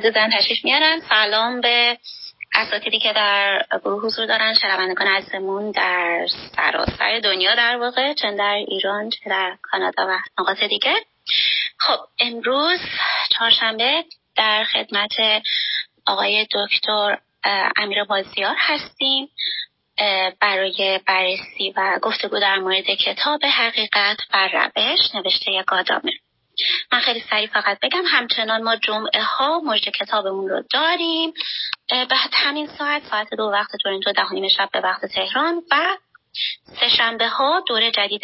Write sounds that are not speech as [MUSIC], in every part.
زن تشریف میارن. سلام به اساتیدی که در گروه حضور دارن شنوندگان عزیزمون در سراسر دنیا در واقع چه در ایران چه در کانادا و نقاط دیگه. خب امروز چهارشنبه در خدمت آقای دکتر امیر بازیار هستیم. برای بررسی و گفتگو در مورد کتاب حقیقت و روش نوشته گادامه من خیلی سریع فقط بگم همچنان ما جمعه ها مجد کتابمون رو داریم. به همین ساعت ساعت دو وقت تورنتو ده شب به وقت تهران و سه شنبه ها دوره جدید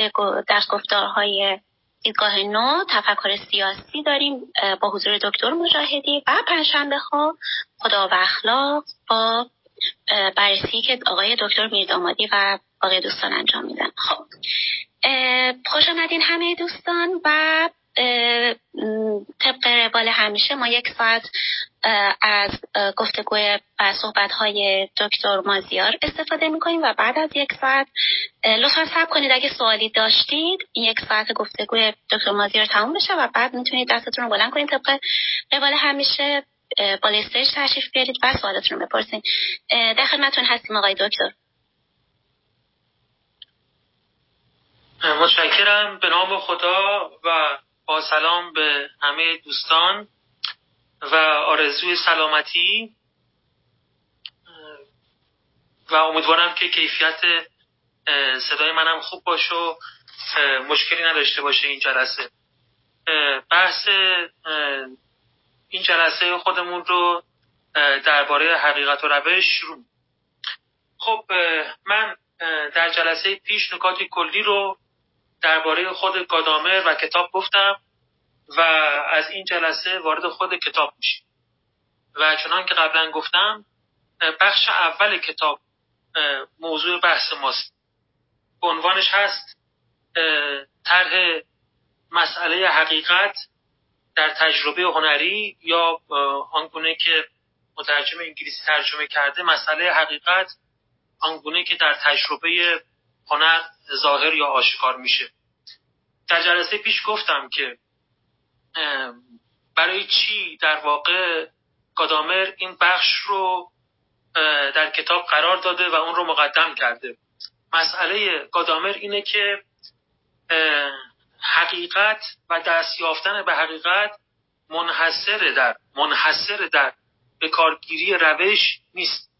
درس گفتارهای دیدگاه نو تفکر سیاسی داریم با حضور دکتر مجاهدی و پنجشنبه ها خدا و اخلاق با بررسی که آقای دکتر میردامادی و آقای دوستان انجام میدن. خب خوش آمدین همه دوستان و طبق روال همیشه ما یک ساعت از گفتگوی و صحبت های دکتر مازیار استفاده می‌کنیم و بعد از یک ساعت لطفا صبر کنید اگه سوالی داشتید یک ساعت گفتگوی دکتر مازیار تموم بشه و بعد می‌تونید دستتون رو بلند کنید طبق روال همیشه بالستش تشریف بیارید و سوالاتون رو بپرسید در خدمتتون هستیم آقای دکتر. متشکرم. به نام خدا و با سلام به همه دوستان و آرزوی سلامتی. و امیدوارم که کیفیت صدای منم خوب باشه و مشکلی نداشته باشه این جلسه. بحث این جلسه خودمون رو درباره حقیقت و روش شروع. خب من در جلسه پیش نکات کلی رو درباره خود گادامر و کتاب گفتم و از این جلسه وارد خود کتاب میشیم. و چنان که قبلا گفتم بخش اول کتاب موضوع بحث ماست. عنوانش هست طرح مسئله حقیقت در تجربه هنری یا آنگونه که مترجم انگلیسی ترجمه کرده مسئله حقیقت آنگونه که در تجربه هنر ظاهر یا آشکار میشه. در جلسه پیش گفتم که برای چی در واقع گادامر این بخش رو در کتاب قرار داده و اون رو مقدم کرده؟ مسئله گادامر اینه که حقیقت و دست یافتن به حقیقت منحصر در منحصر در به کارگیری روش نیست.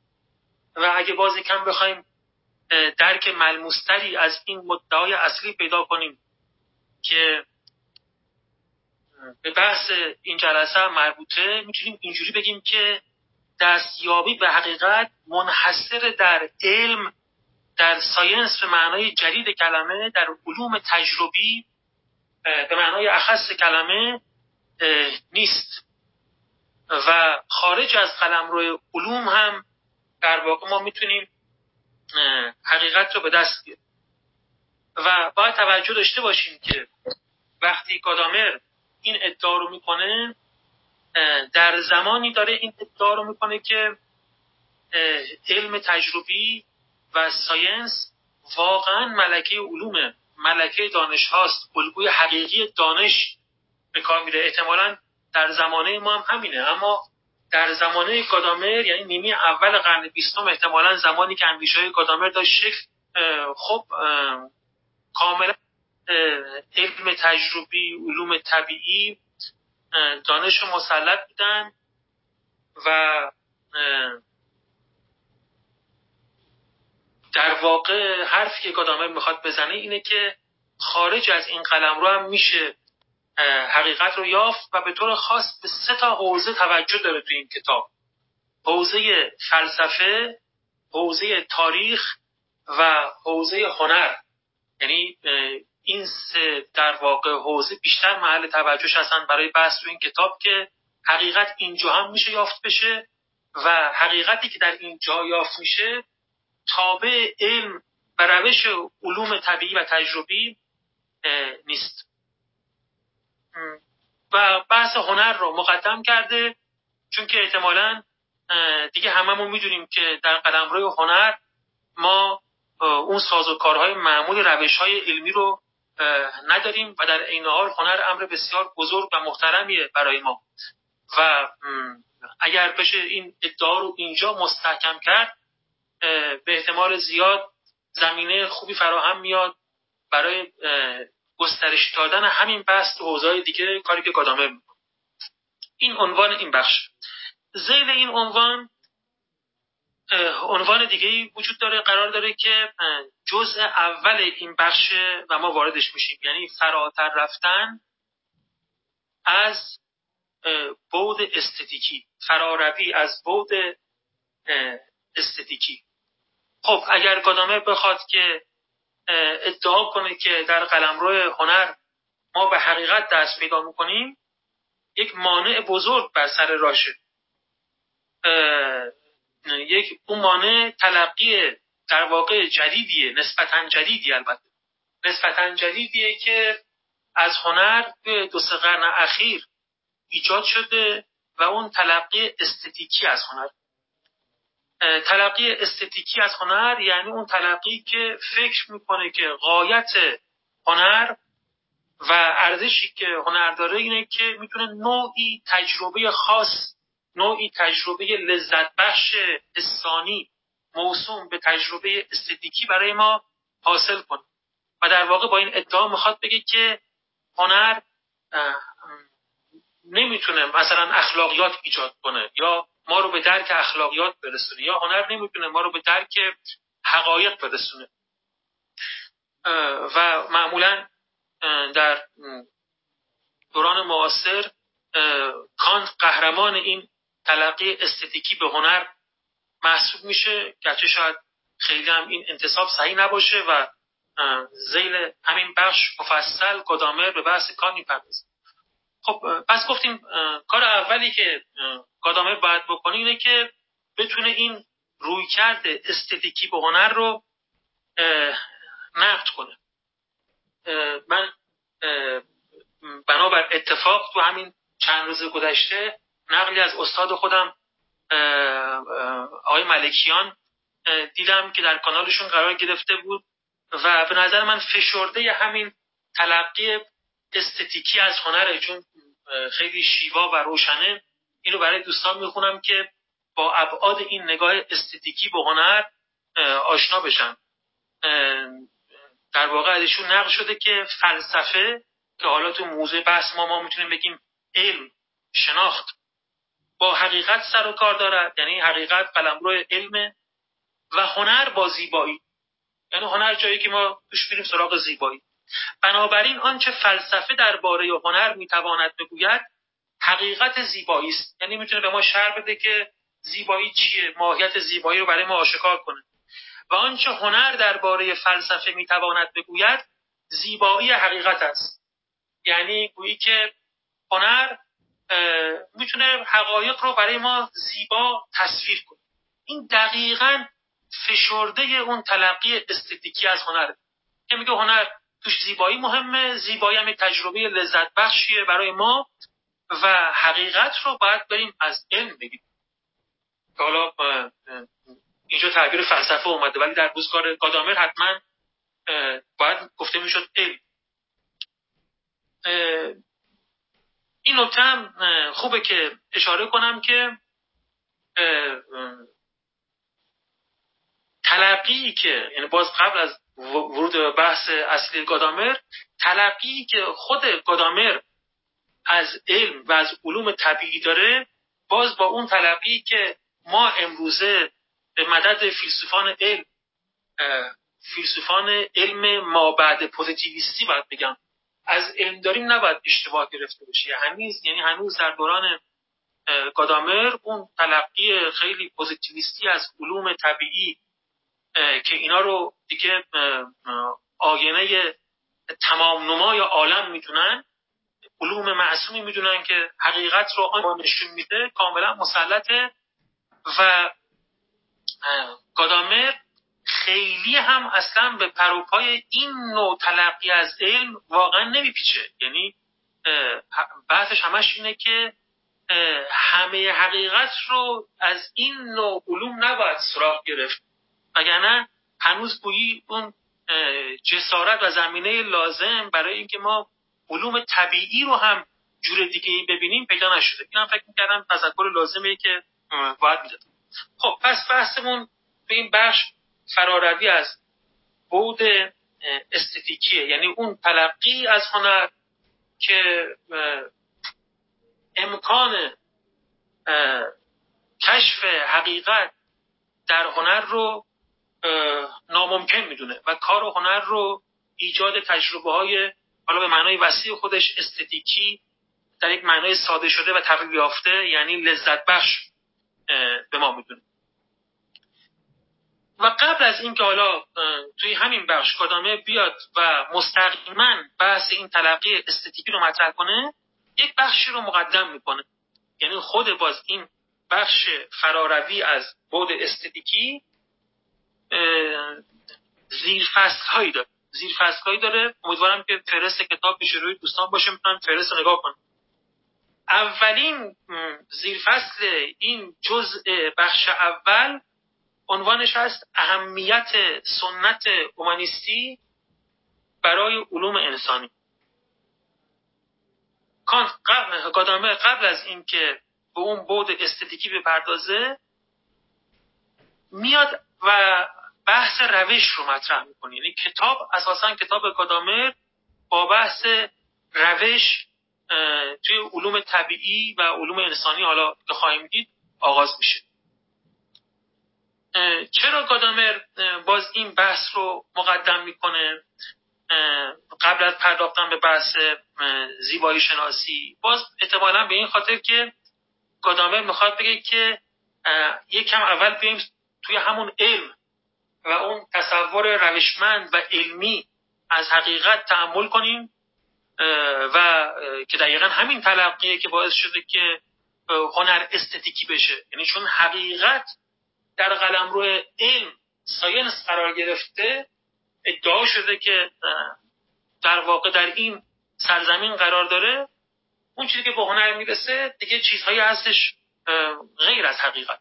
و اگه باز کم بخوایم درک ملموستری از این مدعای اصلی پیدا کنیم که به بحث این جلسه مربوطه. می‌تونیم اینجوری بگیم که دستیابی به حقیقت منحصر در علم در ساینس به معنای جدید کلمه در علوم تجربی به معنای اخص کلمه نیست. و خارج از قلمرو علوم هم در واقع ما می‌تونیم حقیقت رو به دست بیاریم و باید توجه داشته باشیم که وقتی گادامر این ادعا رو می‌کنه در زمانی داره این ادعا رو می‌کنه که علم تجربی و ساینس واقعا ملکه علومه. ملکه دانش هاست. الگوی حقیقی دانش به کار میره احتمالا در زمانه ما هم همینه. اما در زمانه گادامر یعنی نیمی اول قرن بیستم احتمالا زمانی که اندیشه های گادامر داشت شکل خب کاملا علم تجربی علوم طبیعی دانش مسلط بودن و در واقع حرفی که گادامر می‌خواد بزنه اینه که خارج از این قلم رو هم میشه حقیقت رو یافت و به طور خاص به سه تا حوزه توجه داره تو این کتاب. حوزه فلسفه حوزه تاریخ و حوزه هنر. یعنی این سه در واقع حوزه بیشتر محل توجهش هستن برای بحث تو این کتاب که حقیقت اینجا هم میشه یافت بشه و حقیقتی که در اینجا یافت میشه تابع علم و روش علوم طبیعی و تجربی نیست. و بحث هنر رو مقدم کرده چون که احتمالا دیگه هممون می‌دونیم که در قلمرو هنر ما اون سازوکارهای معمول روش های علمی رو نداریم و در عین حال هنر امر بسیار بزرگ و محترمیه برای ما. و اگر بشه این ادعا رو اینجا مستحکم کرد به احتمال زیاد زمینه خوبی فراهم میاد برای گسترش دادن همین بحث تو حوزه‌های دیگه کاری که گادامر می‌کنه این عنوان این بخش. زیل این عنوان عنوان دیگه وجود داره قرار داره که جزء اول این بخش و ما واردش میشیم. یعنی فراتر رفتن از بود استتیکی. فراروی از بود استتیکی. خب اگر گادامر بخواد که ادعا کنه که در قلمرو هنر ما به حقیقت دست پیدا می‌کنیم یک مانع بزرگ بر سر راشه. یک اون مانع تلقی در واقع جدیدیه نسبتا جدیدی البته. نسبتا جدیدیه که از هنر به دو سه قرن اخیر ایجاد شده و اون تلقی استتیکی از هنر تلقی استتیکی از هنر یعنی اون تلقی که فکر می‌کنه که قایت هنر و ارزشی که هنر داره اینه که می‌تونه نوعی تجربه خاص نوعی تجربه لذت بخش استانی موسوم به تجربه استتیکی برای ما حاصل کنه. و در واقع با این ادعا می‌خواد بگه که هنر نمی‌تونه مثلا اخلاقیات ایجاد کنه یا ما رو به درک اخلاقیات برسونه یا هنر نمی‌تونه ما رو به درک حقایق برسونه. و معمولا در دوران معاصر کانت قهرمان این تلقی استتیکی به هنر محسوب میشه گرچه شاید خیلی هم این انتصاب صحیح نباشه و زیل همین بخش مفصل گدامر به بحث کان می‌پردازه. خب پس گفتیم کار اولی که گادامر باید بکنه اینه که بتونه این رویکرد استتیکی به هنر رو نقد کنه. من بنابر اتفاق تو همین چند روز گذشته نقلی از استاد خودم آقای ملکیان دیدم که در کانالشون قرار گرفته بود و به نظر من فشرده همین تلقی استتیکی از هنره. چون خیلی شیوا و روشنه. این رو برای دوستان می‌خونم که با ابعاد این نگاه استتیکی به هنر آشنا بشن. در واقع ازشون نقل شده که فلسفه که حالا تو موضوع بحث ما ما می‌تونیم بگیم علم شناخت با حقیقت سر و کار دارد یعنی حقیقت قلمرو علم و هنر با زیبایی. یعنی هنر جایی که ما توش بریم سراغ زیبایی. بنابراین آنچه فلسفه درباره هنر می‌تواند بگوید حقیقت زیبایی است. یعنی می‌تونه به ما شرح بده که زیبایی چیه ماهیت زیبایی رو برای ما آشکار کنه. و آنچه هنر درباره فلسفه می‌تواند بگوید زیبایی حقیقت است. یعنی گویی که هنر می‌تونه حقایق رو برای ما زیبا تصویر کنه. این دقیقا فشرده اون تلقی استتیکی از هنر که میگه هنر توش زیبایی مهمه زیبایی هم تجربه لذت بخشیه برای ما و حقیقت رو باید بریم از علم بگیم حالا اینجا تعبیر فلسفه اومده ولی در روزگار گادامر حتما باید گفته می‌شد علم. این نکته هم خوبه که اشاره کنم که تلقی که یعنی باز قبل از ورود به بحث اصلی گادامر تلقی که خود گادامر از علم و از علوم طبیعی داره باز با اون تلقی که ما امروزه به مدد فیلسوفان علم فیلسوفان علم ما بعد پوزیتیویستی باید بگم از علم داریم نباید اشتباه گرفته بشه. هنوز یعنی هنوز در دوران گادامر اون تلقی خیلی پوزیتیویستی از علوم طبیعی که اینا رو دیگه آینه تمام نمای عالم می‌دونن علوم معصومی می‌دونن که حقیقت رو آن نشون میده کاملا مسلطه و گادامر خیلی هم اصلا به پروپای این نوع تلقی از علم واقعا نمیپیچه. یعنی بحثش همش اینه که همه حقیقت رو از این نوع علوم نباید سراغ گرفت. وگرنه هنوز گویی اون جسارت و زمینه لازم برای اینکه ما علوم طبیعی رو هم جور دیگه ببینیم پیدا نشده. این هم فکر می‌کردم تذکر لازمه که باید می‌داد خب پس بحثمون به این بخش فراروی از بود استتیکیه. یعنی اون تلقی از هنر که امکان کشف حقیقت در هنر رو ناممکن می‌دونه و کار و هنر رو ایجاد تجربه های حالا به معنای وسیع خودش استتیکی در یک معنای ساده شده و یافته یعنی لذت بخش به ما می‌دونه. و قبل از اینکه حالا توی همین بخش کدامه بیاد و مستقیما بحث این تلقی استتیکی رو مطرح کنه یک بخشی رو مقدم می‌کنه. یعنی خود باز این بخش فراروی از بود استتیکی زیر فصل هایی داره. زیر فصل هایی داره. امیدوارم که فرست کتاب پیش روی دوستان باشه. می‌تونن فرست نگاه کنن اولین زیر فصل این جزء بخش اول عنوانش هست اهمیت سنت اومانیستی برای علوم انسانی. کانت قبل, قبل از اینکه به اون بود استتیکی بپردازه میاد و بحث روش رو مطرح می‌کنه یعنی کتاب اساسا کتاب گادامر با بحث روش توی علوم طبیعی و علوم انسانی حالا که خواهیم دید آغاز میشه. چرا گادامر باز این بحث رو مقدم می‌کنه؟ قبل از پرداختن به بحث زیبایی شناسی باز احتمالا به این خاطر که گادامر می‌خواد بگه که یک کم اول بیم توی همون علم و اون تصور روشمند و علمی از حقیقت تحمل کنیم و که دقیقا همین تلقیه که باعث شده که هنر استتیکی بشه. یعنی چون حقیقت در قلم روی علم ساینس قرار گرفته ادعا شده که در واقع در این سرزمین قرار داره اون چیزی که به هنر می‌رسه دیگه چیزهایی هستش غیر از حقیقت.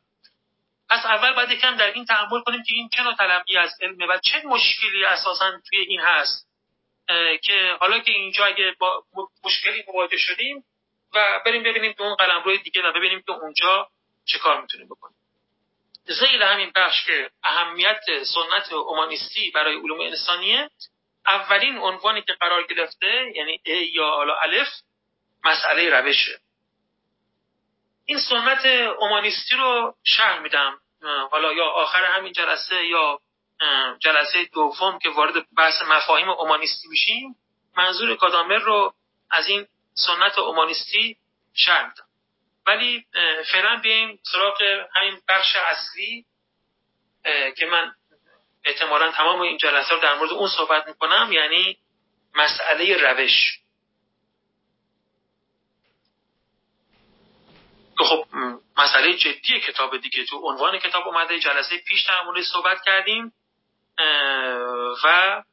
پس اول باید یکم در این تحمل کنیم که این چه نوع تلقی از علمه و چه مشکلی اساسا توی این هست که حالا که اینجا اگه با مشکلی مواجه شدیم و بریم ببینیم تو اون قلم روی دیگه و ببینیم که اونجا چه کار می‌تونیم بکنیم. زیل همین بخش که اهمیت سنت اومانیستی برای علوم انسانیه اولین عنوانی که قرار گرفته یعنی ا یا حالا الف مسئله روشه. این سنت اومانیستی رو شرح میدم. حالا یا آخر همین جلسه یا جلسه دوم که وارد بحث مفاهیم اومانیستی میشیم منظور کادامر رو از این سنت اومانیستی شرح میدم. ولی فعلا بیایم سراغ همین بخش اصلی که من احتمالا تمام این جلسه رو در مورد اون صحبت می‌کنم یعنی مسئله روش. که خب مسئله جدی کتاب دیگه تو عنوان کتاب اومده جلسه پیش در صحبت کردیم و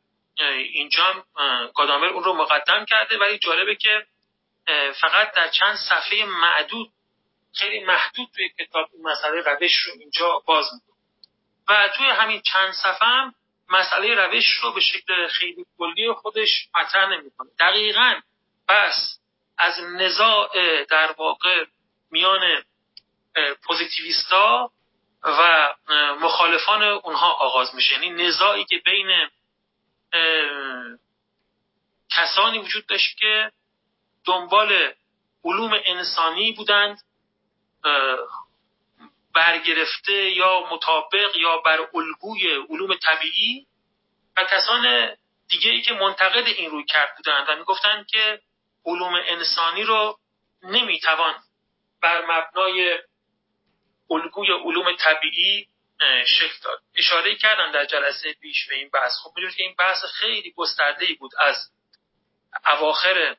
اینجا هم گادامر اون رو مقدم کرده ولی جالبه که فقط در چند صفحه معدود خیلی محدود توی کتاب این مسئله روش رو اینجا باز می‌کنه. و توی همین چند صفحه هم مسئله روش رو به شکل خیلی کلی خودش مطرح نمی‌کنه. دقیقا بس از نزاع در واقع میان پوزیتیویستا و مخالفان اونها آغاز میشه. یعنی نزاعی که بین کسانی وجود داشت که دنبال علوم انسانی بودند برگرفته یا مطابق یا بر الگوی علوم طبیعی و کسان دیگه ای که منتقد این روی کرد بودند و می‌گفتند که علوم انسانی رو نمی‌توان بر مبنای الگوی علوم طبیعی شکل داد. اشاره کردن در جلسه پیش به این بحث. خب می‌دونید که این بحث خیلی گسترده بود از اواخر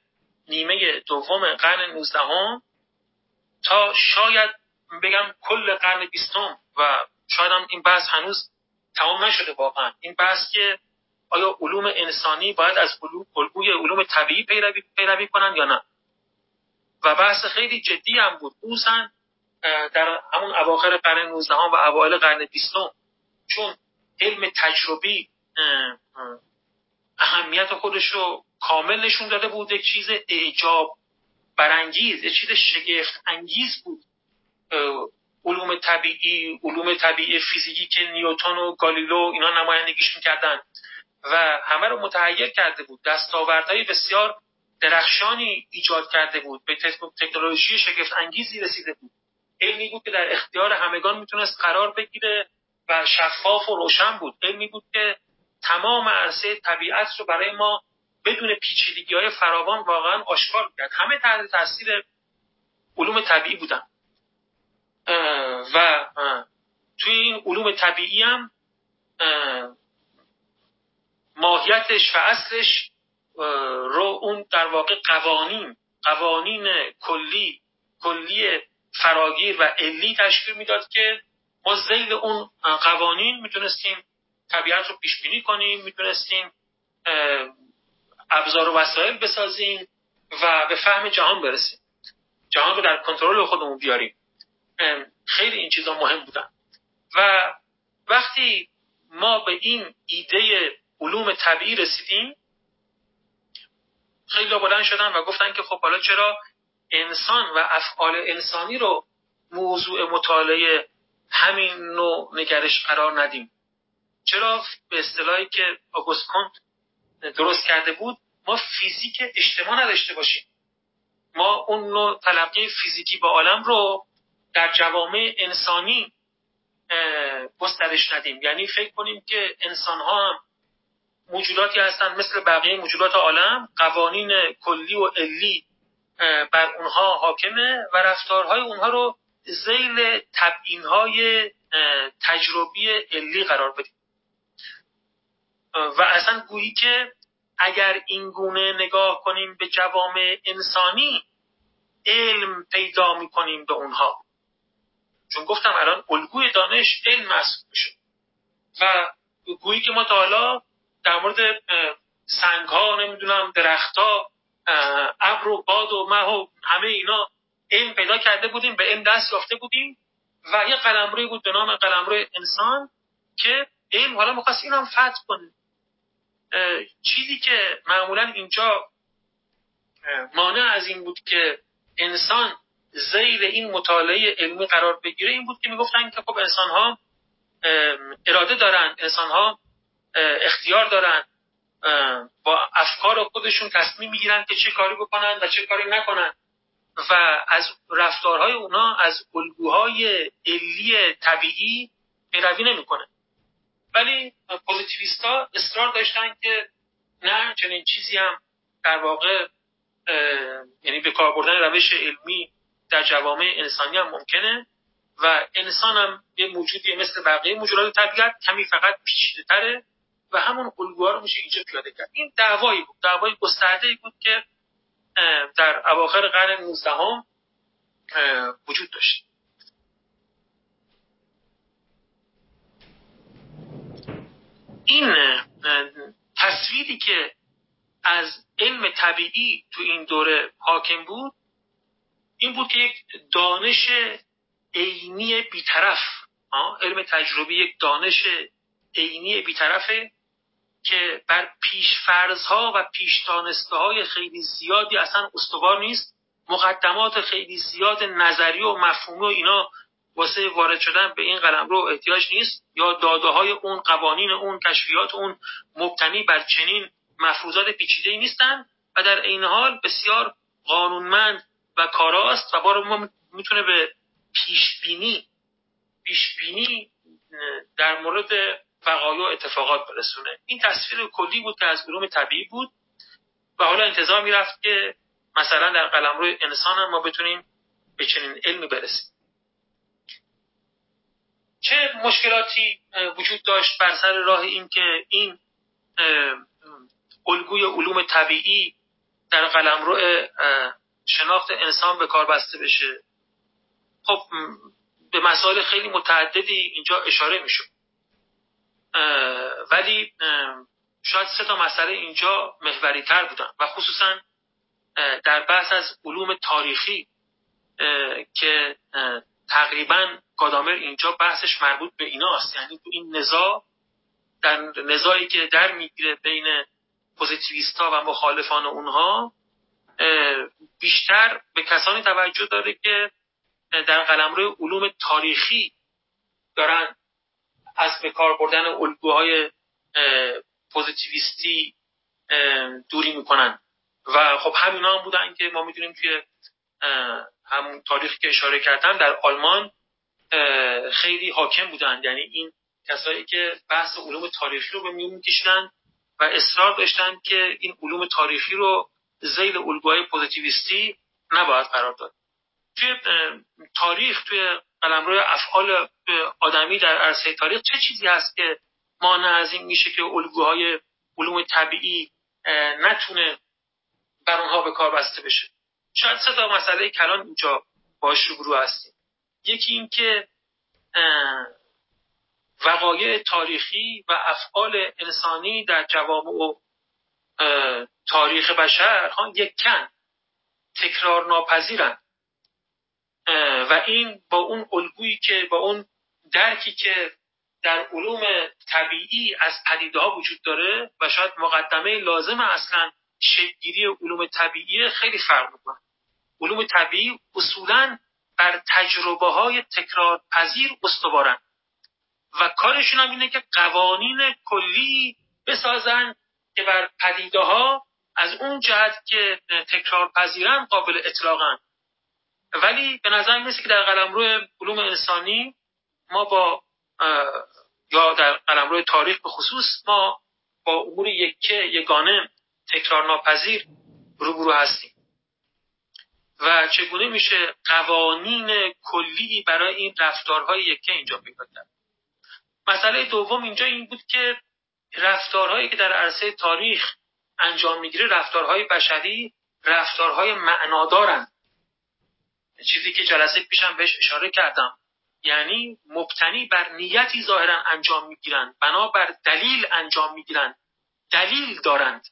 نیمه دوم قرن 19 تا شاید بگم کل قرن بیستم و شاید هم این بحث هنوز تمام نشده واقعا. این بحث که آیا علوم انسانی باید از الگوی علوم طبیعی پیروی, پیروی کنن یا نه. و بحث خیلی جدی هم بود. خصوصا در همون اواخر قرن 19 و اوایل قرن بیستم چون علم تجربی اهمیت خودش رو کامل نشون داده بود. یک چیز اعجاب برانگیز یه چیز شگفت انگیز بود. علوم طبیعی علوم طبیعی فیزیکی که نیوتن و گالیلو اینا نمایندگیش می‌کردن و همه رو متحیر کرده بود. دستاوردهای بسیار درخشانی ایجاد کرده بود به تکنولوژی شگفت انگیزی رسیده بود. علمی بود که در اختیار همگان می‌تونست قرار بگیره و شفاف و روشن بود. علمی بود که تمام عرصه طبیعت رو برای ما بدون پیچیدگی های فراوان واقعا آشکار کرد. همه تحت تاثیر علوم طبیعی بودن. و توی این علوم طبیعی هم ماهیتش و اصلش رو اون در واقع قوانین قوانین کلی کلی فراگیر و علی تشکیل می‌داد که ما زیل اون قوانین می‌تونستیم طبیعت رو پیش بینی کنیم می‌تونستیم ابزار و وسایل بسازیم و به فهم جهان برسیم. جهان رو در کنترل خودمون بیاریم. خیلی این چیزا مهم بودن. و وقتی ما به این ایده علوم طبیعی رسیدیم خیلی بلند شدن و گفتن که خب حالا چرا انسان و افعال انسانی رو موضوع مطالعه همین نوع نگرش قرار ندیم. چرا؟ به اصطلاحی که آگوست کنت درست کرده بود ما فیزیک اجتماع نداشته باشیم. ما اون نوع تلقی فیزیکی با عالم رو در جوامع انسانی گسترش ندیم. یعنی فکر کنیم که انسان ها هم موجوداتی هستند مثل بقیه موجودات عالم قوانین کلی و علی بر اونها حاکمه و رفتارهای اونها رو زیل تبعین های تجربی علی قرار بدیم. و اصلا گویی که اگر این گونه نگاه کنیم به جوامع انسانی علم پیدا می‌کنیم به اونها. چون گفتم الان الگوی دانش علم میشه. و گویی که ما تا در مورد سنگ ها نمی‌دونم درخت ها ابر و باد و مه و همه اینا علم پیدا کرده بودیم به علم دست یافته بودیم و یه قلمروی بود به نام قلمرو انسان که علم حالا می‌خواست این هم فتح کنه. چیزی که معمولا اینجا مانع از این بود که انسان زیر این مطالعه علمی قرار بگیره این بود که می‌گفتن که خب انسان ها اراده دارن انسان ها اختیار دارن با افکار خودشون تصمیم می‌گیرن که چه کاری بکنن و چه کاری نکنن. و از رفتارهای اونا از الگوهای علی طبیعی پیروی نمی‌کنه. ولی پوزیتیویستا اصرار داشتن که نه چنین چیزی هم در واقع یعنی به کار بردن روش علمی در جوامع انسانی هم ممکنه. و انسان هم یه موجودی مثل بقیه موجودات طبیعت کمی فقط پیچیده تره و همون الگوها رو میشه اینجا پیاده کرد. این دعوایی بود. دعوای گسترده بود که در اواخر قرن 19 هم وجود داشت. این تصویری که از علم طبیعی تو این دوره حاکم بود این بود که یک دانش عینی بیطرف علم تجربی یک دانش عینی بیطرفه که بر ها و پیش های خیلی زیادی اصلا استوار نیست. مقدمات خیلی زیاد نظری و مفهومی و اینا واسه وارد شدن به این قلم رو احتیاج نیست. یا داده های اون قوانین اون کشفیات اون مبتنی بر چنین مفروضات پیچیده ای نیستن و در این حال بسیار قانونمند و کاراست و بار ما می‌تونه به پیشبینی پیشبینی در مورد وقایع و اتفاقات برسونه. این تصویر کلی بود که از علوم طبیعی بود و حالا انتظار می‌رفت که مثلا در قلمرو انسان هم ما بتونیم به چنین علمی برسیم. چه مشکلاتی وجود داشت بر سر راه این که این الگوی علوم طبیعی در قلمرو شناخت انسان به کار بسته بشه؟ خب به مسائل خیلی متعددی اینجا اشاره می‌شد. ولی شاید سه تا مسئله اینجا محوری تر بودن و خصوصا در بحث از علوم تاریخی که تقریبا گادامر اینجا بحثش مربوط به ایناست. یعنی تو این نزاع در نزاعی که در می‌گیره بین پوزیتیویستا و مخالفان اونها بیشتر به کسانی توجه داره که در قلمرو علوم تاریخی دارن از به کار بردن الگوهای پوزیتیویستی دوری می‌کنن. و خب همینا هم بودن که ما می‌دونیم که همون تاریخی که اشاره کردم در آلمان خیلی حاکم بودن. یعنی این کسایی که بحث علوم تاریخی رو به میون میکشیدن و اصرار داشتن که این علوم تاریخی رو زیل الگوهای پوزیتیویستی نباید قرار داد. توی تاریخ توی قلمرو افعال آدمی در عرصه تاریخ چه چیزی هست که مانع از این میشه که الگوهای علوم طبیعی نتونه بر اونها به کار بسته بشه؟ شاید سه تا مسئله کلان اینجا باش روبرو هستیم. یکی اینکه وقایع تاریخی و افعال انسانی در جوامع و تاریخ بشر یک کن. تکرار ناپذیرند و این با اون الگویی که با اون درکی که در علوم طبیعی از پدیده ها وجود داره و شاید مقدمه لازم اصلا شکلگیری علوم طبیعی خیلی فرق می‌کنه. علوم طبیعی اصولا بر تجربه های تکرار پذیر استوارن و کارشون هم اینه که قوانین کلی بسازن که بر پدیده ها از اون جهت که تکرار پذیرن قابل اطلاقن. ولی به نظر می‌رسه که در قلمرو علوم انسانی ما با یا در قلمرو تاریخ به خصوص ما با امور یکه یگانه تکرار ناپذیر روبرو هستیم. و چگونه میشه قوانین کلی برای این رفتارهای یکه اینجا پیدا کرد؟ مسئله دوم اینجا این بود که رفتارهایی که در عرصه تاریخ انجام می‌گیره رفتارهای بشری رفتارهای معنادارند. چیزی که جلسه پیشم بهش اشاره کردم. یعنی مبتنی بر نیتی ظاهرا انجام می‌گیرند بنابر دلیل انجام می‌گیرند دلیل دارند.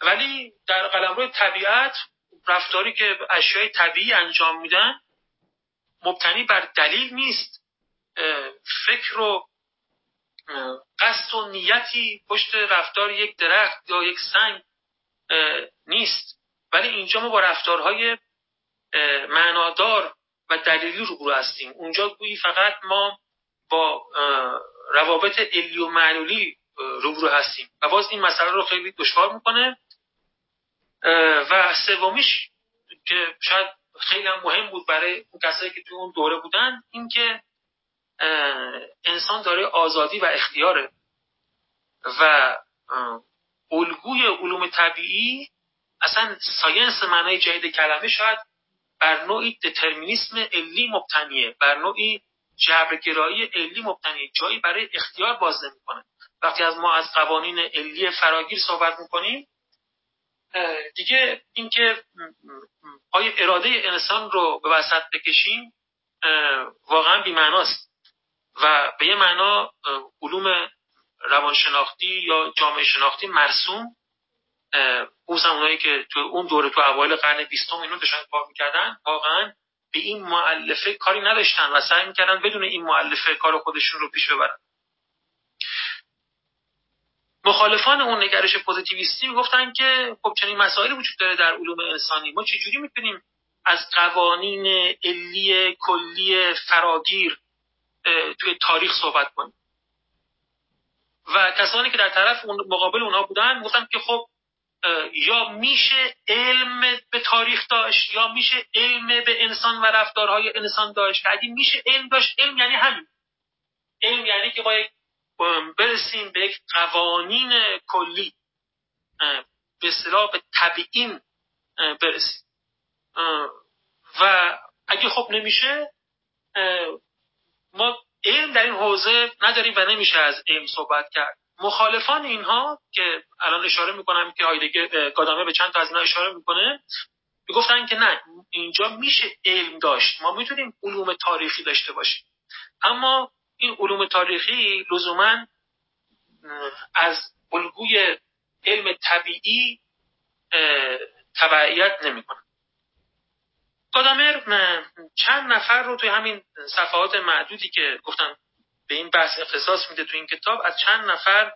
ولی در قلمرو طبیعت رفتاری که اشیای طبیعی انجام میدن مبتنی بر دلیل نیست. فکر و قصد و نیتی پشت رفتار یک درخت یا یک سنگ نیست. ولی اینجا ما با رفتارهای معنادار و دلیلی روبرو هستیم. اونجا گویی فقط ما با روابط علی و معلولی روبرو هستیم. و باز این مسئله رو خیلی دشوار می‌کنه. و سومیش که شاید خیلی هم مهم بود برای اون کسایی که توی اون دوره بودن اینکه انسان داره آزادی و اختیاره. و الگوی علوم طبیعی اصلا ساینس معنای جدید کلمه شاید بر نوعی دترمینیسم علی مبتنیه بر نوعی جبرگرایی علی مبتنیه جایی برای اختیار باز نمی‌کنه. وقتی از ما از قوانین علی فراگیر صحبت می‌کنیم دیگه اینکه آیا اراده انسان رو به وسط بکشیم واقعا بیمعناست. و به یه معنا علوم روانشناختی یا جامعه شناختی مرسوم خصوصا اونایی که تو اون دوره تو اوایل قرن بیستم اینو داشتن کار می‌کردن واقعا به این معلفه کاری نداشتن و سعی می‌کردن بدون این معلفه کار خودشون رو پیش ببرن. مخالفان اون نگرش پوزیتیویستی می‌گفتن که خب چنین مسائلی وجود داره در علوم انسانی. ما چجوری می‌تونیم از قوانین علی کلی فراگیر توی تاریخ صحبت کنیم؟ و کسانی که در طرف مقابل اونها بودن گفتن که خب یا میشه علم به تاریخ داشت یا میشه علم به انسان و رفتارهای انسان داشت. اگه میشه علم داشت علم یعنی همین. علم یعنی که با یک برسیم به یک قوانین کلی. به اصطلاح به طبیعین برسیم. و اگه خب نمیشه ما علم در این حوزه نداریم و نمیشه از علم صحبت کرد. مخالفان اینها که الان اشاره می‌کنم که هایدگر گادامه به چند تا از اینها اشاره می‌کنه می‌گفتن که نه اینجا میشه علم داشت. ما می‌تونیم علوم تاریخی داشته باشیم. اما این علوم تاریخی لزوما از الگوی علم طبیعی تبعیت نمی‌کنه. گادامر چند نفر رو توی همین صفحات معدودی که گفتم به این بحث اختصاص میده توی این کتاب از چند نفر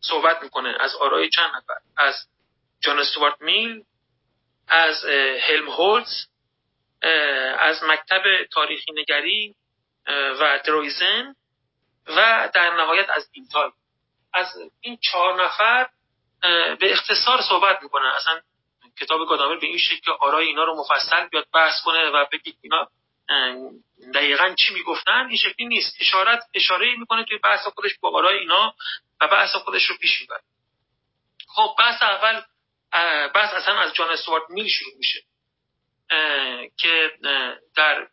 صحبت می‌کنه. از آرای چند نفر؟ از جان استوارت میل از هلم هولز از مکتب تاریخی نگری و درویزن و در نهایت از اینتال از این چهار نفر به اختصار صحبت می‌کنن اصلا کتاب گادامر به این شکل که آرای اینا رو مفصل بیاد بحث کنه و بگید اینا دقیقا چی می‌گفتن؟ این شکلی نیست. اشارت اشاره می‌کنه توی بحث خودش با آرای اینا و بحث خودش رو پیش می‌بره. خب بحث اول بحث اصلا از جان استوارت میل شروع میشه. که در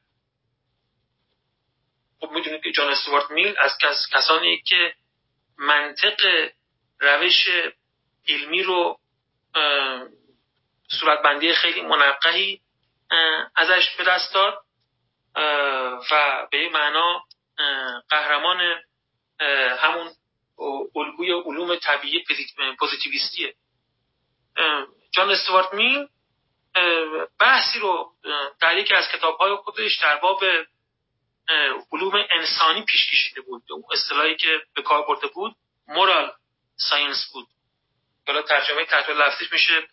خب می‌دونید که جان استوارت میل از کس... کسانی که منطق روش علمی رو صورتبندی خیلی منقحی ازش به دست داد. و به این معنا قهرمان همون الگوی علوم طبیعی پوزیتیویستیه. جان استوارت میل بحثی رو در یکی از کتابهای خودش در باب علوم انسانی پیش کشیده بود. اون اصطلاحی که به کار برده بود مورال ساینس بود. حالا ترجمه تحت لفظیش میشه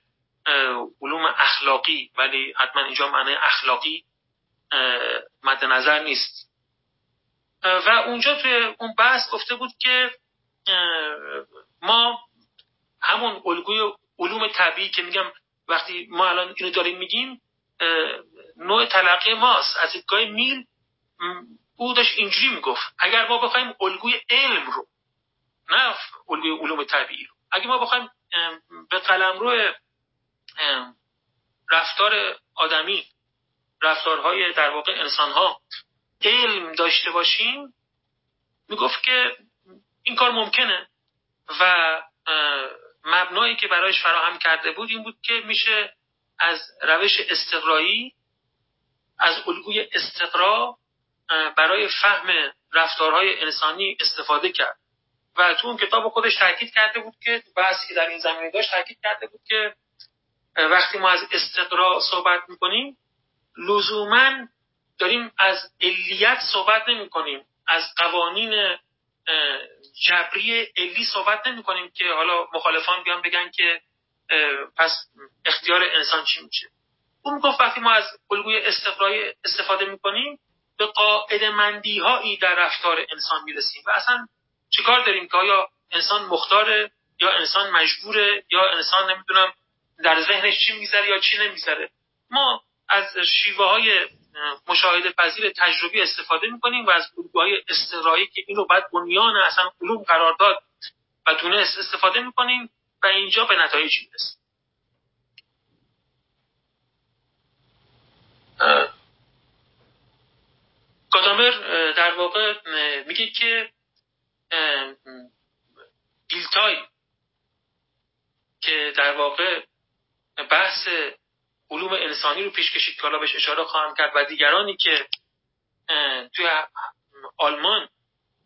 علوم اخلاقی ولی حتما اینجا معنی اخلاقی مد نظر نیست. و اونجا توی اون بحث گفته بود که ما همون الگوی علوم طبیعی که میگم وقتی ما الان اینو داریم میگیم نوع تلقی ماست. از دیدگاه میل او داشت اینجوری می‌گفت اگر ما بخوایم الگوی علم رو نه الگوی علوم طبیعی رو اگر ما بخوایم به قلم روی رفتار آدمی رفتارهای در واقع انسانها علم داشته باشیم می‌گفت که این کار ممکنه و مبنایی که برایش فراهم کرده بود این بود که میشه از روش استقرایی از الگوی استقرا برای فهم رفتارهای انسانی استفاده کرد. و تو اون کتاب خودش تاکید کرده بود که بحثی که در این زمینه داشت تاکید کرده بود که وقتی ما از استقرا صحبت می‌کنیم لزوما داریم از علیت صحبت نمی کنیم. از قوانین جبری علی صحبت نمی کنیم که حالا مخالفان بیان بگن که پس اختیار انسان چی میشه. اون گفت وقتی ما از الگوی استقرای استفاده می‌کنیم به قاعد مندی هایی در رفتار انسان می‌رسیم. و اصلا چیکار داریم که آیا انسان مختاره یا انسان مجبوره یا انسان نمی‌دونم در ذهنش چی می‌ذاره یا چی نمی‌ذاره ما از شیوه های مشاهده پذیر تجربی استفاده می‌کنیم و از الگوهای استقرایی که اینو بعد بنیان اصلا علوم قرار داد و تونست استفاده می‌کنیم و اینجا به نتایج می‌رسیم. گادامر در واقع میگه که بیلتای که در واقع بحث علوم انسانی رو پیش کشید که حالا بهش اشاره خواهم کرد و دیگرانی که توی آلمان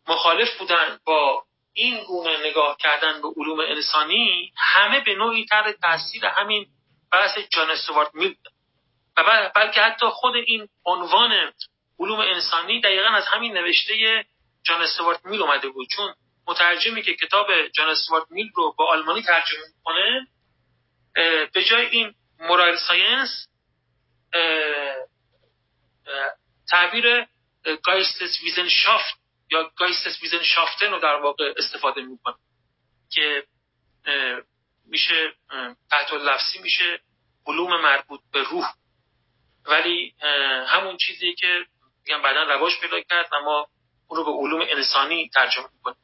مخالف بودن با این گونه نگاه کردن به علوم انسانی همه به نوعی تحت تاثیر همین بحث جان استوارت میل و بلکه حتی خود این عنوان علوم انسانی دقیقا از همین نوشته جان استوارت میل اومده بود. چون مترجمی که کتاب جان استوارت میل رو با آلمانی ترجمه می‌کنه به جای این مورال ساینس تعبیر Geisteswissenschaft یا Geisteswissenschaften رو در واقع استفاده می‌کنه که میشه تحت لفظی میشه علوم مربوط به روح. ولی همون چیزی که میگم بعدا رواج پیدا کرد اما اون رو به علوم انسانی ترجمه می‌کنه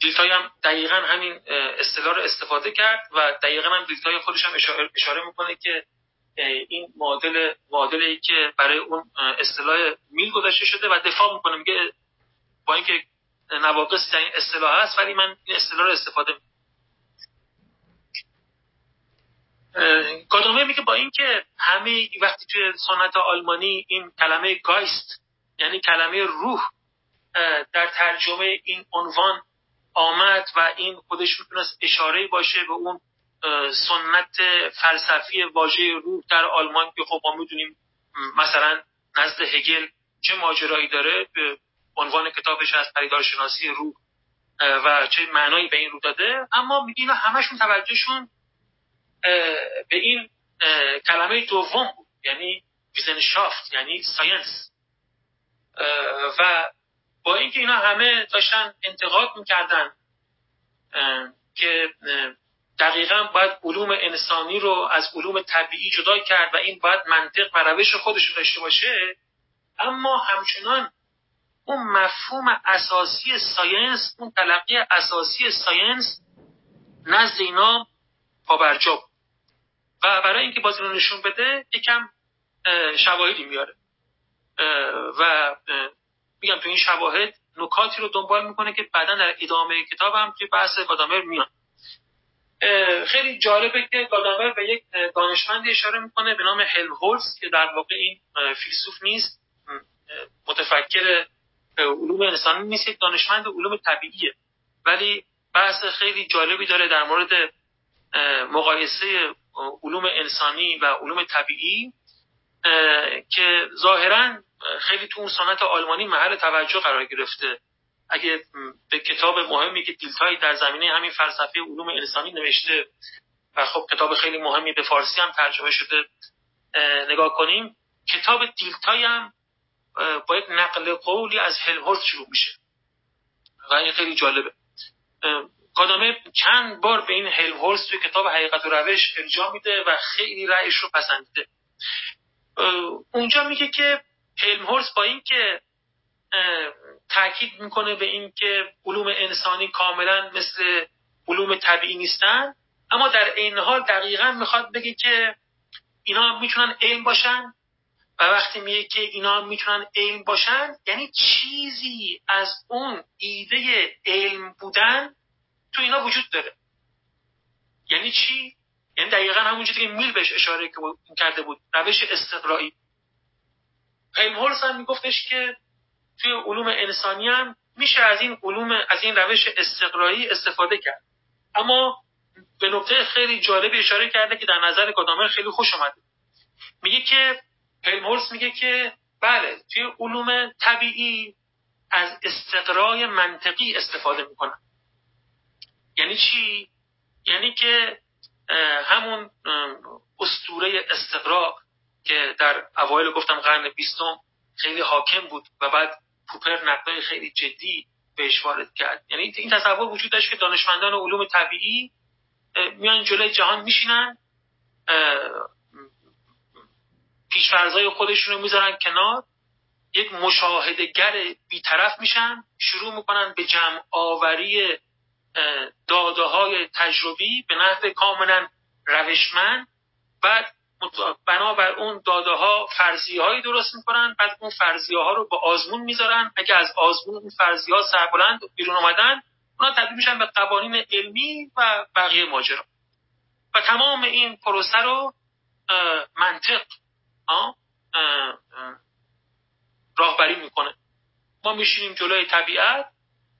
دیلتای هم دقیقا همین اصطلاح رو استفاده کرد و دقیقا هم دیلتای خودش هم اشاره, اشاره می‌کنه که این معادل معادلی که برای اون اصطلاح میل گذاشته شده و دفاع می‌کنه میگه با اینکه نواقص در این اصطلاح هست ولی من این اصطلاح رو استفاده می‌کنم. گادومه میگه با اینکه همه وقتی توی سنت آلمانی این کلمه گایست یعنی کلمه روح در ترجمه این عنوان آمد و این خودش می‌تونست اشاره باشه به اون سنت فلسفی واژه روح در آلمان که خب ما می‌دونیم مثلا نزد هگل چه ماجرایی داره؟ به عنوان کتابش از پریدارشناسی روح و چه معنایی به این رو داده. اما میگه اینا همشون توجهشون به این کلمه دوم بود یعنی Wissenschaft یعنی science. و با اینکه اینا همه داشتن انتقاد می‌کردن که دقیقا باید علوم انسانی رو از علوم طبیعی جدا کرد و این باید منطق و روش خودش رو داشته باشه اما همچنان اون مفهوم اساسی science اون تلقی اساسی science نزد اینا پابرجا و برای اینکه بارزی رو نشون بده یکم شواهدی میاره. و میگم تو این شواهد نکاتی رو دنبال می‌کنه که بعدا در ادامه کتاب هم که بحث گادامر میان خیلی جالبه که گادامر به یک دانشمندی اشاره می‌کنه به نام هلم هولز که در واقع این فیلسوف نیست. متفکر علوم انسانی نیست یک دانشمند علوم طبیعیه. ولی بحث خیلی جالبی داره در مورد مقایسه علوم انسانی و علوم طبیعی که ظاهرا خیلی تو اون سنت آلمانی محل توجه قرار گرفته. اگه به کتاب مهمی که دیلتای در زمینه همین فلسفه علوم انسانی نوشته و خب کتاب خیلی مهمی به فارسی هم ترجمه شده نگاه کنیم کتاب دیلتای هم با یک نقل قولی از هلهورست شروع میشه. و این خیلی جالبه. کادامه چند بار به این هلهورست توی کتاب حقیقت و روش ارجاع میده و خیلی رأیش رو پسندیده. اونجا میگه که هلمهورس با اینکه تاکید می‌کنه به اینکه علوم انسانی کاملا مثل علوم طبیعی نیستن اما در این حال دقیقا می‌خواد بگه که اینا می‌تونن علم باشن و وقتی میگه که اینا می‌تونن علم باشن یعنی چیزی از اون ایده علم بودن تو اینا وجود داره. یعنی چی؟ یعنی دقیقا همون که میل بهش اشاره کرده بود روش استقرایی. هولز هم میگفتش که توی علوم انسانی هم میشه از این علوم از این روش استقرایی استفاده کرد. اما به نکته خیلی جالبی اشاره کرده که در نظر گادامر خیلی خوش اومده. میگه که هولز میگه که بله توی علوم طبیعی از استقرای منطقی استفاده می‌کنن. یعنی چی؟ یعنی که همون اسطوره استقرا که در اوایل گفتم قرن بیستم خیلی حاکم بود و بعد پوپر نقدای خیلی جدی بهش وارد کرد. یعنی این تصور وجود داشت که دانشمندان علوم طبیعی میان جلوی جهان میشینن پیشفرزای خودشون رو می‌ذارن کنار یک مشاهدگر بیطرف میشن شروع می‌کنن به جمع آوری داده های تجربی به نحو کاملا روشمند. بعد بنابر اون داده ها فرضیه هایی درست می‌کنن بعد اون فرضیه ها رو با آزمون می‌ذارن. اگه از آزمون اون فرضیه ها سربلند بیرون اومدن اونا تبدیل میشن به قوانین علمی و بقیه ماجرا. و تمام این پروسه رو منطق راهبری می‌کنه. ما میشینیم جلوی طبیعت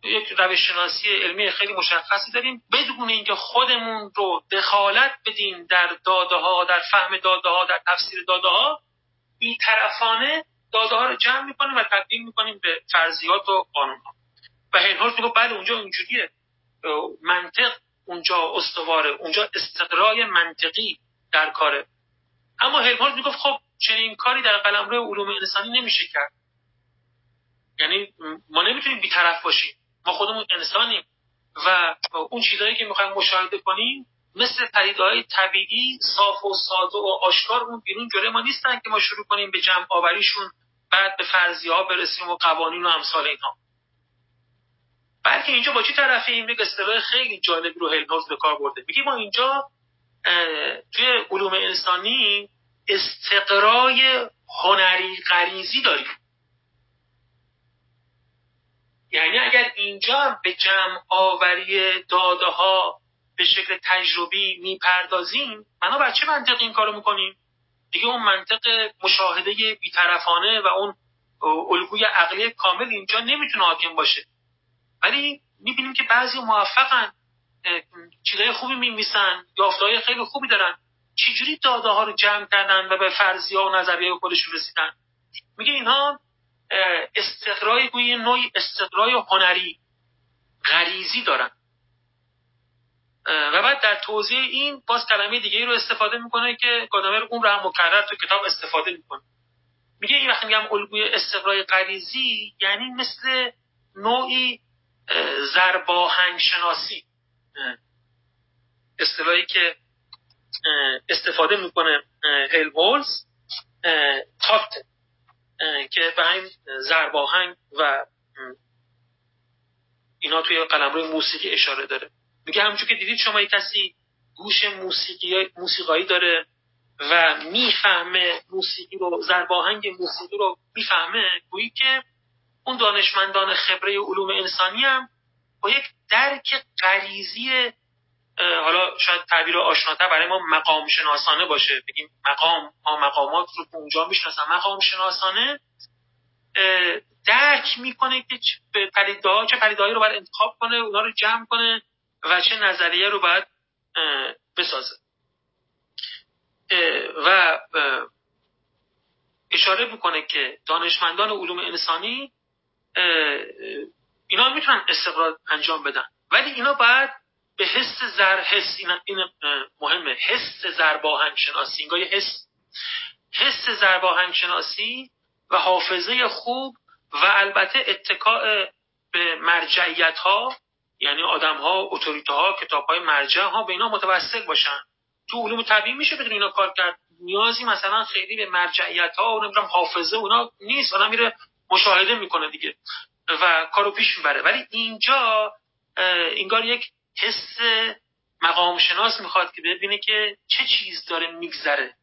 یک روش شناسی علمی خیلی مشخصی داریم. بدون اینکه خودمون رو دخالت بدیم در داده ها در فهم داده ها در تفسیر داده ها بیطرفانه داده ها رو جمع می‌کنیم و تبدیل می‌کنیم به فرضیات و قانون ها و هنهارت میگه بله اونجا اینجوریه. منطق اونجا استواره اونجا استقرای منطقی در کاره. اما هلمولت می‌گفت خب چنین کاری در قلمرو علوم انسانی نمیشه کرد. یعنی ما نمی‌تونیم بیطرف باشیم. ما خودمون انسانیم. و اون چیزهایی که می‌خوایم مشاهده کنیم مثل پدیدههای طبیعی صاف و ساده و آشکار اون بیرون جلوی ما نیستن که ما شروع کنیم به جمع آوریشون بعد به فرضیه ها برسیم و قوانین و امثال اینها. بلکه اینجا با چی طرفه این یک اصطلاح خیلی جالبی رو هلنوز به کار برده؟ میگه ما اینجا توی علوم انسانی استقرای هنری غریزی داریم. یعنی اگر اینجا به جمع آوری داده ها به شکل تجربی می‌پردازیم منو بر چه منطق این کارو می‌کنیم؟ دیگه اون منطق مشاهده بیطرفانه و اون الگوی عقلی کامل اینجا نمی‌تونه حاکم باشه. ولی می‌بینیم که بعضی موفقن چیزای خوبی میمیسن یافتهای خیلی خوبی دارن. چجوری داده ها رو جمع کردن و به فرضیه و نظریه خودشون رسیدن؟ میگه اینها استقرای گوی نوعی استقرای هنری غریزی دارن. و بعد در توضیح این باز کلمه دیگه رو استفاده می‌کنه که گادامر اون رو هم مکرر تو کتاب استفاده می‌کنه. میگه این وقتی میگم الگوی استقرای غریزی یعنی مثل نوعی زرباهنگ شناسی اصطلاحی که استفاده می‌کنه هولز تاکت که به همین زرباهنگ و اینا توی قلمرو موسیقی اشاره داره. میگه همونجور که دیدید شما یک کسی گوش موسیقی موسیقایی داره و می‌فهمه موسیقی رو زرباهنگ موسیقی رو می‌فهمه گویی که اون دانشمندان خبره علوم انسانی هم با یک درک غریزی حالا شاید تعبیر آشناتر برای ما مقام شناسانه باشه. بگیم مقام ها مقامات رو اونجا می‌شناسن مقام شناسانه درک می‌کنه که پدیده چه پدیدهایی رو باید انتخاب کنه اونا رو جمع کنه و چه نظریه رو باید بسازه. و اشاره می‌کنه که دانشمندان علوم انسانی اینا می‌تونن استقرار انجام بدن. ولی اینا باید به حس زر حس این, مهمه. حس زرباهنگ شناسی انگار حس. حس زرباهنگ شناسی و حافظه خوب و البته اتکاع به مرجعیت ها یعنی آدم ها اتوریته ها کتاب های مرجع ها به اینا متوسل باشن. تو علوم طبیعی میشه بدون اینا کار کرد. نیازی مثلا خیلی به مرجعیت ها و نمی‌دونم حافظه اونا نیست. آدم میره مشاهده می‌کنه دیگه و کارو پیش می‌بره. ولی اینجا انگار یک حس مقام شناس می‌خواد که ببینه که چه چیز داره میگذره.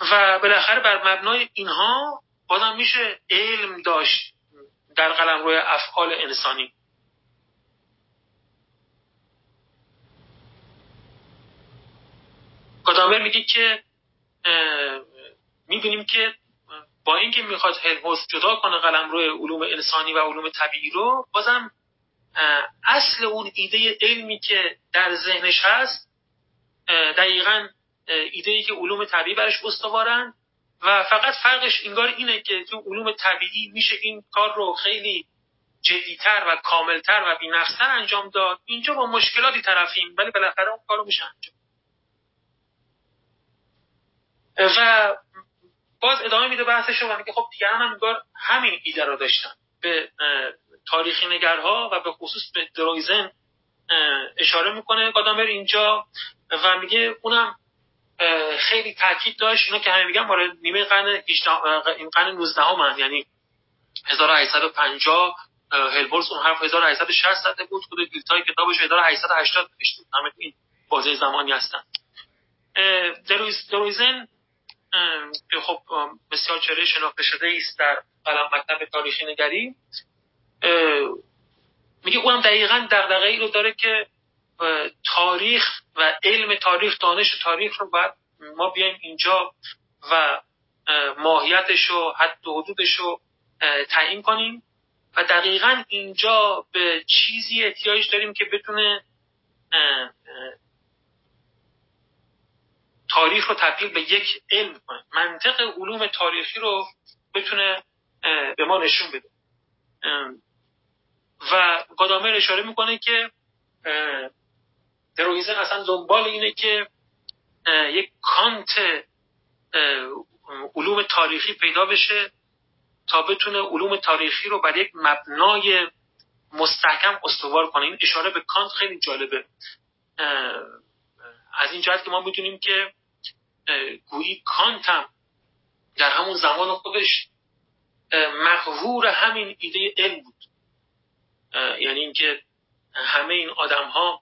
و بالاخره بر مبنای اینها بازم میشه علم داشت در قلم روی افعال انسانی. کدامر میگه که می‌بینیم که با اینکه می‌خواد هلموس جدا کنه قلم روی علوم انسانی و علوم طبیعی رو بازم اصل اون ایده علمی که در ذهنش هست دقیقا ایده ای که علوم طبیعی برش استوارن و فقط فرقش انگار اینه که تو علوم طبیعی میشه این کار رو خیلی جدیتر و کاملتر و بینقصتر انجام داد. اینجا با مشکلاتی طرفیم ولی بالاخره اون کارو میشه انجام. و باز ادامه میده بحثش و میگه خب دیگران هم انگار همین ایده رو داشتن. به تاریخی نگرها و به خصوص به درویزن اشاره می‌کنه. گادامر اینجا و میگه اونم خیلی تاکید داشت. اینا که همه میگن مال نیمه قرن این قرن 19 هم یعنی 1850 هلبورس اون حرف 1860 زده بود. خود دیلتای کتابش 1880 نوشته همه این بازه زمانی هستن. درویزن که خب بسیار چهره شناخته شده است در قلم مکتب تاریخی نگری. میگه اونم دقیقا دقدقه ای رو داره که تاریخ و علم تاریخ دانش تاریخ رو باید ما بیایم اینجا و ماهیتش و حد و حدودش رو تعیین کنیم و دقیقا اینجا به چیزی احتیاج داریم که بتونه تاریخ رو تبدیل به یک علم کنه. منطق علوم تاریخی رو بتونه به ما نشون بده. و گادامر اشاره می‌کنه که درویزن اصلا دنبال اینه که یک کانت علوم تاریخی پیدا بشه تا بتونه علوم تاریخی رو بر یک مبنای مستحکم استوار کنه. این اشاره به کانت خیلی جالبه. از این جهت که ما می‌تونیم که گویی کانت هم در همون زمان خودش مغرور همین ایده علم یعنی اینکه همه این آدم ها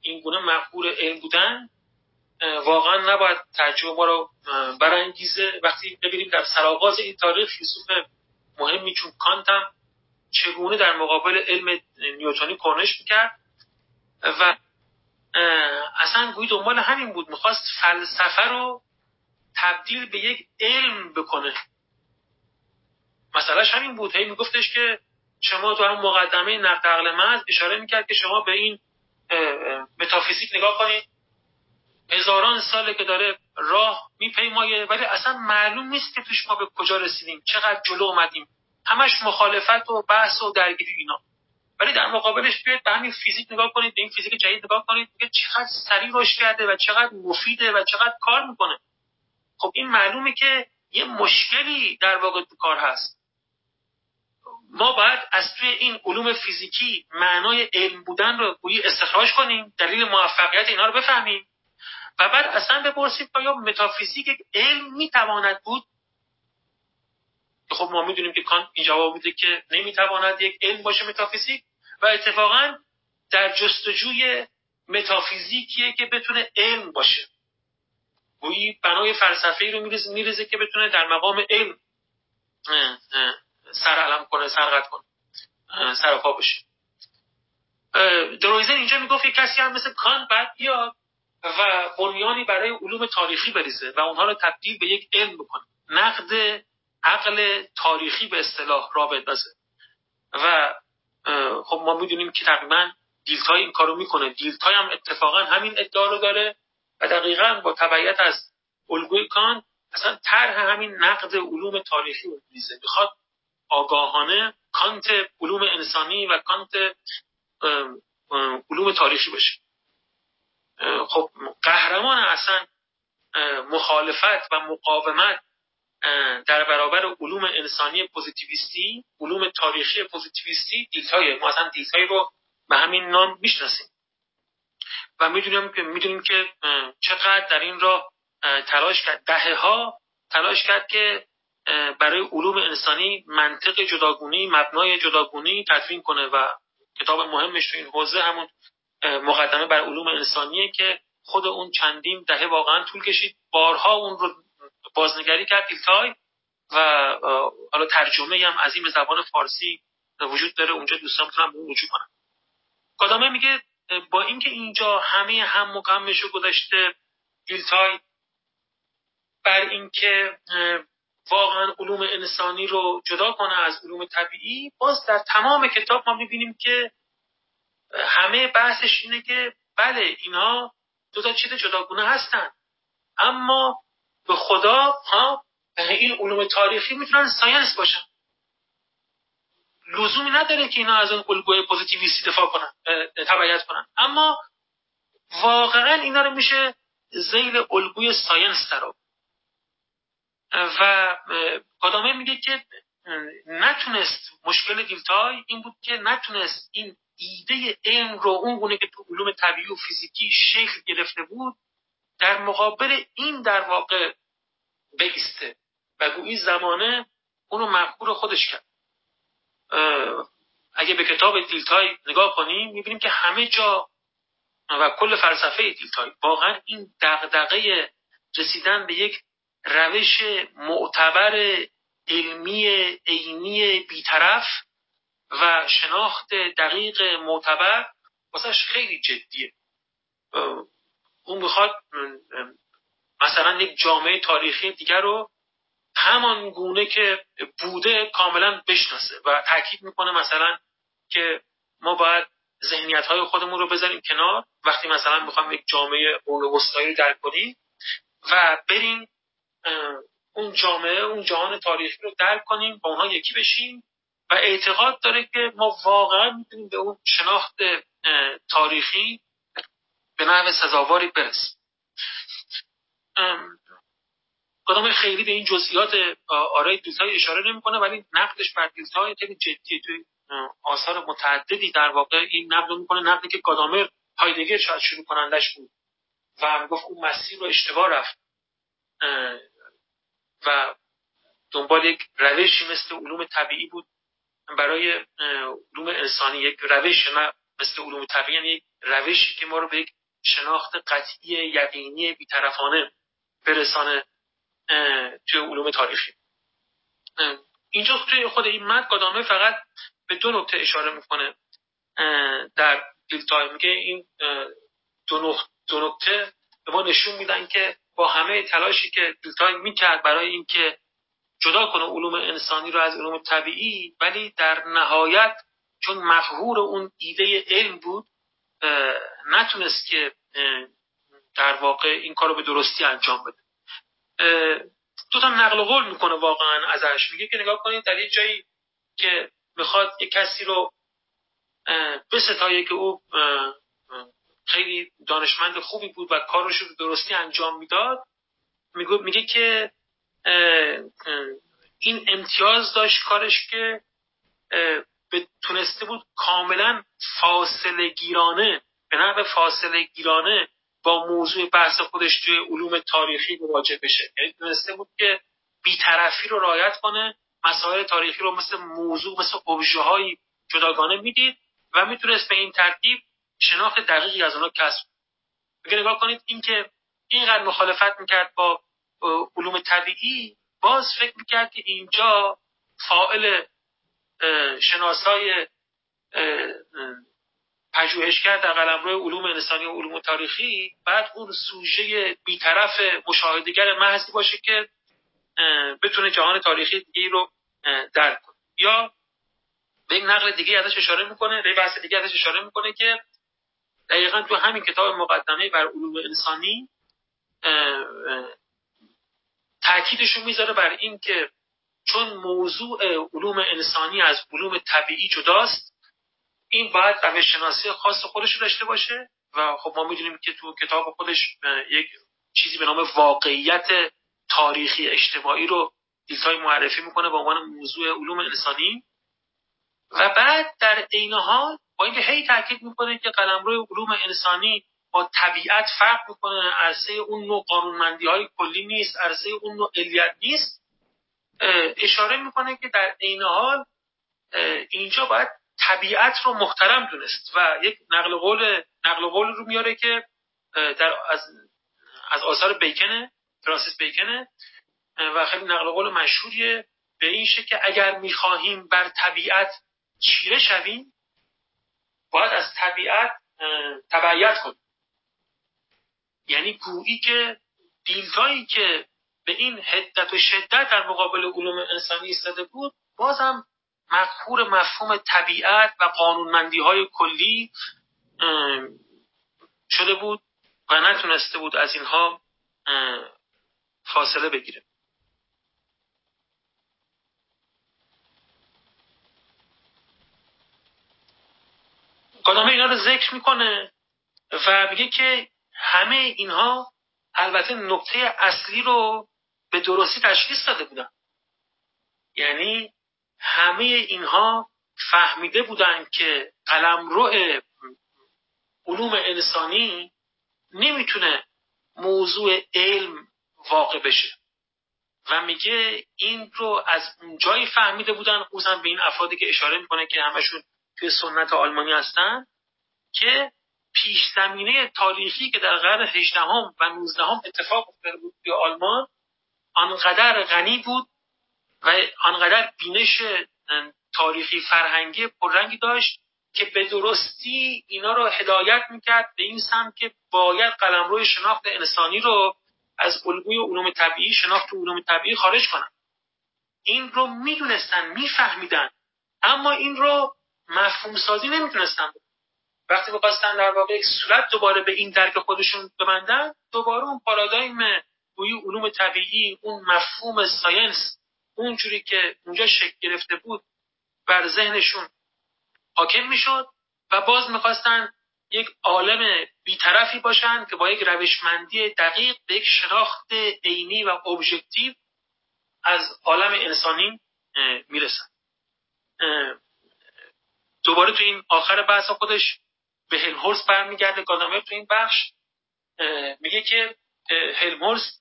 این گونه مغرور علم بودن واقعا نباید تجربه ما رو برانگیزه. وقتی ببینیم در سرآغاز این تاریخ فیلسوف مهمی چون کانت هم چگونه در مقابل علم نیوتونی کنش می‌کرد و اصلا گویی دنبال همین بود. می‌خواست فلسفه رو تبدیل به یک علم بکنه. مسئلهش همین بود. هی میگفتش که شما تو هم مقدمه نقد عقل محض اشاره می‌کرد که شما به این متافیزیک نگاه کنید. هزاران ساله که داره راه میپیمایه ولی اصلا معلوم نیست که پیش ما به کجا رسیدیم چقدر جلو اومدیم. همش مخالفت و بحث و درگیری اینا. ولی در مقابلش بیاید به همین فیزیک نگاه کنید به این فیزیک جدید نگاه کنید میگه چقدر سریع رشد کرده و چقدر مفیده و چقدر کار می‌کنه. خب این معلومه که یه مشکلی در واقع تو کار هست. ما باید از توی این علوم فیزیکی معنای علم بودن رو گویی استخراج کنیم دلیل موفقیت اینا رو بفهمیم و بعد اصلا بپرسیم آیا متافیزیک علم می‌تواند بود؟ خب ما می‌دونیم که کانت این جواب بوده که نمی‌تواند یک علم باشه متافیزیک و اتفاقا در جستجوی متافیزیکیه که بتونه علم باشه. گویی بنای فلسفه رو میرزه, میرزه که بتونه در مقام علم سرعلم کنه سرقت کنه سرپا بشه درویزن اینجا می‌گفت یک کسی هم مثل کان بعد بیاد و بنیانی برای علوم تاریخی بریزه و اونها رو تبدیل به یک علم بکنه. نقد عقل تاریخی به اصطلاح را بندازه و خب ما می‌دونیم که تقریبا دیلتای این کارو می‌کنه. دیلتای هم اتفاقا همین ادعا رو داره و دقیقا با تبعیت از الگوی کان اصلا طرح همین نقد علوم تاریخی رو میزه می‌خواد آگاهانه کانت علوم انسانی و کانت علوم تاریخی باشه. خب قهرمان اصلا مخالفت و مقاومت در برابر علوم انسانی پوزیتیویستی علوم تاریخی پوزیتیویستی دیلتای ما اصلا دیلتای رو به همین نام می‌شناسیم. و می‌دونیم که می‌دونیم که چقدر در این راه تلاش کرد. دهه ها تلاش کرد که برای علوم انسانی منطق جداگونی مبنای جداگونی تدوین کنه و کتاب مهمش تو این حوزه همون مقدمه بر علوم انسانیه که خود اون چندین دهه واقعا طول کشید. بارها اون رو بازنگری کرد دیلتای و حالا ترجمه هم از به زبان فارسی وجود داره. اونجا دوستان می‌تونن اون وجود کنن کدامه میگه با اینکه اینجا همه هم مقامش گذاشته دیلتای بر اینکه واقعا علوم انسانی رو جدا کنه از علوم طبیعی باز در تمام کتاب ما می‌بینیم که همه بحثش اینه که بله اینها دو تا چیز جداگونه هستن. اما به هر حال این علوم تاریخی می‌تونن science باشن. لزومی نداره که اینا از اون الگوی پوزیتیویستی دفاع کنن تبعیت کنن. اما واقعا اینا رو میشه ذیل الگوی science در و گادامر میگه که نتونست مشکل دیلتای این بود که نتونست این ایده علم رو اون گونه که تو علوم طبیعی و فیزیکی شکل گرفته بود در مقابل این در واقع بیسته و گویی زمانه اونو مقبول خودش کرد. اگه به کتاب دیلتای نگاه کنیم می‌بینیم که همه جا و کل فلسفه دیلتای واقعا این دغدغه رسیدن به یک روش معتبر علمی عینی بیطرف و شناخت دقیق معتبر واسش خیلی جدیه. اون می‌خواد مثلا یک جامعه تاریخی دیگر رو همان گونه که بوده کاملا بشناسه و تاکید می‌کنه مثلا که ما باید ذهنیت های خودمون رو بذاریم کنار وقتی مثلا می‌خوام یک جامعه قرون وسطایی رو درک کنیم و بریم اون جامعه اون جهان تاریخی رو درک کنیم با اونها یکی بشیم و اعتقاد داره که ما واقعا می‌تونیم به اون شناخت تاریخی به نحو سزاواری برسیم. کدام خیلی به این جزئیات آرای دیلتای اشاره نمی‌کنه ولی نقدش بر دیلتای خیلی جدی توی آثار متعددی در واقع این نقد می‌کنه نقدی که کادامر هایدگر شاید شروع کنندش بود. و گفت اون مسیر رو اشتباه رفت. و دنبال یک روشی مثل علوم طبیعی بود. برای علوم انسانی یک روش نه مثل علوم طبیعی یعنی یک روشی که ما رو به یک شناخت قطعی یقینی بیطرفانه برسانه توی علوم تاریخی. اینجا توی خود این مد گادامه فقط به دو نکته اشاره می‌کنه. در دیلتای میگه این دو نکته به ما نشون میدن که با همه تلاشی که دیلتای می‌کرد برای اینکه جدا کنه علوم انسانی رو از علوم طبیعی ولی در نهایت چون مفهور اون ایده علم بود نتونست که در واقع این کار رو به درستی انجام بده. دو تا نقل قول می‌کنه واقعا ازش. میگه که نگاه کنید در یه جایی که می‌خواد یک کسی رو به ستایه که او خیلی دانشمند خوبی بود و کارش رو درستی انجام می‌داد. میگه که این امتیاز داشت کارش که به تونسته بود کاملا فاصله گیرانه به نحو فاصله گیرانه با موضوع بحث خودش توی علوم تاریخی مواجه بشه. یعنی تونسته بود که بیطرفی رو رعایت کنه مسائل تاریخی رو مثل موضوع مثل ابژه جداگانه می‌دید و می‌تونست به این ترتیب شناخت دقیقی از اونها کسب اگر نگاه کنید اینکه اینقدر مخالفت می‌کرد با علوم طبیعی باز فکر می‌کرد که اینجا فائل شناسای پژوهشگر در قلمرو علوم انسانی و علوم تاریخی بعد اون سوژه بیطرف مشاهدگر محضی باشه که بتونه جهان تاریخی دیگه رو درک کنه. یا به نقل دیگه ازش اشاره می‌کنه به بحث دیگه ازش اشاره می‌کنه که دقیقا تو همین کتاب مقدمه بر علوم انسانی تاکیدش رو می‌ذاره بر این که چون موضوع علوم انسانی از علوم طبیعی جداست این باید روش شناسی خاص خودش رو داشته باشه و خب ما می‌دونیم که تو کتاب خودش یک چیزی به نام واقعیت تاریخی اجتماعی رو دیلتای معرفی می‌کنه به عنوان موضوع علوم انسانی. و بعد در عین حال با اینکه هی تاکید می‌کنه که قلمرو علوم انسانی با طبیعت فرق می‌کنه عرصه اون نوع قانونمندی های کلی نیست عرصه اون نوع علیت نیست. اشاره می‌کنه که در عین حال اینجا باید طبیعت رو محترم دونست و یک نقل قول نقل قول رو میاره که در از از آثار بیکنه فرانسیس بیکنه و خیلی نقل قول مشهوریه به این که اگر می‌خواهیم بر طبیعت چیره شویم باید از طبیعت تبعیت کنیم. یعنی گویی که دیلتایی که به این حدت و شدت در مقابل علوم انسانی ایستاده بود بازم مقهور مفهوم طبیعت و قانونمندی های کلی شده بود و نتونسته بود از اینها فاصله بگیره. کدامه اینا رو ذکر می‌کنه و میگه که همه اینها البته نکته اصلی رو به درستی تشخیص داده بودن. یعنی همه اینها فهمیده بودند که قلمرو علوم انسانی نمی‌تونه موضوع علم واقع بشه. و میگه این رو از اونجایی فهمیده بودن خصوصا به این افرادی که اشاره می‌کنه که همشون توی سنت آلمانی هستن که پیش زمینه تاریخی که در قرن 18 و 19 اتفاق افتاده بود توی آلمان آنقدر غنی بود و آنقدر بینش تاریخی فرهنگی پررنگی داشت که به درستی اینا رو هدایت می‌کرد به این سمت که باید قلمرو شناخت انسانی رو از الگوی علوم طبیعی شناخت علوم طبیعی خارج کنن. این رو می‌دونستن میفهمیدن. اما این رو مفهوم سازی نمی‌تونستن وقتی می‌خواستن در واقع یک صورت دوباره به این درک خودشون ببندن دوباره اون پارادایم گویی علوم طبیعی اون مفهوم ساینس اونجوری که اونجا شکل گرفته بود بر ذهنشون حاکم می‌شد و باز می‌خواستن یک عالم بیطرفی باشن که با یک روشمندی دقیق به یک شناخت عینی و ابژکتیو از عالم انسانی می‌رسن. دوباره تو این آخر بحث خودش به هلمهورس برمیگرده. گادامر تو این بخش میگه که هلمهورس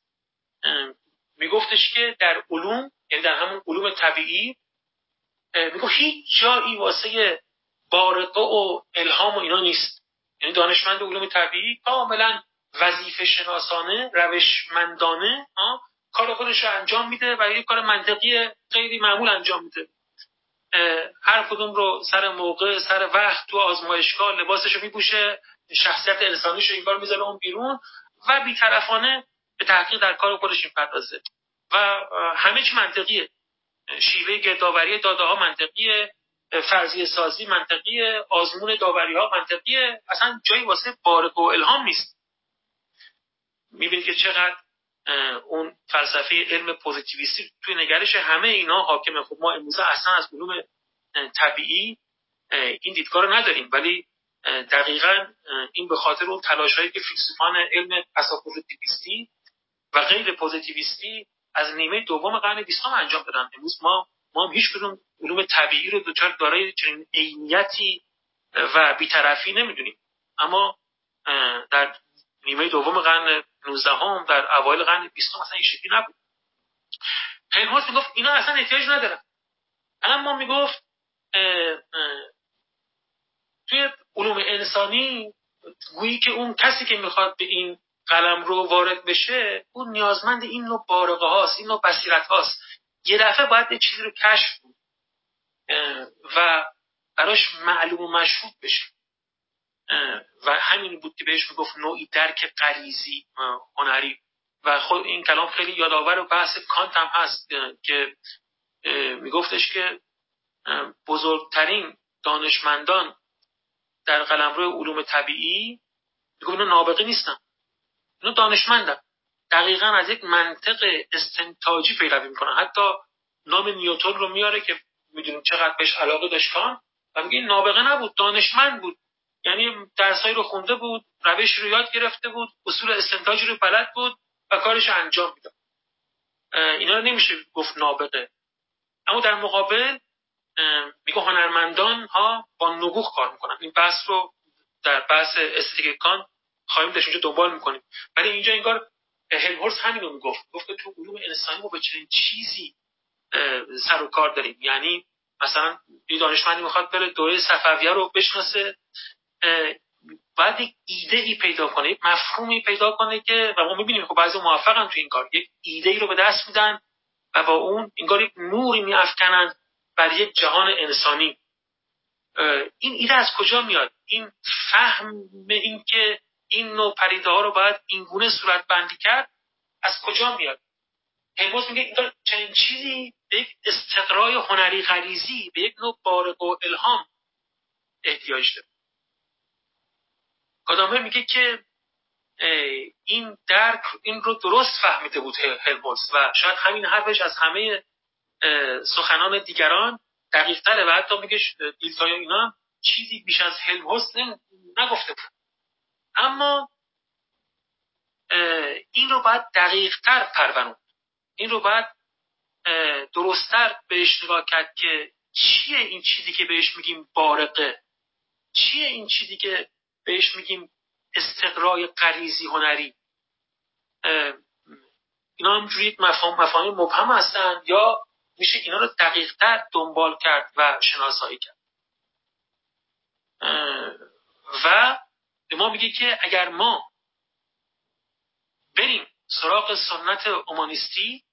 میگفتش که در علوم یعنی در همون علوم طبیعی میگه هیچ جایی واسه بارقه و الهام و اینا نیست. یعنی دانشمند علوم طبیعی کاملا وظیفه شناسانه روشمندانه کار خودش رو انجام میده و یک کار منطقی غیری معمول انجام میده. هر کدوم رو سر موقع سر وقت تو آزمایشگاه لباسش رو میپوشه شخصیت انسانیش رو این کار می‌ذاره اون بیرون و بیطرفانه به تحقیق در کار خودش می‌پردازه و همه چی منطقیه. شیوه گردآوری داده ها منطقیه فرضیه سازی منطقیه آزمون داوری ها منطقیه. اصلا جایی واسه بارق و الهام نیست. می‌بینید که چقدر اون فلسفه علم پوزیتیویستی توی نگرش همه اینا حاکمه. خب ما امروزه اصلا از علوم طبیعی این دیدگاه رو نداریم. ولی دقیقا این به خاطر اون تلاش هایی که فیلسوفان علم پساپوزیتیویستی و غیر پوزیتیویستی از نیمه دوم قرن بیستم انجام دادن. امروز ما ما هم هیچ کدوم علوم طبیعی رو دچار دارای چنین عینیتی و بیطرفی نمی‌دونیم. اما در نیمه دوم قرن 19 هم در اوایل قرن 20 اصلا این شکلی نبود. هلموت می‌گفت اینا اصلا احتیاج ندارن. الان ما می‌گفت توی علوم انسانی گویی که اون کسی که می‌خواد به این قلم رو وارد بشه اون نیازمند این نوع بارقه هاست این نوع بصیرت هاست. یه دفعه باید یه چیزی رو کشف بود و براش معلوم و مشهود بشه. و همین بود که بهش می‌گفت نوعی درک غریزی هنری. و خود این کلام خیلی یادآور و بحث کانت هم هست که میگفتش که بزرگترین دانشمندان در قلمرو علوم طبیعی می‌گفت اینا نابغه نیستن. اینا دانشمندن. دقیقا از یک منطق استنتاجی پیروی می‌کنن. حتی نام نیوتن رو میاره که می‌دونیم چقدر بهش علاقه داشت و میگه نابغه نبود دانشمند بود. یعنی درسایی رو خونده بود روش رو یاد گرفته بود اصول استنتاجی رو بلد بود و کارش انجام می‌داد. اینا رو نمیشه گفت نابغه. اما در مقابل میگه هنرمندان ها با نبوغ کار می‌کنن. این بحث رو در بحث استیک کان خواهیم داشت اونجا دنبال می‌کنیم. ولی اینجا انگار هلهورس همین رو می‌گفت. گفت که تو علوم انسانی ما به چنین چیزی سر و کار داریم. یعنی مثلا یه دانشمندی می‌خواد بره دوره صفویه رو بشناسه. باید یک ایده ای پیدا کنه یک مفهومی پیدا کنه که و ما می‌بینیم خب بعضی موفقن تو این کار یک ایده ای رو به دست میدن و با اون انگار یک نوری میافکنن بر یک جهان انسانی. این ایده از کجا میاد؟ این فهم این که این نوع پریده ها رو باید اینگونه صورت بندی کرد از کجا میاد؟ هیموس میگه این چنین چیزی به یک استقرای هنری غریزی به یک نوع بارق و الهام احتیاج داره. کادامه میگه که این درک این رو درست فهمیده بود هلموس و شاید همین حرفش از همه سخنان دیگران دقیق تره و حتی میگه دیلتای اینا چیزی بیش از هلموس نگفته بود. اما این رو باید دقیق تر پرونون این رو باید درستتر بهش نگاه کرد که چیه این چیزی که بهش میگیم بارقه؟ چیه این چیزی که بهش میگیم استقرای قریزی هنری. اینا همجوری مفاهیم مفاهیم مبهم هستن یا میشه اینا رو دقیقتر دنبال کرد و شناسایی کرد. و به ما میگه که اگر ما بریم سراغ سنت اومانیستی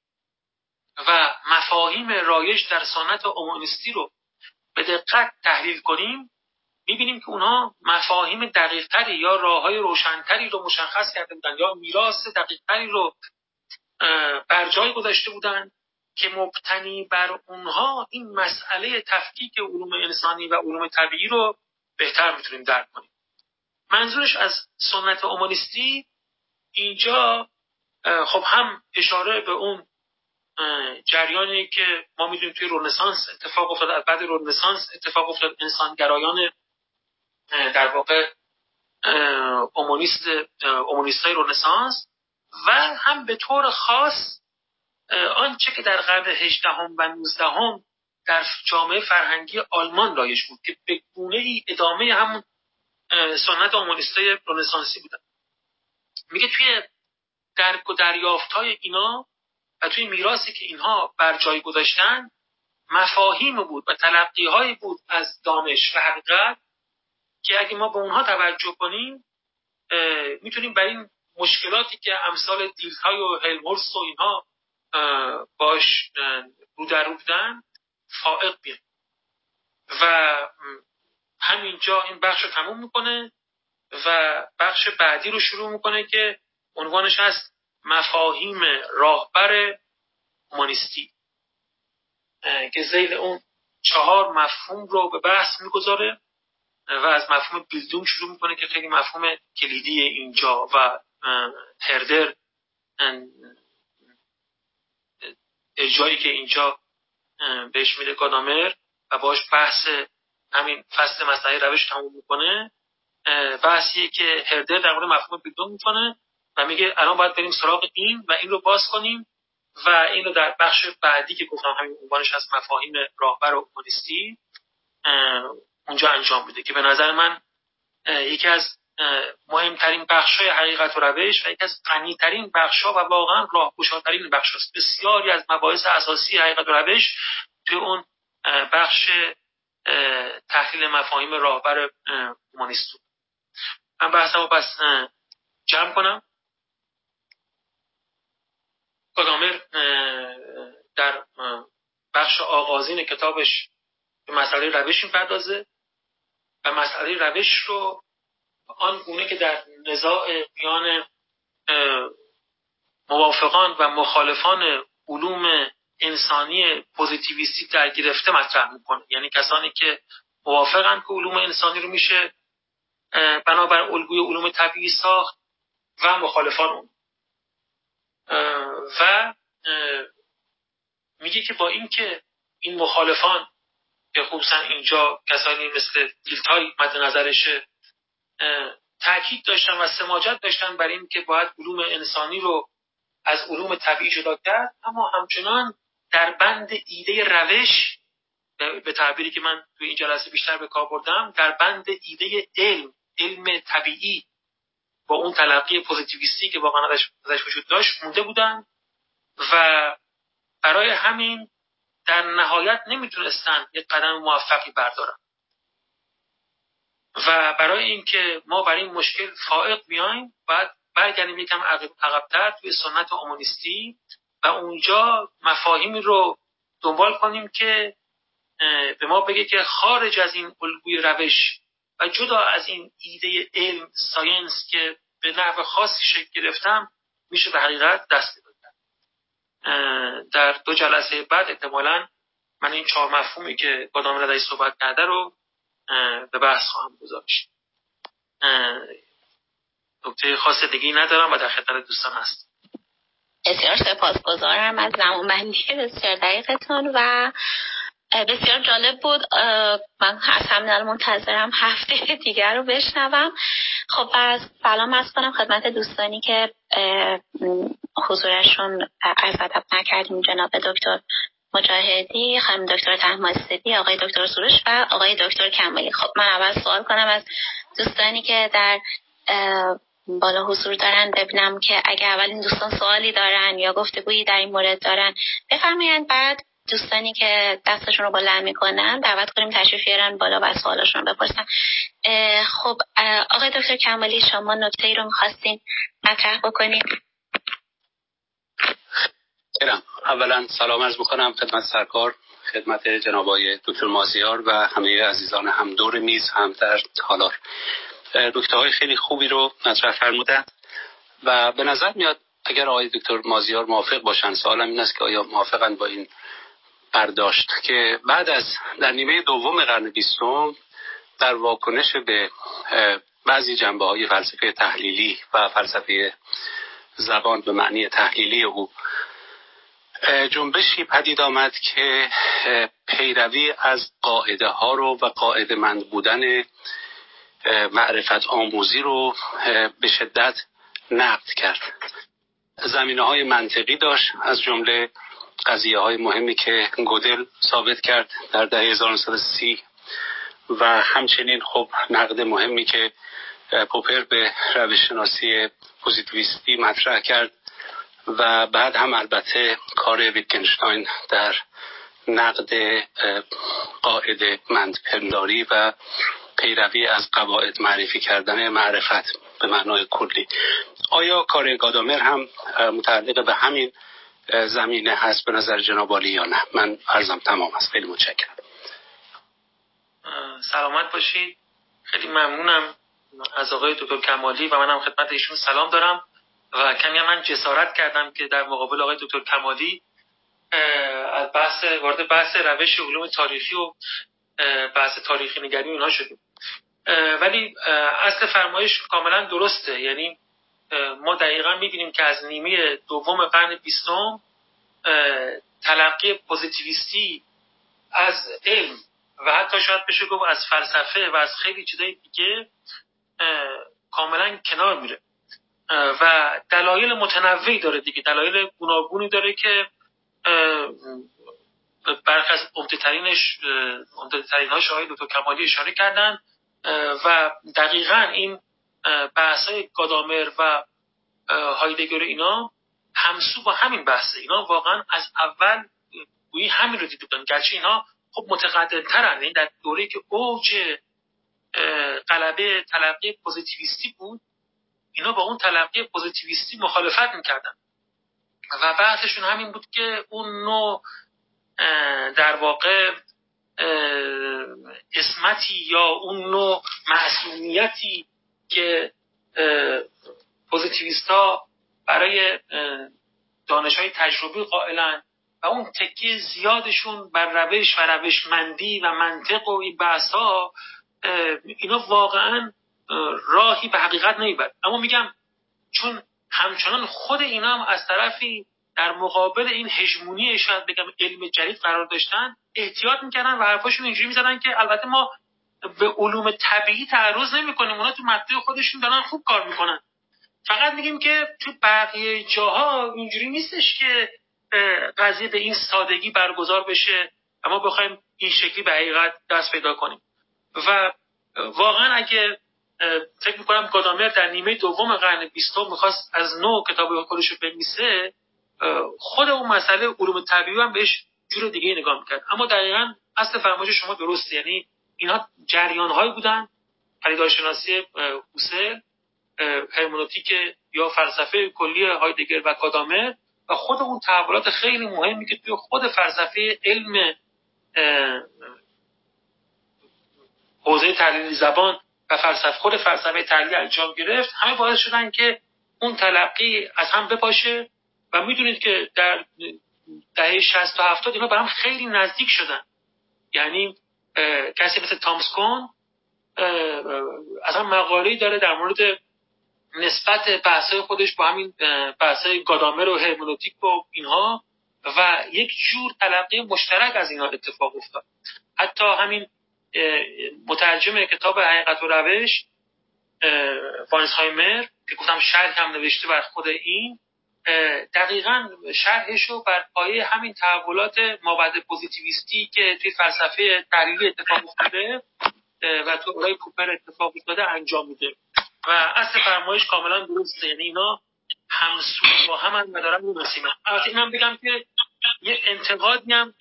و مفاهیم رایج در سنت اومانیستی رو به دقت تحلیل کنیم می‌بینیم که اونها مفاهیم دقیقتری یا راه های روشنتری رو مشخص کرده بودن یا میراث دقیقتری رو بر جای گذاشته بودن که مبتنی بر اونها این مسئله تفکیک علوم انسانی و علوم طبیعی رو بهتر می‌تونیم درک کنیم. منظورش از سنت اومانیستی اینجا خب هم اشاره به اون جریانی که ما می‌دونیم توی رنسانس اتفاق افتاد بعد رنسانس اتفاق افتاد انسانگرایان در واقع اومونیست اومونیست های رنسانس و هم به طور خاص آنچه که در قرن هجدهم و نوزدهم در جامعه فرهنگی آلمان رایج بود که به گونه ای ادامه همون سنت های رنسانسی بودن. میگه توی درک و دریافت های اینا و توی میراثی که اینها بر جای گذاشتن مفاهیم بود و تلقی بود از دانش و حقیقت که اگه ما به اونها توجه کنیم می‌تونیم بر این مشکلاتی که امثال دیلهای و هلمورس و اینها باش رو در رو بودن فائق بیایم. و همینجا این بخش رو تموم می‌کنه و بخش بعدی رو شروع می‌کنه که عنوانش هست مفاهیم راهبر اومانیستی که زیل اون چهار مفهوم رو به بحث می‌گذاره. و از مفهوم بیلدون شروع می‌کنه که خیلی مفهوم کلیدی اینجا و هردر اجایی که اینجا بهش میده گادامر و باش بحث همین فصل مسئله روش تموم می‌کنه. بحثیه که هردر در مورد مفهوم بیدون می‌کنه و میگه الان باید بریم سراغ این و این رو باز کنیم و این رو در بخش بعدی که گفتم همین عنوانش از مفاهیم راهبر و اومانیستی اونجا انجام میده که به نظر من یکی از مهمترین بخش های حقیقت و روش و یکی از غنیترین بخش ها و واقعا راهگشاترین بخش است بسیاری از مباحث اساسی حقیقت و روش توی اون بخش تحلیل مفاهیم راهبر اومانیستو من بحثمو پس جمع کنم. کدامر در بخش آغازین کتابش به مسئله روش می‌پردازه. و مسئله روش رو آن گونه که در نزاع میان موافقان و مخالفان علوم انسانی پوزیتیویستی در گرفته مطرح می‌کنه. یعنی کسانی که موافقن که علوم انسانی رو میشه بنابر الگوی علوم طبیعی ساخت و مخالفان اون. و میگه که با اینکه این مخالفان که خصوصا اینجا کسانی مثل دیلتای مد نظرشه تاکید داشتن و سماجت داشتن بر این که باید علوم انسانی رو از علوم طبیعی جدا کرد. اما همچنان در بند ایده روش به تعبیری که من توی این جلسه بیشتر به کار بردم در بند ایده علم علم طبیعی با اون تلقی پوزیتیویستی که واقعا ازش وجود داشت مونده بودن. و برای همین در نهایت نمی‌تونستن یک قدم موفقی بردارن. و برای اینکه ما برای این مشکل فائق بیایم باید برگردیم یکم عقبتر توی سنت اومانیستی و اونجا مفاهیمی رو دنبال کنیم که به ما بگه که خارج از این الگوی روش و جدا از این ایده علم ساینس که به نحو خاصی شکل گرفتم میشه به حقیقت دست در دو جلسه بعد احتمالا من این چهار مفهومی که گادام ردایی صحبت کرده رو به بحث خواهم گذاشت. نکته خاص دیگه ندارم و در خدمت دوستان هست بسیار سپاسگزارم از زمان بندی بسیار دقیقتون و بسیار جالب بود. من از همین منتظرم هفته [LAUGHS] دیگر رو بشنوم. خب از سلام از کنم خدمت دوستانی که حضورشون از ادب نکردیم جناب دکتر مجاهدی خانم دکتر تحماسدی آقای دکتر سروش و آقای دکتر کمالی. خب من اول سوال کنم از دوستانی که در بالا حضور دارن ببینم که اگه اول این دوستان سوالی دارن یا گفتگویی در این مورد دارن بفرمایند. بعد دوستانی که دستشون رو بلند می‌کنن دعوت کنیم تشریف بیارن بالا و سوالشون بپرسن. خب آقای دکتر کمالی شما نکته ای رو می‌خواستین مطرح بکنید اولا سلام عرض می‌کنم خدمت سرکار خدمت جناب دکتر مازیار و همه عزیزان هم دور میز هم در تالار. نکته های خیلی خوبی رو مطرح فرمودن و به نظر میاد اگر آقای دکتر مازیار موافق باشن سوالم این است که آیا موافقن با این برداشت که بعد از در نیمه دوم قرن بیستم در واکنش به بعضی جنبه های فلسفه تحلیلی و فلسفه زبان به معنی تحلیلی او جنبشی پدید آمد که پیروی از قاعده ها رو و قاعده مند بودن معرفت آموزی رو به شدت نقد کرد. زمینه های منطقی داشت از جمله قضیه های مهمی که گودل ثابت کرد در دهه 1930 و همچنین خب نقد مهمی که پوپر به روش شناسی پوزیتیویستی مطرح کرد و بعد هم البته کار ویتکنشتاین در نقد قاعده مندپنداری و پیروی از قواعد معرفی کردن معرفت به معنای کلی. آیا کار گادامر هم متعلق به همین زمینه هست به نظر جناب یا نه؟ من عرضم تمام است. خیلی متشکرم. سلامت باشید. خیلی ممنونم از آقای دکتر کمالی و منم خدمت ایشون سلام دارم و کمی من جسارت کردم که در مقابل آقای دکتر کمالی از بحث وارد بحث روش علوم تاریخی و بحث تاریخی نگری اینها شدیم. ولی اصل فرمایش کاملا درسته. یعنی ما دقیقا می‌بینیم که از نیمه دوم قرن بیستم تلقی پوزیتیویستی از علم و حتی شاید بشه گفت از فلسفه و از خیلی چیزای دیگه کاملا کنار میره. و دلایل متنوعی داره دیگه. دلایل گوناگونی داره که برخی از عمدهترینش عمدهترین هاش آقای دکتر کمالی اشاره کردن و دقیقا این بحث های گادامر و هایدگر اینا همسو با همین بحثه. اینا واقعا از اول گویی همین رو دیده بودن. گرچه اینا خب متقدم ترن این یعنی در دوره که اوج قلبه تلقی پوزیتیویستی بود اینا با اون تلقی پوزیتیویستی مخالفت می‌کردن. و بحثشون همین بود که اون نوع در واقع اسمتی یا اون نوع معصومیتی که ها برای دانش های تجربی قائلن و اون تکیه زیادشون بر روش و روشمندی و منطق و این بحث ها اینا واقعا راهی به حقیقت نمی‌برد اما میگم چون همچنان خود اینا هم از طرفی در مقابل این هژمونی شاید بگم علم جدید قرار داشتن احتیاط می‌کردن و حرفاشون اینجوری می‌زدن که البته ما به علوم طبیعی تعرض نمی‌کنیم. اونا تو مدده خودشون دارن خوب کار می‌کنن. فقط میگیم که تو بقیه جاها اینجوری نیستش که قضیه به این سادگی برگزار بشه و ما بخوایم این شکلی به حقیقت دست پیدا کنیم. و واقعا اگه فکر می‌کنم گادامر در نیمه دوم قرن بیستم می‌خواست از نو کتاب خودش رو بنویسه خود اون مسئله علوم طبیعی هم بهش جور دیگه نگاه می‌کرد. اما دقیقا اصل فرمایش شما درسته. یعنی اینها جریان هایی بودن پدیدارشناسی هوسل هرمونوتیک یا فلسفه کلی هایدگر و کادامر و خود اون تحولات خیلی مهمی که توی خود فلسفه علم حوزه تحلیل زبان و فلسفه خود فلسفه تحلیل انجام گرفت همه باعث شدن که اون تلقی از هم بپاشه و می‌دونید که در دهه 60 تا 70 اینا به هم خیلی نزدیک شدن. یعنی کسی مثل تامسکون از هم مقاله داره در مورد نسبت بحثای خودش با همین بحثای گادامر و هرمنوتیک و اینها و یک جور تلقی مشترک از اینها اتفاق افتاد. حتی همین مترجم کتاب حقیقت و روش وانسهایمر که گفتم شرح هم نوشته بر خود این دقیقا شرحش رو بر پایه همین تحولات مابعد پوزیتیویستی که توی فلسفه تحلیلی اتفاق افتاده و تو اولای کوپر اتفاق افتاده انجام میده. و اصل فرمایش کاملا درسته. یعنی اینا همسو با هم هم دارن می‌رسیم البته اینم بگم که یه انتقادی هم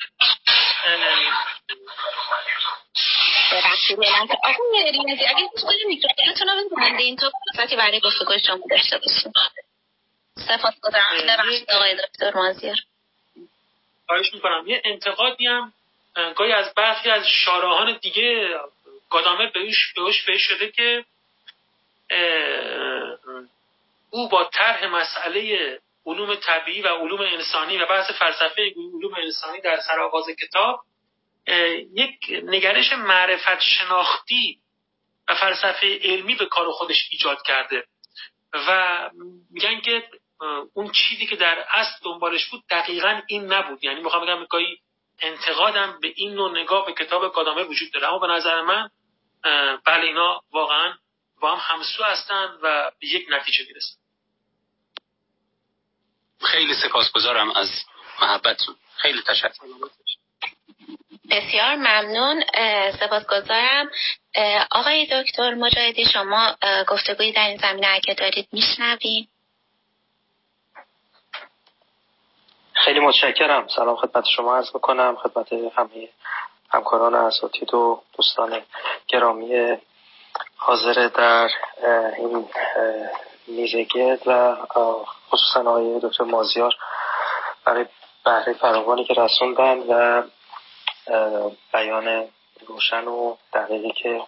ریاضی اگه میکروفونتون رو این تو برای گفتگوی شما داشته باشیم سپاس گذارم. ببخشید آقای دکتر خواهش می‌کنم. یه انتقادی هم گاهی از برخی از شارهان دیگه گادامر بهش بهش شده که او با طرح مسئله علوم طبیعی و علوم انسانی و بحث فلسفه علوم انسانی در سرآغاز کتاب یک نگرش معرفت شناختی و فلسفه علمی به کار خودش ایجاد کرده. و میگن که اون چیزی که در اصل دنبالش بود دقیقا این نبود. یعنی می‌خوام بگم گاهی انتقادم به این نوع نگاه به کتاب کادامه وجود داره. اما به نظر من بله اینا واقعا با هم همسو هستن و به یک نتیجه می‌رسن. خیلی سپاسگزارم از محبتتون. خیلی تشکر. بسیار ممنون. سپاسگزارم. آقای دکتر مجاهدی شما گفتگویی در این زمینه اگه دارید میشنویم خیلی متشکرم. سلام خدمت شما عرض می‌کنم. خدمت همه همکاران اساتید و دوستان گرامی حاضر در این میزگرد و خصوصا آقای دکتر مازیار برای بهره فراوانی که رسوندن و بیان روشن و دقیقی که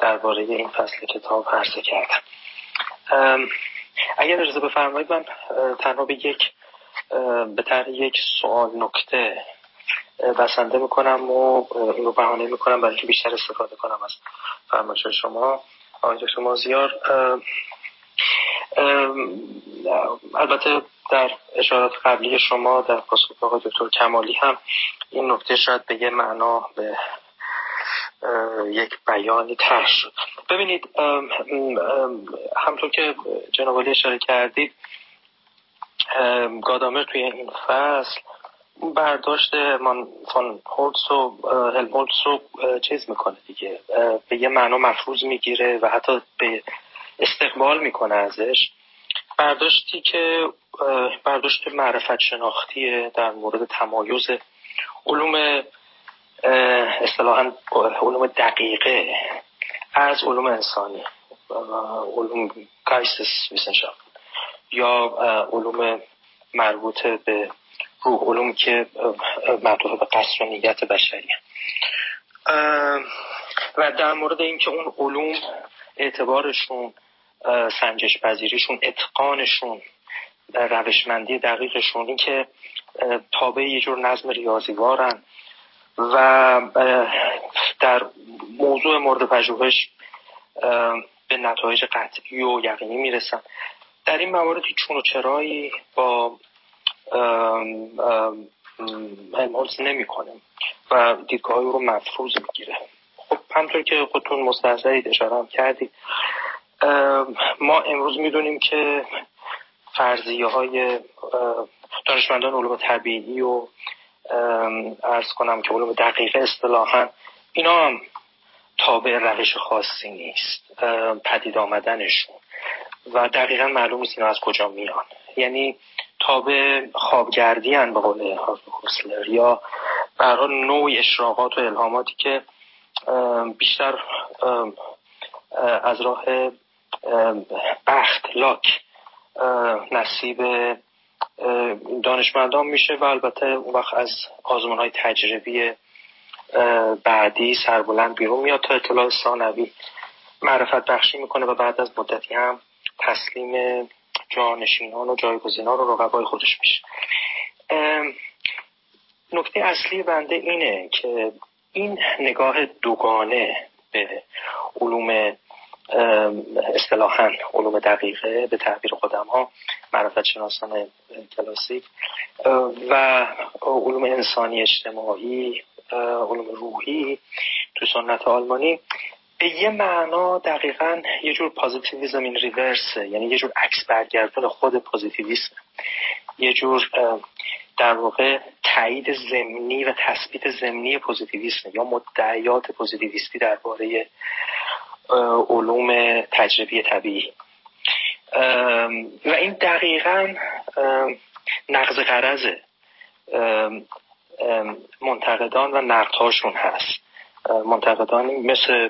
درباره این فصل کتاب عرضه کردم. اگر اجازه بفرمایید من تنها به یک به طرح یک سوال نکته بسنده می‌کنم و این رو بهانه می‌کنم برای که بیشتر استفاده کنم از فرمایش شما. آقای شما زیار البته در اشارات قبلی شما در پاسخ آقای دکتر کمالی هم این نکته شاید به یه معنا به یک بیانی طرح شد. ببینید همطور که جناب اشاره کردید گادامر توی این فصل برداشت من فان هلمهولتس و هلمهولتس رو چیز می‌کنه دیگه. به یه معنا مفروض می‌گیره و حتی به استقبال می‌کنه ازش. برداشتی که برداشت معرفت شناختی در مورد تمایز علوم اصطلاحا علوم دقیقه از علوم انسانی. علوم Geistes یا علوم مربوط به روح علوم که معطوف به قصر و نیت بشری و در مورد اینکه اون علوم اعتبارشون سنجش پذیریشون اتقانشون روشمندی دقیقشون این که تابع یه جور نظم ریاضیوارن و در موضوع مورد پژوهش به نتایج قطعی و یقینی می‌رسن. در این موارد چون و چرایی با هلمولتز نمی‌کنه و دیدگاه رو مفروض می‌گیره خب همطور که خودتون مستحضرید اشاره هم کردید ما امروز می‌دونیم که فرضیه های دانشمندان علوم طبیعی و ارز کنم که علوم دقیقه اصطلاحا اینا هم تابع روش خاصی نیست. پدید آمدنشون. و دقیقا معلوم نیست از کجا میان. یعنی تابع خوابگردی هن به قول هورسلر یا برای نوع اشراقات و الهاماتی که بیشتر از راه بخت لاک نصیب دانشمندان میشه و البته اون وقت از آزمون های تجربی بعدی سربلند بیرون میاد تا اطلاع ثانوی معرفت بخشی می‌کنه و بعد از مدتی هم تسلیم جانشینان و جایگزینان و رقبای خودش میشه. نکته اصلی بنده اینه که این نگاه دوگانه به علوم اصطلاحا علوم دقیقه به تعبیر خودم ها معرفت شناسان کلاسیک و علوم انسانی اجتماعی علوم روحی تو سنت آلمانی به یه معنا دقیقا یه جور positivism in reverse ه یعنی یه جور عکس برگردون خود پازیتیویسم. یه جور در واقع تایید ضمنی و تثبیت ضمنی پوزیتیویسم یا مدعیات پوزیتیویستی درباره علوم تجربی طبیعی. و این دقیقا نقض قرض منتقدان و نقدهاشون هست. منتقدانی مثل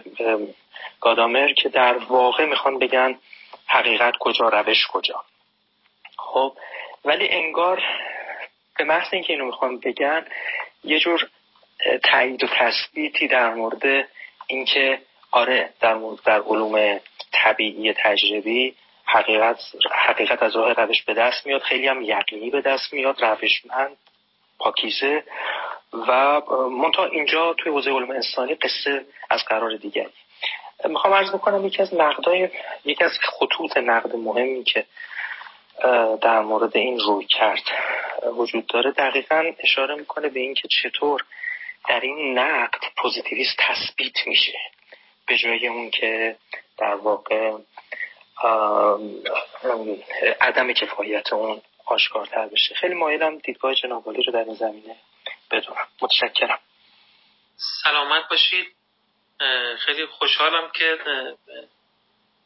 گادامر که در واقع می‌خوان بگن حقیقت کجا روش کجا. خب ولی انگار به محض اینکه اینو می‌خوان بگن یه جور تایید و تثبیتی در مورد اینکه آره در مورد در علوم طبیعی تجربی حقیقت حقیقت از راه روش به دست میاد خیلی هم یقینی به دست میاد روشمند پاکیزه. و منتها اینجا توی حوزه علوم انسانی قصه از قرار دیگری می‌خوام عرض بکنم یکی از نقدای یکی از خطوط نقد مهمی که در مورد این روی کرد وجود داره دقیقا اشاره می‌کنه به اینکه چطور در این نقد پوزیتیویست تثبیت میشه. به جای اون که در واقع عدم کفایت اون آشکارتر بشه. خیلی مایلم دیدگاه جنابالی رو در این زمینه بدونم. متشکرم. سلامت باشید. خیلی خوشحالم که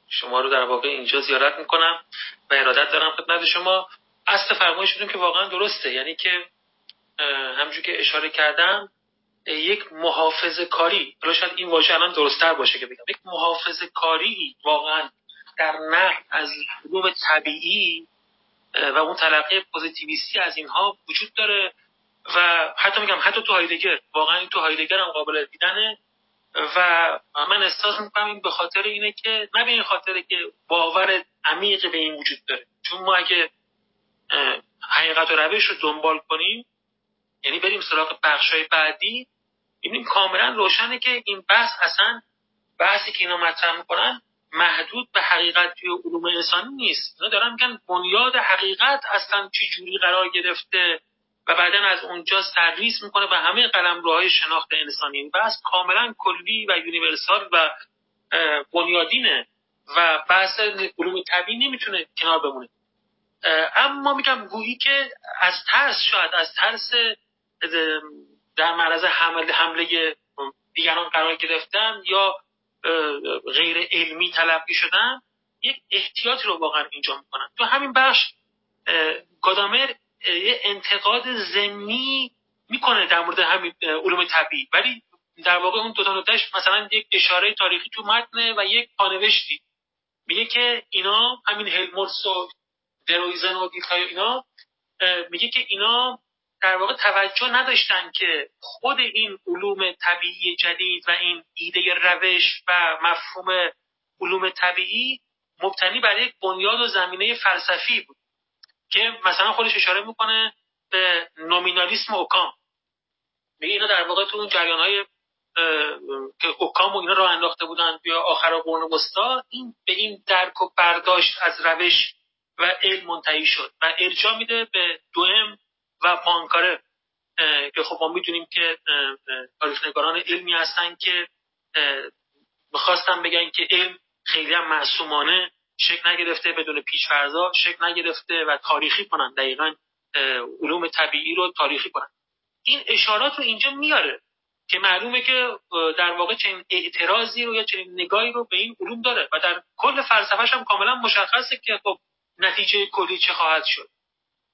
شما رو در واقع اینجا زیارت می‌کنم و ارادت دارم خدمت شما. اصل فرمایشتون که واقعا درسته. یعنی که همجور که اشاره کردم یک محافظ کاری حالا شاید این واژه الان درستتر باشه که بگم. یک محافظ کاری واقعا در نقد از علوم طبیعی و اون تلقی پوزیتیویستی از اینها وجود داره. و حتی میگم حتی تو هایدگر واقعا تو هایدگر هم قابل دیدنه و من احساس می‌کنم این به خاطر اینه که نه به این خاطره که باور عمیق به این وجود داره. چون ما اگه حقیقت و روش رو دنبال کنیم یعنی بریم سراغ بخشای بعدی ببینیم کاملا روشنه که این بحث اصلا بحثی که اینا مطرح می‌کنن محدود به حقیقت توی علوم انسانی نیست. اینا دارن میگن بنیاد حقیقت اصلا چی جوری قرار گرفته و بعدا از اونجا سرریز می‌کنه به همه قلمروهای شناخت انسانی. بحث کاملا کلی و یونیورسال و بنیادینه و بحث علوم طبیعی نمی‌تونه کنار بمونه. اما میگم گویی که از ترس شاید از ترس در معرض حمله, حمله دیگران قرار گرفتن یا غیر علمی تلقی شدن یک احتیاطی رو واقعا اینجا می‌کنن. تو همین بخش گادامر یه انتقاد زمینی می‌کنه در مورد همین علوم طبیعی. ولی در واقع اون دو تا نکتهش مثلا یک اشاره تاریخی تو متنه و یک پانوشتی. میگه که اینا همین هلمورس و درویزن و دیتای اینا میگه که اینا در واقع توجه نداشتن که خود این علوم طبیعی جدید و این ایده روش و مفهوم علوم طبیعی مبتنی بر یک بنیاد و زمینه فلسفی بود. که مثلا خودش اشاره می‌کنه به نومینالیسم اوکام. میگه اینا در واقع تو اون جریان های که اوکام و اینا رو انداخته بودن یا آخر قرن وسطا این به این درک و برداشت از روش و علم منتهی شد و ارجاع میده به دوم و پانکاره که خب ما می‌دونیم که نگاران علمی هستن که می‌خواستن بگن که علم خیلی هم معصومانه. شکل نگرفته بدون پیشفرزا شکل نگرفته و تاریخی کنن. دقیقا علوم طبیعی رو تاریخی کنن. این اشارات رو اینجا میاره که معلومه که در واقع چنین اعتراضی رو یا چنین نگاهی رو به این علوم داره و در کل فلسفهش هم کاملا مشخصه که خب نتیجه کلی چه خواهد شد.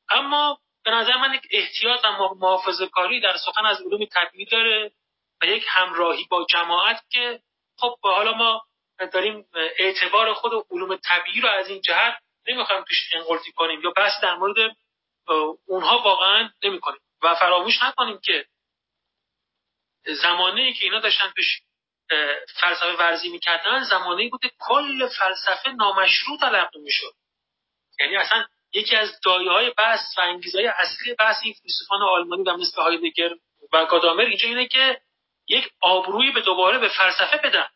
اما به نظر من یک احتیاط و محافظه کاری در سخن از علوم طبیعی داره و یک همراهی با جماعت که خب حالا ما داریم اعتبار خود علوم طبیعی رو از این جهت نمی‌خوایم توش انقلتی کنیم یا بس در مورد اونها واقعا نمی کنیم و فراموش نکنیم که زمانه که اینا داشتن توش فلسفه ورزی می‌کردن زمانه بوده کل فلسفه نامشروع تلقی می‌شد. یعنی اصلا یکی از دایه های بحث و انگیزهای اصلی بحث این فیلسوفان آلمانی و مثل هایدگر و گادامر اینجا اینه که یک آبرویی به دوباره به فلسفه بدن.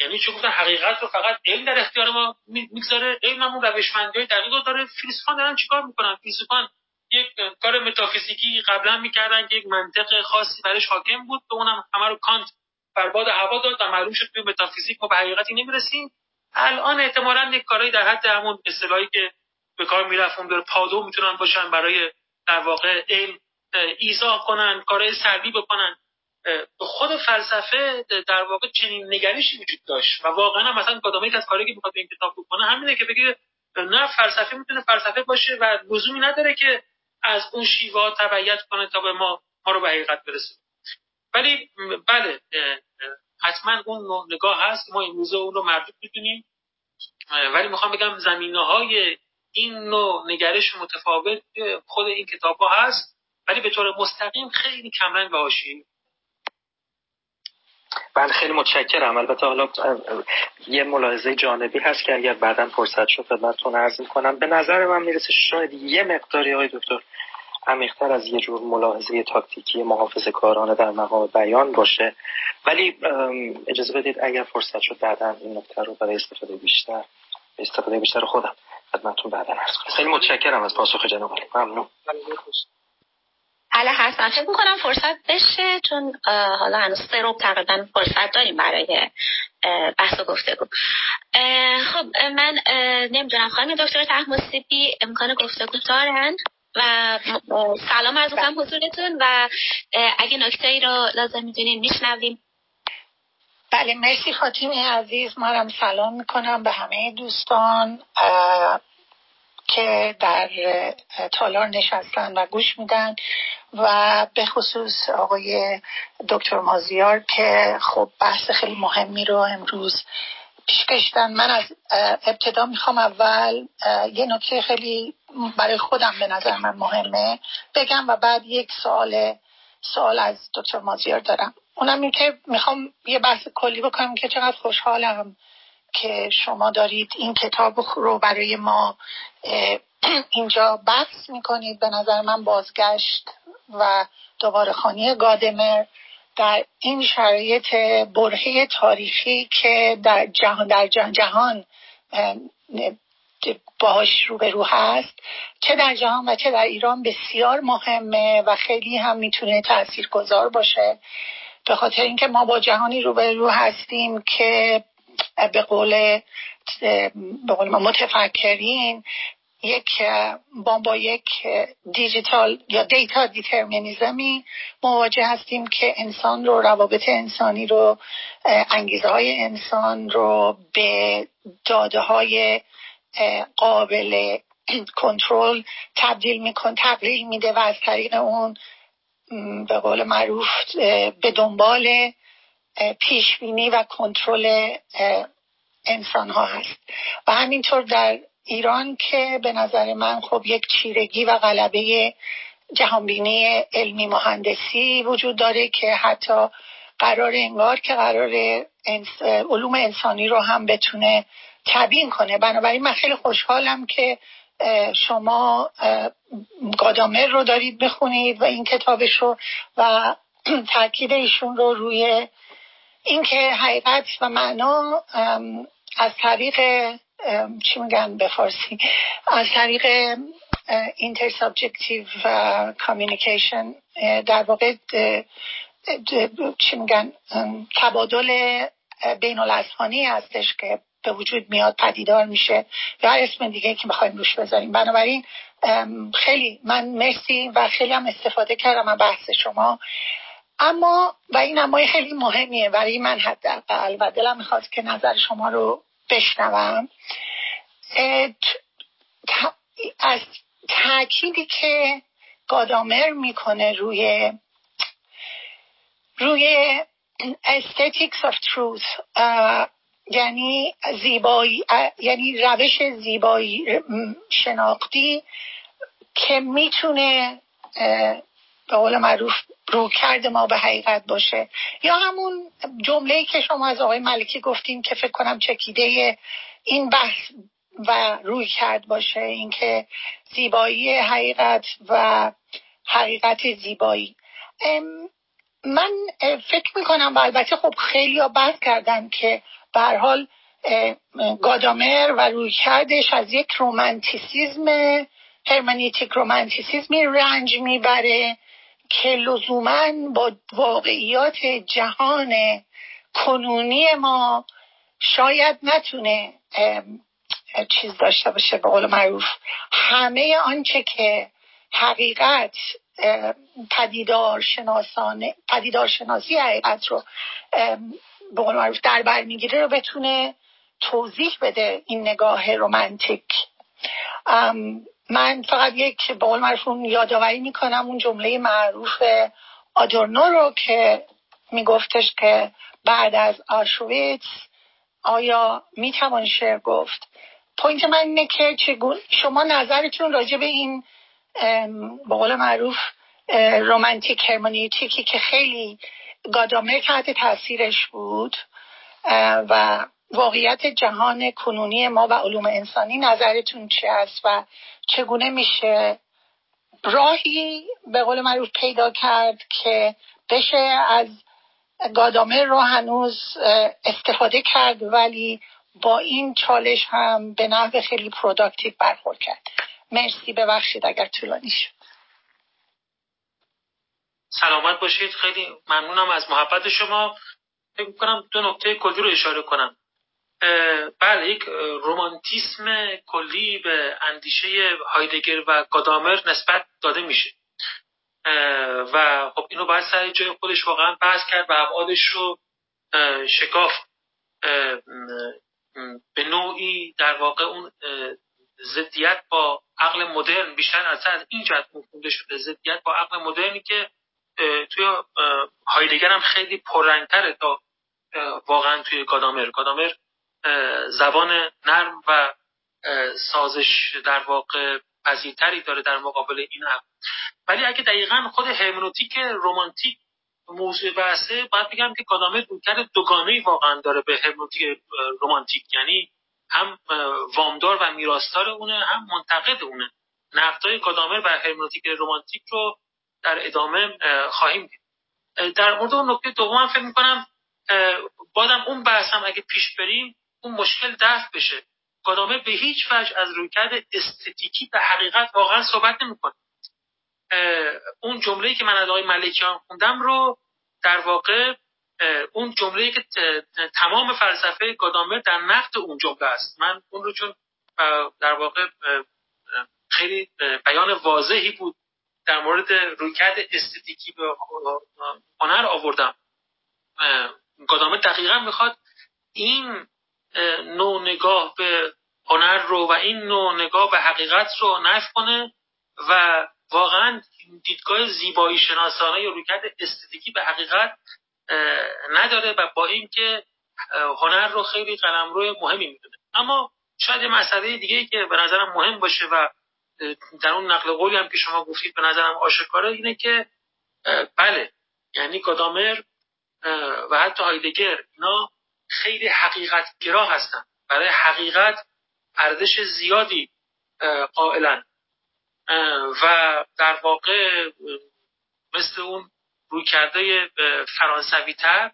یعنی چون گفتن حقیقت رو فقط علم در اختیار ما می‌گذاره علم همون روشمندی دقیق رو داره. فیلسوفان دارن چیکار می‌کنن؟ فیلسوفان یک کار متافیزیکی قبلا می‌کردن که یک منطق خاصی برش حاکم بود. به اونم همه رو کانت بر باد هوا داد و معلوم شد که متافیزیک ما به حقیقتی نمی‌رسیم. الان احتمالا یک کارهایی در حد همون اصطلاحی که به کار می‌رفت داره پادو می‌تونن باشن برای در واقع علم ایضاح کنن کارهای سلبی بکنن. خود فلسفه در واقع چنین نگریشی وجود داشت و واقعا مثلا کدام از کاری که می‌خواد این کتاب بکنه همینه که بگه نه فلسفه می‌تونه فلسفه باشه و لزومی نداره که از اون شیوا تبعیت کنه تا به ما ما رو به حقیقت برسه ولی بله حتما اون نگاه هست. ما امروزه اون رو مردود می‌دونیم. ولی می‌خوام بگم زمینه های این نوع نگرش متفاوت خود این کتاب ها هست. ولی به طور مستقیم خیلی کمرنگ و حاشیه‌ای بله خیلی متشکرم. البته حالا یه ملاحظه جانبی هست که اگر بعدا فرصت شد خدمتتون عرض کنم به نظر من می‌رسه شاید یه مقداری های دکتر عمیقتر از یه جور ملاحظه تاکتیکی محافظ کارانه در مقام بیان باشه. ولی اجازه بدید اگر فرصت شد بعدا این نکته رو برای استفاده بیشتر استفاده بیشتر خودم خدمتتون بعدا عرض کنم. خیلی متشکرم از پاسخ جناب ممنون. حالا هستم فکر می‌کنم فرصت بشه چون حالا هنوز سه روب تقریبا فرصت داریم برای بحث و گفتگو. خب من نمی‌دونم خانم دکتر تحماسیبی امکان گفتگو دارن و سلام از کنم حضورتون و اگه نکته ای رو لازم می‌دونین میشنویم. بله مرسی فاطمه عزیز. ما هم سلام می‌کنم به همه دوستان که در تالار نشستن و گوش میدن. و به خصوص آقای دکتر مازیار که خب بحث خیلی مهمی رو امروز پیش کشتن. من از ابتدا می‌خوام اول یه نکته خیلی برای خودم به نظر من مهمه بگم و بعد یک سوال سوال از دکتر مازیار دارم. اونم این که می‌خوام یه بحث کلی بکنم که چقدر خوشحالم که شما دارید این کتاب رو برای ما [CLEARS THROAT] اینجا بحث می‌کنید. به نظر من بازگشت و دوباره خانی گادمر در این شرایط برهه تاریخی که در جهان در جهان باهاش روبرو هست چه در جهان و چه در ایران بسیار مهمه و خیلی هم می‌تونه تأثیر گذار باشه. به خاطر اینکه ما با جهانی روبرو هستیم که به قول به قول ما متفکرین یک با با یک دیجیتال یا دیتا دیترمینیزمی مواجه هستیم که انسان رو روابط انسانی رو انگیزه های انسان رو به داده های قابل کنترل تبدیل میکن تقلیل میده و از طریق اون به قول معروف به دنبال پیشبینی و کنترل انسان ها هست. و همینطور در ایران که به نظر من خب یک چیرگی و غلبه جهانبینی علمی مهندسی وجود داره که حتی قرار انگار که قرار علوم انسانی رو هم بتونه تبیین کنه. بنابراین من خیلی خوشحالم که شما گادامر رو دارید بخونید و این کتابش رو و [CLEARS THROAT] تاکید ایشون رو روی اینکه حقیقت و معنا از طریق چی میگن به فارسی؟ از طریق intersubjective کامیونیکیشن در واقع چی میگن؟ تبادل بین الاسهانی هستش که به وجود میاد پدیدار میشه یا اسم دیگه که بخوایم روش بذاریم. بنابراین خیلی من مرسی و خیلی هم استفاده کردم از بحث شما. اما و این نمای خیلی مهمیه برای من حداقل و دلم می‌خواد که نظر شما رو بشنوم. از تاکیدی که گادامر می‌کنه روی روی aesthetics of truth یعنی زیبایی یعنی روش زیبایی شناختی که می‌تونه به قول معروف رو کرده ما به حقیقت باشه. یا همون جمله که شما از آقای ملکی گفتیم که فکر کنم چکیده این بحث و روی کرد باشه اینکه زیبایی حقیقت و حقیقت زیبایی. من فکر می‌کنم و البته خب خیلی ها بحث کردن که به حال گادامر و روی کردش از یک رومانتیسیزم هرمانیتیک رومانتیسیزمی رنج می‌بره. که لزوما با واقعیات جهان کنونی ما شاید نتونه چیز داشته باشه به قول معروف. همه آنچه که حقیقت پدیدار شناسانه پدیدار شناسی حقیقت رو به قول معروف در بر می‌گیره رو بتونه توضیح بده این نگاه رومانتیک. من فقط یک به قول معروف یادآوری می‌کنم اون جمله معروف آدورنو رو که میگفتش که بعد از آشویتس آیا می‌توان شعر گفت؟ پوینت من اینه که چگون شما نظرتون راجع به این به قول معروف رومانتیک هرمونیتیکی که خیلی گادامر تحت تاثیرش بود و واقعیت جهان کنونی ما و علوم انسانی نظرتون چی است و چگونه میشه راهی به قول معروف پیدا کرد که بشه از گادامر رو هنوز استفاده کرد ولی با این چالش هم به نحو خیلی productive برخورد کرد. مرسی ببخشید اگر طولانی شد. سلامت باشید. خیلی ممنونم از محبت شما. فکر کنم دو نکته کلی رو اشاره کنم. بله یک رومانتیسم کلی به اندیشه هایدگر و گادامر نسبت داده میشه. و خب اینو باید سر جای خودش واقعا بحث کرد و ابعادش رو شکافت. به نوعی در واقع اون ضدیت با عقل مدرن بیشتر از این جهت مفهوم شده ضدیت با عقل مدرنی که توی هایدگر هم خیلی پررنگتره تا واقعا توی گادامر. گادامر زبان نرم و سازش در واقع پذیرتری داره در مقابل این هم. ولی اگه دقیقا خود هرمنوتیک رومانتیک موضوع بحثه باید بگم که گادامر رویکرد دوگانه واقعا داره به هرمنوتیک رومانتیک یعنی هم وامدار و میراستار اونه هم منتقد اونه. نقدای گادامر بر هرمنوتیک رومانتیک رو در ادامه خواهیم دید. در مورد اون نکته دوم فکر می‌کنم بادم اون بحث هم اگه پیش بریم اون مشکل دفع بشه. گادامر به هیچ وجه از رویکرد استتیکی به حقیقت واقعا صحبت نمی‌کنه. اون جمله‌ای که من از آقای ملکیان خوندم رو در واقع اون جمله‌ای که تمام فلسفه گادامر در نقد اون جمله است. من اون رو چون در واقع خیلی بیان واضحی بود در مورد رویکرد استتیکی به هنر آوردم. گادامر دقیقا می‌خواد این نوع نگاه به هنر رو و این نوع نگاه به حقیقت رو نف کنه و واقعا دیدگاه زیبایی شناسانه یا رویکرد استتیکی به حقیقت نداره و با اینکه هنر رو خیلی قلمرو مهمی می‌دونه. اما شاید مسئله دیگه که به نظرم مهم باشه و در اون نقل قولی هم که شما گفتید به نظرم آشکاره اینه که بله یعنی گادامر و حتی هایدگر اینا خیلی حقیقت گرا هستن. برای حقیقت ارزش زیادی قائلن. و در واقع مثل اون روی کرده فرانسوی تر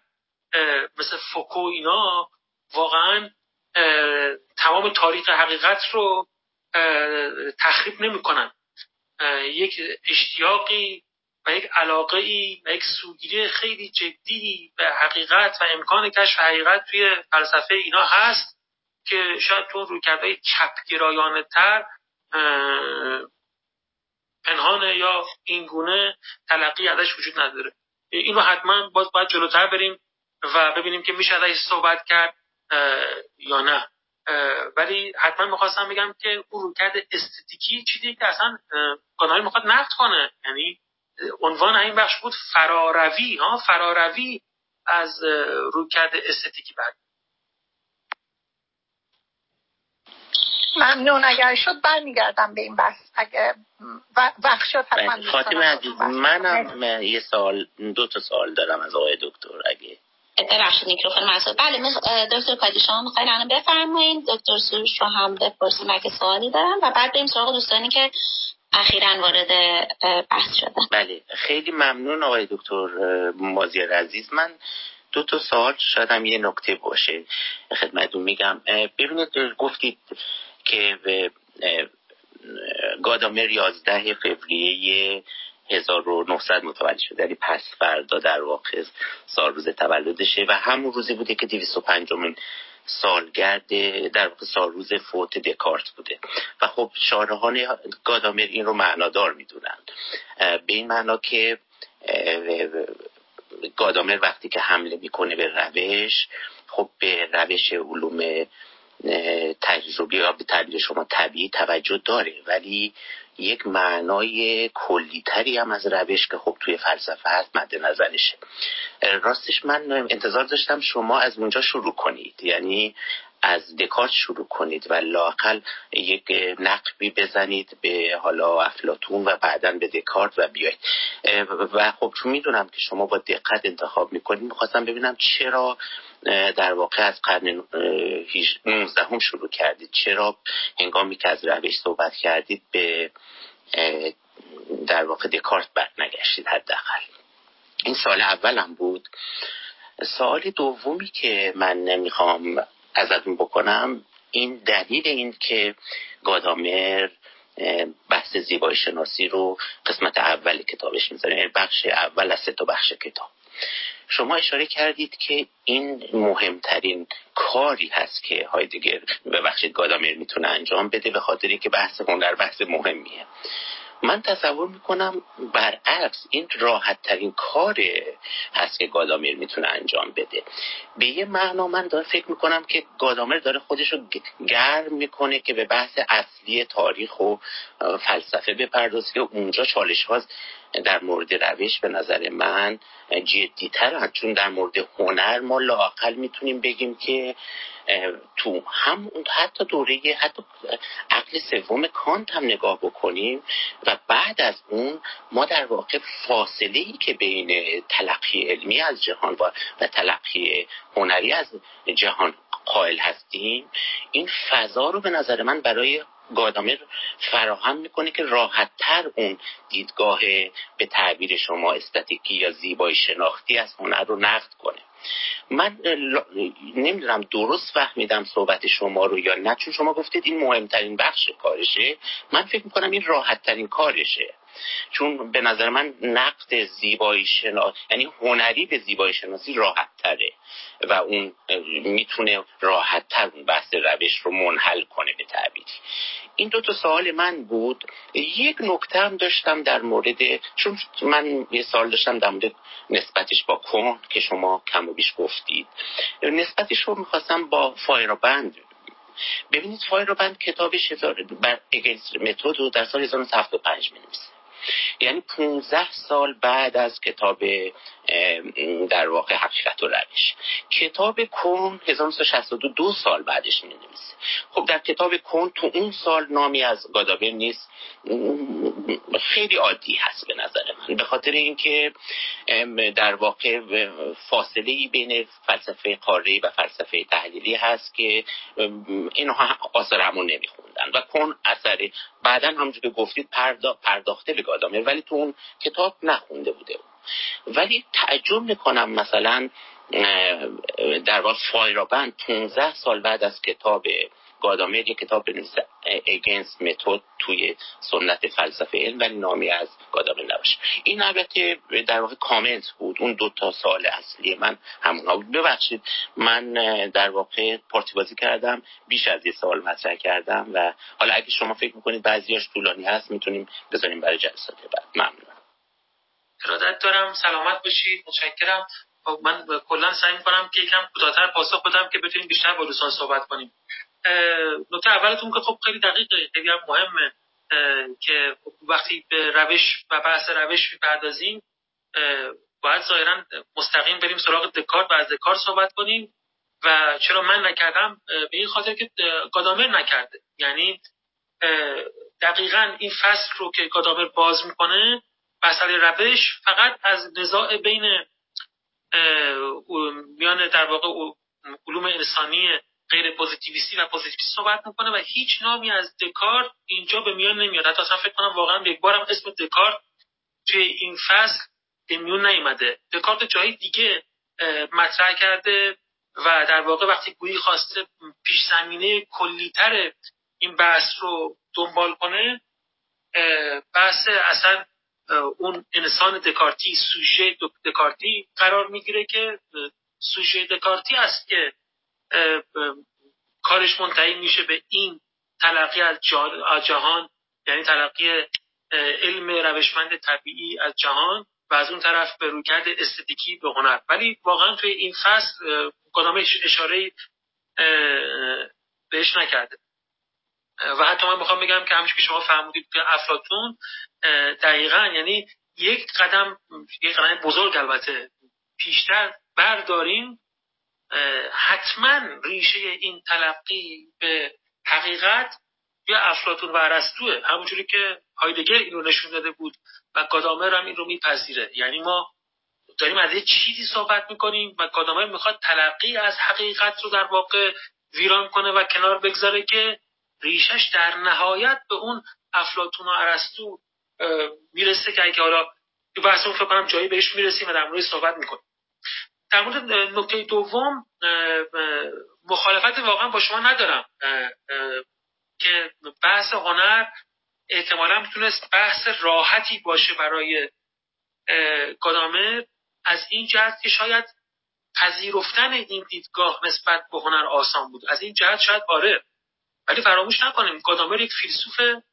مثل فوکو اینا واقعا تمام تاریخ حقیقت رو تخریب نمی‌کنن. یک اشتیاقی و یک علاقه ای و یک سوگیری خیلی جدی به حقیقت و امکان کشف حقیقت توی فلسفه اینا هست که شاید تو رویکردهای چپگرایانه تر پنهانه یا اینگونه تلقی ازش وجود نداره. این رو حتما باز باید جلوتر بریم و ببینیم که میشه ازش صحبت کرد یا نه. ولی حتما می‌خواستم بگم که اون رویکرد استتیکی چیزی که اصلا کانال می‌خواد نقد کنه. یعنی عنوان این بخش بود فراروی ها؟ فراروی از رویکرد استتیکی بعد. ممنون. اگر شد برمیگردم به این بحث. اگر وقت شد حتما بله، خاتم عزیز منم یه سال دو تا سوال دارم از آقای دکتر اگه ببخشید میکروفون مسئول بله دکتر کادی شما می‌خواین الان بفرمایید دکتر سروش رو هم بپرسیم اگه سوالی دارم و بعد بریم سراغ دوستانی که اخیرا وارد بحث شدن بله خیلی ممنون آقای دکتر مازیر عزیز. من دو تا سوال شاید یه نکته باشه خدمتون میگم. ببینید گفتید که گادامر 11 فوریه 1900 متولد شده. یعنی پس فردا در واقع سال روز تولدشه و همون روزی بوده که 205 مین سالگرد در واقع سال روز فوت دکارت بوده. و خب شارحان گادامر این رو معنادار می‌دونند. به این معنا که گادامر وقتی که حمله می‌کنه به روش خب به روش علوم تجربی یا به تعبیر شما طبیعی توجه داره ولی یک معنای کلیتری هم از روش که خب توی فلسفه هست مد نظرشه. راستش من انتظار داشتم شما از اونجا شروع کنید. یعنی از دکارت شروع کنید و لاقل یک نقبی بزنید به حالا افلاتون و بعدا به دکارت و بیاید و خب چون می‌دونم که شما با دقت انتخاب می‌کنید می‌خواستم ببینم چرا در واقع از قرن 19 هم شروع کردید. چرا هنگامی که از روش صحبت کردید به در واقع دکارت بر نگشتید حداقل؟ این سال اولم بود. سال دومی که من نمی‌خوام ازتون بکنم این دلیل این که گادامر بحث زیبایی شناسی رو قسمت اول کتابش می‌ذاره یعنی بخش اول از سه تا بخش کتاب. شما اشاره کردید که این مهمترین کاری هست که هایدگر ببخشید گادامر می‌تونه انجام بده به خاطری که بحث هنر بحث مهمیه. من تصور می‌کنم برعکس این راحت ترین کار هست که گادامر می‌تونه انجام بده. به یه معنا من دارم فکر می‌کنم که گادامر داره خودش رو گرم می‌کنه که به بحث اصلی تاریخ و فلسفه بپردازه که اونجا چالش ها در مورد روش به نظر من جدی ترن چون در مورد هنر ما لاقل می‌تونیم بگیم که تو هم حتی دوره حتی عقل سوم کانت هم نگاه بکنیم و بعد از اون ما در واقع فاصله ای که بین تلقی علمی از جهان و تلقی هنری از جهان قائل هستیم این فضا رو به نظر من برای گادامر فراهم می‌کنه که راحت تر اون دیدگاه به تعبیر شما استاتیکی یا زیبایی شناختی از هنر رو نقد کنه. من نمی‌دونم درست فهمیدم صحبت شما رو یا نه چون شما گفتید این مهمترین بخش کارشه. من فکر می‌کنم این راحت ترین کارشه. چون به نظر من نقد زیبایی شناس یعنی هنری به زیبایی شناسی راحت تره و اون می‌تونه راحت تر اون بحث روش رو منحل کنه به تعبیری. این دو تا سوال من بود. یک نکته هم داشتم در مورد چون من یه سال داشتم در مورد نسبتش با کن که شما کم و بیش گفتید. نسبتش رو می‌خواستم با فایرابند ببینید فایرابند کتابش بر اگلس متد رو در سال 1975 می یعنی 15 سال بعد از کتاب در واقع حقیقت و روش. کتاب کن 1962 دو سال بعدش می نویسه خب در کتاب کن تو اون سال نامی از گادابر نیست. خیلی عادی هست به نظر من. به خاطر اینکه در واقع فاصله بین فلسفه قاره و فلسفه تحلیلی هست که اینها آثار همون نمیخوندن. و کن اثر بعدا همونجور که گفتید پرداخته به گادامر ولی تو اون کتاب نخونده بوده. ولی تعجب می‌کنم مثلا در واقع فایرابند 15 سال بعد از کتاب گادامر یک کتاب بنویسه. اگنس متد توی سنت فلسفه علم ولی نامی از گادامر نباشه. این البته در واقع کامنت بود. اون دو تا سال اصلی من همونا بود. ببخشید من در واقع پارتی بازی کردم بیش از یه سال مطرح کردم و حالا اگه شما فکر می‌کنید بعضیاش طولانی هست می‌تونیم بذاریم برای جلسات بعد. ممنونم ارادت دارم سلامت باشید. متشکرم. خب، من کلا سعی می‌کنم که یکم کوتاهتر پاسخ بدم که بتونیم بیشتر با دوستان صحبت کنیم. نکته اولتون که خب خیلی دقیقه خیلی هم مهمه که وقتی به روش و بحث روش می‌پردازیم باید ظاهرا مستقیم بریم سراغ دکارت و از دکارت صحبت کنیم و چرا من نکردم؟ به این خاطر که گادامر نکرده. یعنی دقیقا این فصل رو که گادامر باز می‌کنه مسئله روش فقط از نزاع بین میان در واقع علوم انسانی غیر پوزیتیویستی و پوزیتیویستی صحبت می‌کنه و هیچ نامی از دکارت اینجا به میان نمیاد. حتی اصلا فکر کنم واقعا یک بارم اسم دکارت توی این فصل به میون نیومده. دکارت جایی دیگه مطرح کرده و در واقع وقتی گویی خواسته پیش زمینه کلیتر این بحث رو دنبال کنه بحث اصلا اون انسان دکارتی سوژه دکارتی قرار می‌گیره که سوژه دکارتی است که کارش منتهی میشه به این تلقی از جهان یعنی تلقی علم روشمند طبیعی از جهان و از اون طرف به رویکرد استتیکی به هنر. ولی واقعا توی این فصل کدامش اشاره بهش نکرده. و حتی من می‌خوام بگم که همش که شما فهمودید که افلاتون دقیقا یعنی یک قدم یک قدم بزرگ البته پیشتر برداریم حتما ریشه این تلقی به حقیقت یا افلاتون و عرستوه همونجوری که هایدگر این رو نشون داده بود و گادامر هم این رو میپذیره. یعنی ما داریم از یه چیزی صحبت می‌کنیم و گادامر می‌خواد تلقی از حقیقت رو در واقع ویران کنه و کنار بگذاره که ریشش در نهایت به اون افلاتون و عرستو می‌رسه که اگه حالا بحثمون فکر کنم جایی بهش می‌رسیم و در مورد صحبت می‌کنیم. در مورد نکته دوم مخالفت واقعا با شما ندارم. که بحث هنر احتمالا می‌تونست بحث راحتی باشه برای گادامر. از این جهت که شاید پذیرفتن این دیدگاه نسبت به هنر آسان بود. از این جهت شاید آره. ولی فراموش نکنیم. گادامر یک فیلسوفه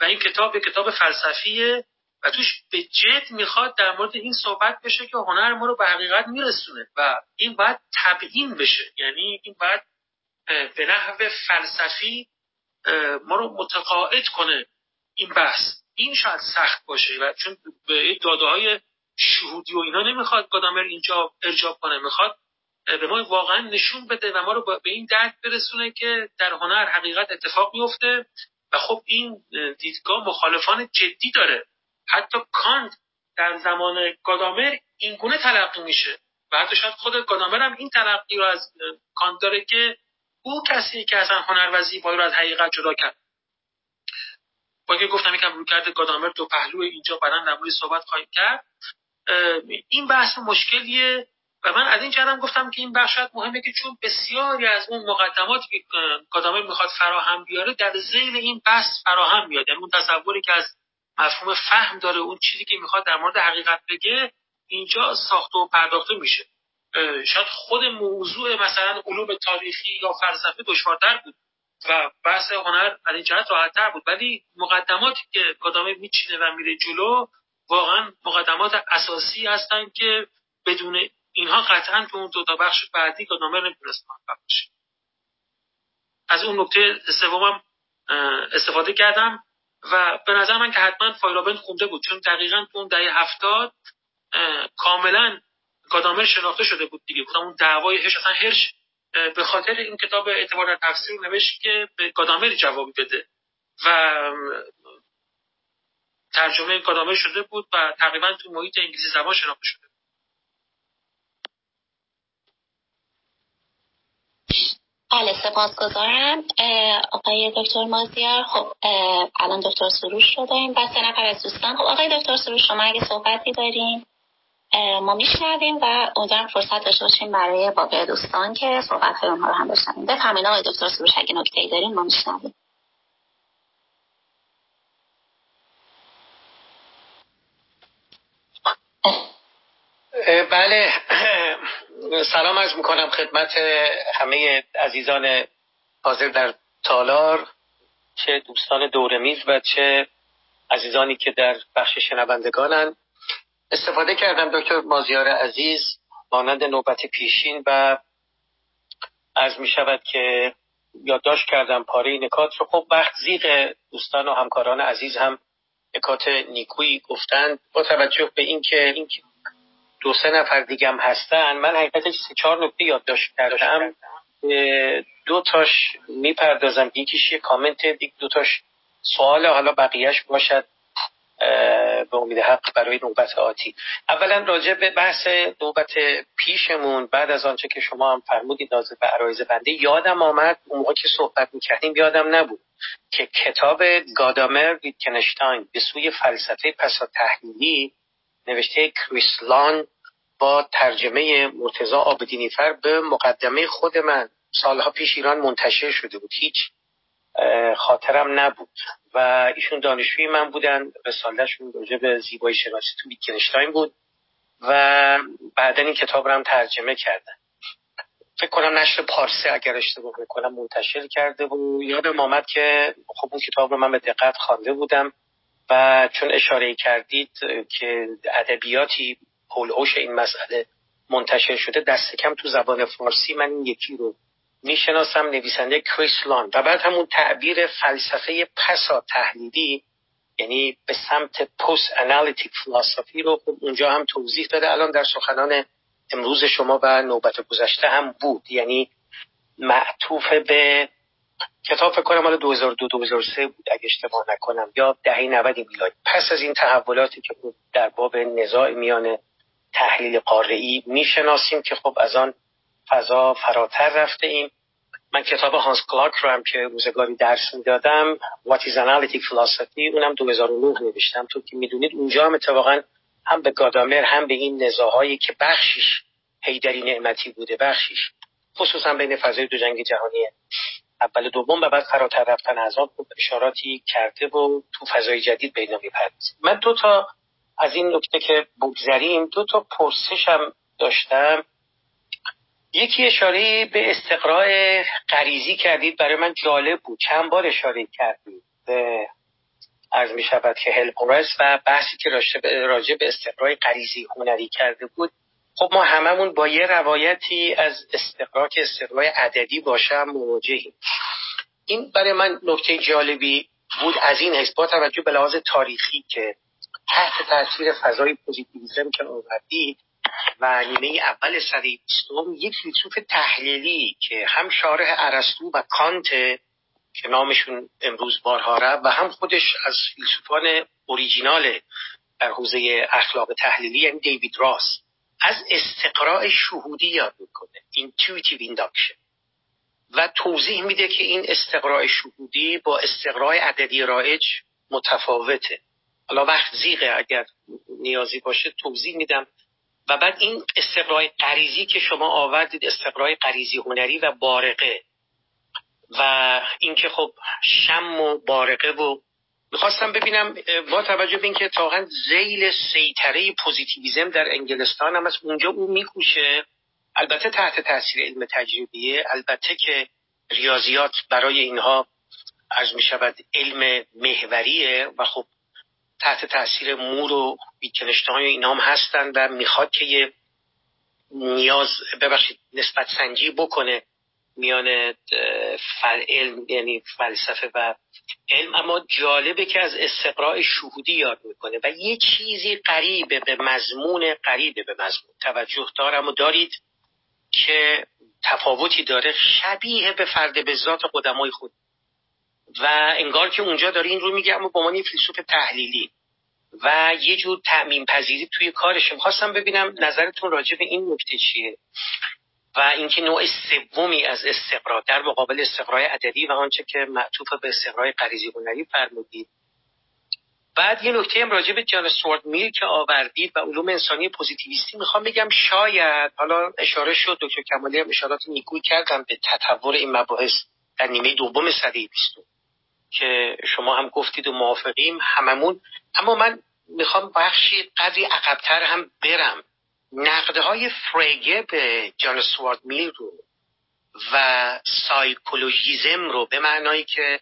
و این کتاب یک کتاب فلسفیه. و توش به جد می‌خواد در مورد این صحبت بشه که هنر ما رو به حقیقت میرسونه و این باید تبیین بشه. یعنی این باید به نحو فلسفی ما رو متقاعد کنه این بحث. این شاید سخت باشه و چون به داده های شهودی و اینا نمی‌خواد گادامر اینجا ارجاب کنه. می‌خواد به ما واقعا نشون بده و ما رو به این درک برسونه که در هنر حقیقت اتفاق میفته. و خب این دیدگاه مخالفان جدی داره. حتی کانت در زمان گادامر این گونه تلقی میشه. و حتی شاید خود گادامر هم این تلقی رو از کانت داره که او کسی که اصلا هنر و زیبایی رو از حقیقت جدا کرد. با که گفتم یکم رو کرده گادامر دو پهلو اینجا در مورد صحبت خواهیم کرد. این بحث مشکلیه و من از این جهتم گفتم که این بخش مهمه که چون بسیاری از اون مقدماتی که کادامه می‌خواد فراهم بیاره در زیل این بحث فراهم میاد یعنی اون تصوری که از مفهوم فهم داره. اون چیزی که می‌خواد در مورد حقیقت بگه اینجا ساخته و پرداخته میشه. شاید خود موضوع مثلا علوم تاریخی یا فلسفه دشوارتر بود و بحث هنر از این جهت راحتتر بود. ولی مقدماتی که کادامه میچینه و میره جلو واقعا مقدمات اساسی هستن که بدون اینها قطعا تو اون دو تا بخش بعدی کادامه نمی‌تونست از اون نکته سومم استفاده کردم. و به نظر من که حتما فایرابند خونده بود چون دقیقا تو اون دهه هفتاد کاملا گادامر شناخته شده بود دیگه. گفتم اون دعوای هش اصلا هرش به خاطر این کتاب اعتبار در تفسیر نوشت که به گادامر جوابی بده. و ترجمه گادامر شده بود و تقریبا تو محیط انگلیسی زبان شناخته شده بله سپاسگزارم. آقای دکتر مازیار خب الان دکتر سروش شدیم و سه نفر از دوستان. خب آقای دکتر سروش شما اگه صحبتی داریم ما میشنویم و امیدوارم فرصت داشته باشیم برای باقی دوستان که صحبت های رو هم بشنویم. بفرمایید آقای دکتر سروش اگه نکته ای داریم ما میشنویم. بله. سلام از می‌کنم خدمت همه عزیزان حاضر در تالار چه دوستان دورمیز و چه عزیزانی که در بخش شنوندگانن. استفاده کردم دکتر مازیار عزیز مانند نوبت پیشین و از می شود که یادداشت کردم پاره نکات رو. خب وقت زیغ دوستان و همکاران عزیز هم نکات نیکویی گفتند. با توجه به اینکه این دو سه نفر دیگم هستن. من حقیقتش سه چهار نکته یادداشت کردم. دو تاش می‌پردازم. یکیش یه کامنت دیگه دو تاش سوال حالا بقیهش باشد. به امید حق برای نوبت آتی. اولا راجع به بحث نوبت پیشمون بعد از آنچه که شما هم فرمودید نازل به عرایز بنده یادم آمد اون موقع که صحبت می‌کردیم یادم نبود که کتاب گادامر ویتکنشتاین به سوی فلسفه پسا تحلیلی نوشته کریسلان با ترجمه مرتزا آبدینیفر به مقدمه خود من. سالها پیش ایران منتشر شده بود. هیچ خاطرم نبود. و ایشون دانشجوی من بودن. رسالهشون راجع به زیبایی شناسی تو ویتگنشتاین بود. و بعدا این کتاب رو هم ترجمه کردن. فکر کنم نشر پارسه اگر اشتباه می‌کنم منتشر کرده و یادم آمد که خب اون کتاب رو من به دقت خوانده بودم. و چون اشاره کردید که ادبیاتی حول این مسئله منتشر شده. دست کم تو زبان فارسی من این یکی رو می‌شناسم نویسنده کریس لان. و بعد همون تعبیر فلسفه پسا تحلیلی یعنی به سمت پست انالیتیک فلسفی رو خب اونجا هم توضیح داده. الان در سخنان امروز شما و نوبت گذشته هم بود. یعنی معطوف به کتاب فکر کنم مال 2002 2003 بود اگه اشتباه نکنم یا دهه 90 میلادی. پس از این تحولاتی که در باب نزاع میان تحلیل قاره‌ای می‌شناسیم که خب از آن فضا فراتر رفته ایم. من کتاب هانس کلاک رو هم که روزگاری درس می‌دادم What is Analytic Philosophy اونم 2009 نوشتم. تو که می‌دونید اونجا هم اتفاقا هم به گادامر هم به این نزاهایی که بخشیش هیدری نعمتی بوده بخشیش خصوصا بین فضای دو جنگ جهانی اول دوم و بعد فراتر رفتن از آن اشاراتی کرده و تو فضای جدید بینا می‌پردازیم من دو تا از این نکته که بگذریم دو تا پرسشم داشتم. یکی اشاره به استقراء غریزی کردید برای من جالب بود. چند بار اشاره کردید از می شود که هلپورس و بحثی که راجع به استقراء غریزی هنری کرده بود. خب ما هممون با یه روایتی از استقراء که استقراء عددی باشه مواجهیم. این برای من نکته جالبی بود از این حیث با توجه به لحاظ تاریخی که تحت تاثیر فضای پوزیتیویسم که آوردید و نیمه اول صده بیستم یک فیلسوف تحلیلی که هم شارح ارسطو و کانت که نامشون امروز بارها رفت و هم خودش از فیلسوفان اوریجینال در حوزه اخلاق تحلیلی یعنی دیوید راس از استقراء شهودی یاد می‌کنه intuitive induction. و توضیح میده که این استقراء شهودی با استقراء عددی رایج متفاوته. حالا وقت زیغه اگر نیازی باشه توضیح میدم. و بعد این استقرای قریزی که شما آوردید استقرای قریزی هنری و بارقه. و اینکه خب شم و بارقه و می‌خواستم ببینم با توجه به اینکه واقعا زیل سیطره پوزیتیویزم در انگلستان هم از اونجا او میکوشه. البته تحت تاثیر علم تجربیه البته که ریاضیات برای اینها از می‌شود علم محوریه. و خب تحت تاثیر مور و ویتکنشتاین اینا هم هستن و می‌خواد که یه نیاز ببخشید نسبت سنجی بکنه میان علم یعنی فلسفه و علم. اما جالبه که از استقراء شهودی یاد می‌کنه و یه چیزی قریبه به مضمون قریبه به مضمون. توجه دارم و دارید که تفاوتی داره شبیه به فرد به ذات قدمای خود. و انگار که اونجا داره این رو میگه اما به عنوان فیلسوف تحلیلی و یه جور تعمین پذیری توی کارش خواستم ببینم نظرتون راجع به این نکته چیه و اینکه نوع سومی از استقرا در مقابل استقرای عددی و آنچه که معطوف به استقرای غریزی هنری فرمودید. بعد یه نکته هم راجع به جان سوارد میر که آوردید و علوم انسانی پوزیتیویستی می‌خوام بگم شاید حالا اشاره شد دکتر کمالی هم اشارات نیکوی کردم به تطور این مباحث در نیمه دوم سده بیستم که شما هم گفتید و موافقیم هممون. اما من می‌خوام بخشی قدری عقبتر هم برم. های فریگه به جان سوارد میل رو و سایکولوژیزم رو به معنایی که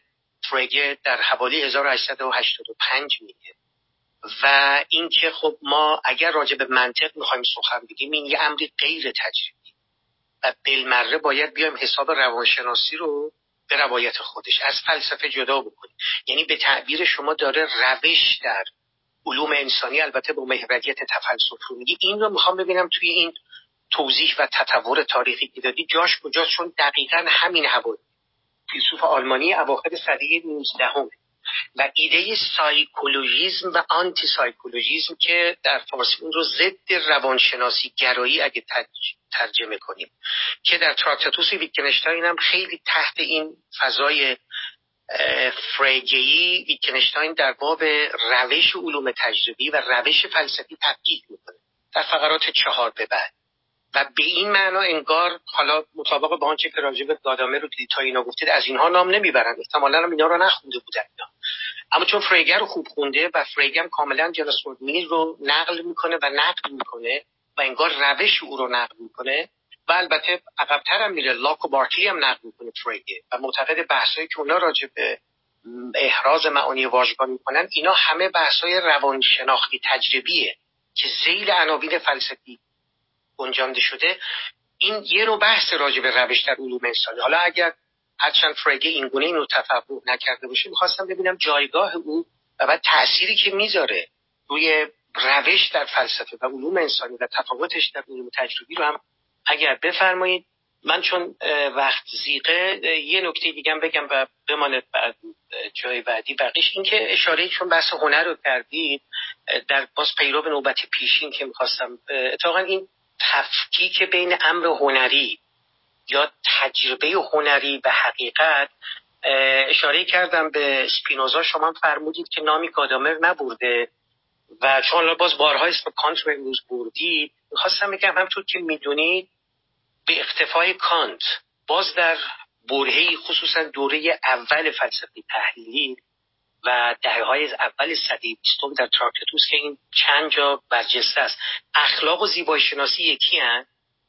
فریگه در حوالی 1885 میگه. و اینکه خب ما اگر راجع به منطق می‌خوایم سخن بگیم این یه امری غیر تجربی. و بالمره باید بیایم حساب روانشناسی رو به روایت خودش از فلسفه جدا بکنیم. یعنی به تعبیر شما داره روش در علوم انسانی البته با محوریت تفلسف رو میگی این رو می‌خوام ببینم توی این توضیح و تطور تاریخی که دادی جاش کجاست؟ چون دقیقا همین هوا. فیلسوف آلمانی اواخر سده 19 و ایده سایکولوژیزم و آنتی سایکولوژیزم که در فارسی اون رو ضد روانشناسی گرایی اگه ترجمه کنیم. که در تراکتاتوس ویتکنشتاین هم خیلی تحت این فضای فریگی ویتکنشتاین در باب روش علوم تجربی و روش فلسفی تبدیل می‌کنه. در فقرات چهار به بعد. و به این معنا انگار حالا مطابق با آنچه که راجع به گادامر رو تا اینا گفتید از اینها نام نمی‌برن احتمالا هم اینا رو نخونده بودن اینا. اما چون فریگر رو خوب خونده و فریگر کاملا جلسورد مینی رو نقل می‌کنه و نقل می‌کنه و انگار روش او رو نقل می‌کنه و البته عقبتر هم میره لاک و بارکلی هم نقل می‌کنه فریگر و معتقد بحثایی که اونا راجع به احراز معانی واژگان می‌کنن اینا همه بحثای روانشناختی تجربیه که زیل عناوین فلسفی گنجانده شده این یه رو بحث راجع به روش در علوم انسانی. حالا اگر هرچند فرگه این گونه اینو تفقه نکرده باشه می‌خواستم ببینم جایگاه او و بعد تأثیری که می‌ذاره روی روش در فلسفه و علوم انسانی و تفاوتش در علوم تجربی رو هم اگر بفرمایید من چون وقت زیقه یه نکته دیگه بگم و بماند بعد جای بعدی بقیش. این که اشاره چون بحث هنر رو کردید در باز پیرو به نوبت پیشین که می‌خواستم اتفاقا این تفکیک بین امر هنری یا تجربه هنری و حقیقت اشاره کردم به سپینوزا. شما فرمودید که نامی گادامر نبرده و چون باز بارها اسم کانت رو امروز بردید. می‌خواستم بگم همطور که می‌دونید به اختفای کانت باز در برهی خصوصا دوره اول فلسفه تحلیلی و دهه های اول صده بیستم در تراکتوس که این چند جا برجسته است. اخلاق و زیبایی شناسی یکی هن.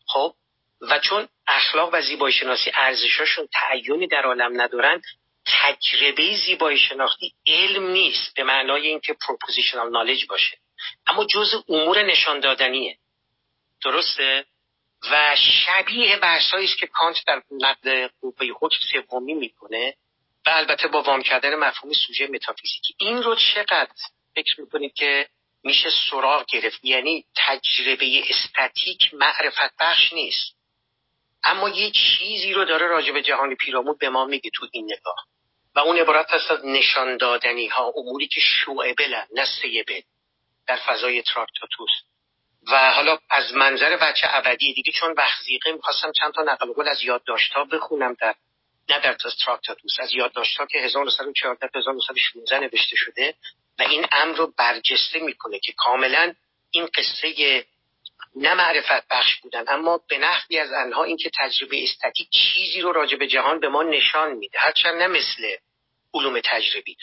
خب؟ و چون اخلاق و زیبایی شناسی ارزشاشون تعینی در عالم ندارن تجربه زیبایی شناختی علم نیست به معنای اینکه propositional knowledge باشه. اما جز امور نشان دادنیه. درسته؟ و شبیه بحثایی است که کانت در نقد قوه حکم سومی می‌کنه. و البته با وام کردن مفهوم سوژه متافیزیکی. این رو چقدر فکر می‌کنید که میشه سراغ گرفت؟ یعنی تجربه aesthetic معرفت بخش نیست. اما یه چیزی رو داره راجع به جهان پیرامون به ما میگه تو این نگاه. و اون عبارت هست از نشان دادنی ها اموری که شعبلن نه سیبل در فضای تراکتاتوس. و حالا از منظر بچه ابدی دیگه چون وقت می‌خواستم چند تا نقل قول از یادداشت‌ها بخونم در نه در تراکتاتوس از یادداشت‌ها که 1914 1916 نوشته شده و این امر رو برجسته می‌کنه که کاملا این قصه نه معرفت بخش بودن اما به نحوی از آنها اینکه تجربه استاتیک چیزی رو راجع به جهان به ما نشان میده. هرچند نه مثل علوم تجربی.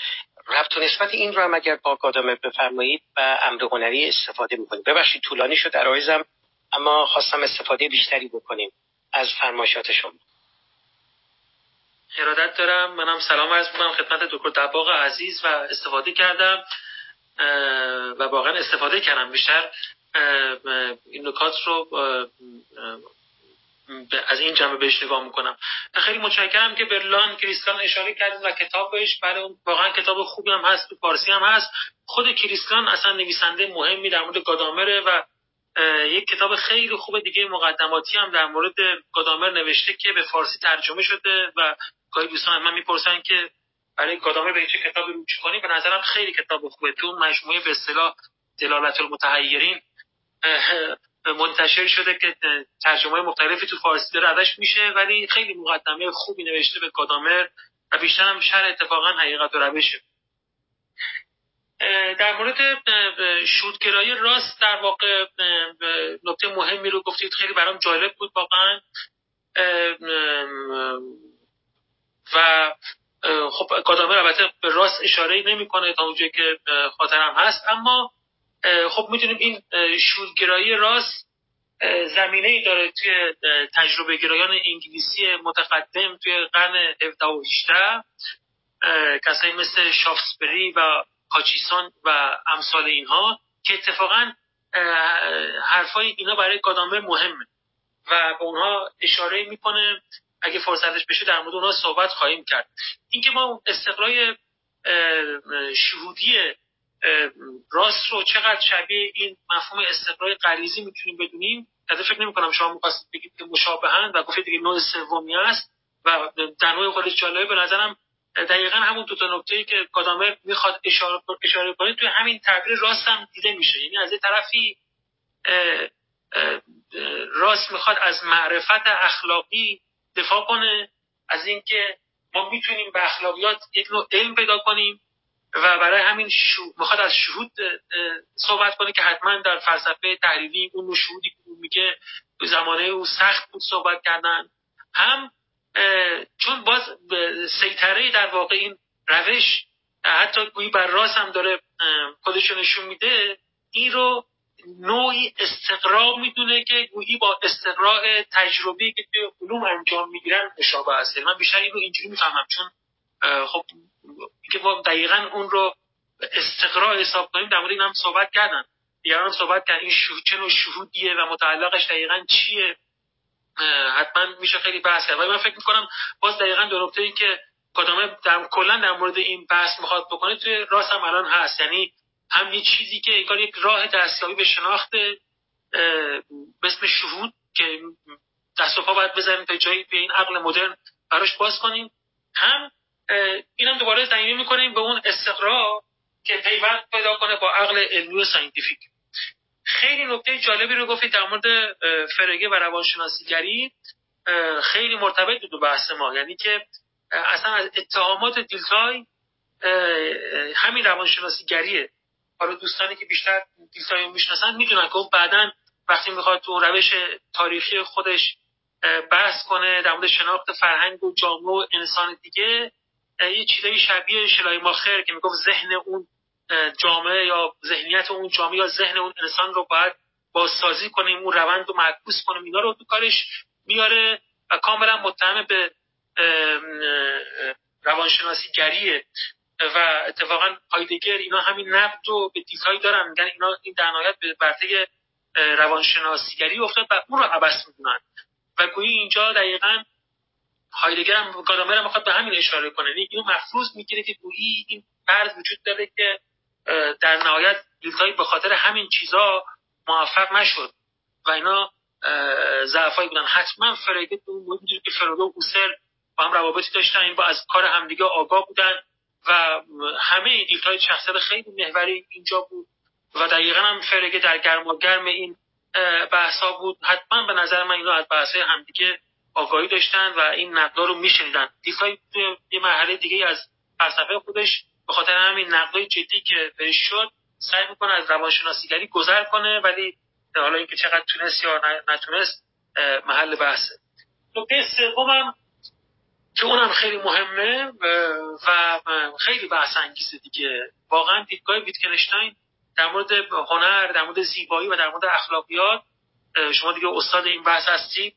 رفت و نسبت این رو هم اگر با قادامه بفرمایید و امر هنری استفاده می‌کنیم. ببخشید طولانی شد در اما خواستم استفاده بیشتری بکنیم از فرمایشات شما. ارادت دارم. منم سلام عرض می‌کنم خدمت دکتر دباغ عزیز و استفاده کردم و واقعا استفاده کردم. بیشتر این نکات رو از این جمعه بهش نگاه می‌کنم. خیلی متشکرم که برلان کریستان اشاره کردیم و کتابش برای اون واقعا کتاب خوبی هم هست تو فارسی هم هست. خود کریستان اصلا نویسنده مهمی در مورد گادامره و یک کتاب خیلی خوب دیگه مقدماتی هم در مورد گادامر نوشته که به فارسی ترجمه شده و گاهی دوستان من می‌پرسن که برای گادامر به چه کتابی رو کنیم به نظرم خیلی کتاب خوبه. تو مجموعه به اصطلاح دلالت المتحیرین منتشر شده که ترجمه مختلفی تو فارسی داره ازش میشه ولی خیلی مقدمه خوبی نوشته به گادامر و بیشتر هم شر اتفاقا حقیقت و روشه. در مورد شودگرایی راست در واقع نکته مهمی رو گفتید. خیلی برام جالب بود واقعا. و خب گادامر البته به راست اشاره نمی‌کنه تا اونجایی که خاطرم هست. اما خب می‌دونیم این شورگرایی راست زمینه ای داره توی تجربه گرایان انگلیسی متقدم توی قرن 17 و 18 کسایی مثل شافسبری و کاچیسان و امثال اینها که اتفاقا حرفای اینا برای گادامر مهمه و به اونها اشاره می‌کنه. اگه فرصتش بشه در مورد اونها صحبت خواهیم کرد. اینکه ما استقرای شهودی راست رو چقدر شبیه این مفهوم استقرای غریزی می‌تونیم بدونیم در فکر نمی کنم شما می‌خواستید بگید که مشابهن و گفتید دیگه نوع سومی است و در نوع خودش جالبه. به نظرم دقیقا همون دو تا نکته ای که کادامر می‌خواد اشاره اشاره کنه توی همین تعبیر راست هم دیده میشه. یعنی از یه طرفی راست می‌خواد از معرفت اخلاقی دفاع کنه از اینکه ما می‌تونیم به اخلاقیات یک نوع علم پیدا کنیم و برای همین شو... می‌خواد از شهود صحبت کنه که حتما در فلسفه تحلیلی اون شهودی که میگه زمانه او سخت بود صحبت کردن. هم چون باز سیطره در واقع این روش حتی گویی بر راست هم داره خودشو نشون میده این رو نوعی استقرا می‌دونه که گویی با استقراء تجربی که توی علوم انجام می‌گیرن مشابه است من بیشتر این رو اینجوری می‌فهمم چون خب که ما دقیقا اون رو استقرا حساب کنیم در مورد این هم صحبت کردن. دیگران صحبت کردن این شهود چه نوع شهودیه و متعلقش دقیقا چیه؟ حتما میشه خیلی بحث کرد. ولی من فکر می‌کنم باز دقیقا دو نکته این که کادامه در کلا در مورد این بحث می‌خواد بکنه توی راست هم الان هست. یعنی هم یه چیزی که انگار یک راه دستیابی به شناخت به شهود که دست و پا باید بزنیم تا جایی به این عقل مدرن براش باز کنیم. هم اینم دوباره زمینه می‌کنیم به اون استقرا که پیوند پیدا کنه با عقل علمی و scientific. خیلی نکته جالبی رو گفتید در مورد فرگه و روانشناسیگری خیلی مرتبط بود بحث ما. یعنی که اصلا از اتهامات دیلتای همین روانشناسیگریه. حالا دوستانی که بیشتر دیلتای رو می‌شناسن می‌دونن که اون بعدا وقتی می‌خواد تو روش تاریخی خودش بحث کنه در مورد شناخت فرهنگ و جامعه و انسان دیگه یه چیزایی شبیه شلای ماخر که می‌گفت ذهن اون جامعه یا ذهنیت اون جامعه یا ذهن اون انسان رو باید بازسازی کنیم اون روند رو معکوس کنیم. اینا رو تو کارش میاره و کاملا متهم به روانشناسی گریه. و اتفاقا هایدگر اینا همین نقد رو به دیزایی دارن میگن اینا این در نهایت به برده روانشناسیگری افتاد و اون رو عبس می‌کنن و گویی اینجا دقیقا هایدگر هم گادامر هم به همین اشاره کنه. یعنی اینو مفروض می‌گیره که گویی این فرض وجود داره که در نهایت دیلتایی به خاطر همین چیزا موفق نشد. و اینا ضعفایی بودن. حتما فریده تو اون که فرودو و اوسر با هم روابطی داشتن. این با از کار همدیگه آگاه بودن و همه دیلتای شخصیت خیلی محوری اینجا بود. و دقیقا هم فرگه در گرم و گرم این بحثا بود. حتما به نظر من اینا از بحث همدیگه آگاهی داشتن و این نقدا رو میشنیدن. دیفای یه مرحله دیگه از فلسفه خودش به خاطر همین نقدای جدی که بهش شد سعی می‌کنه از روانشناسیگری گذر کنه ولی حالا اینکه چقدر تونست یا نتونست محل بحثه نکته سومم که اونم خیلی مهمه و خیلی بحث انگیزه دیگه. واقعا دیدگاه ویتکنشتاین در مورد هنر در مورد زیبایی و در مورد اخلاقیات شما دیگه استاد این بحث هستید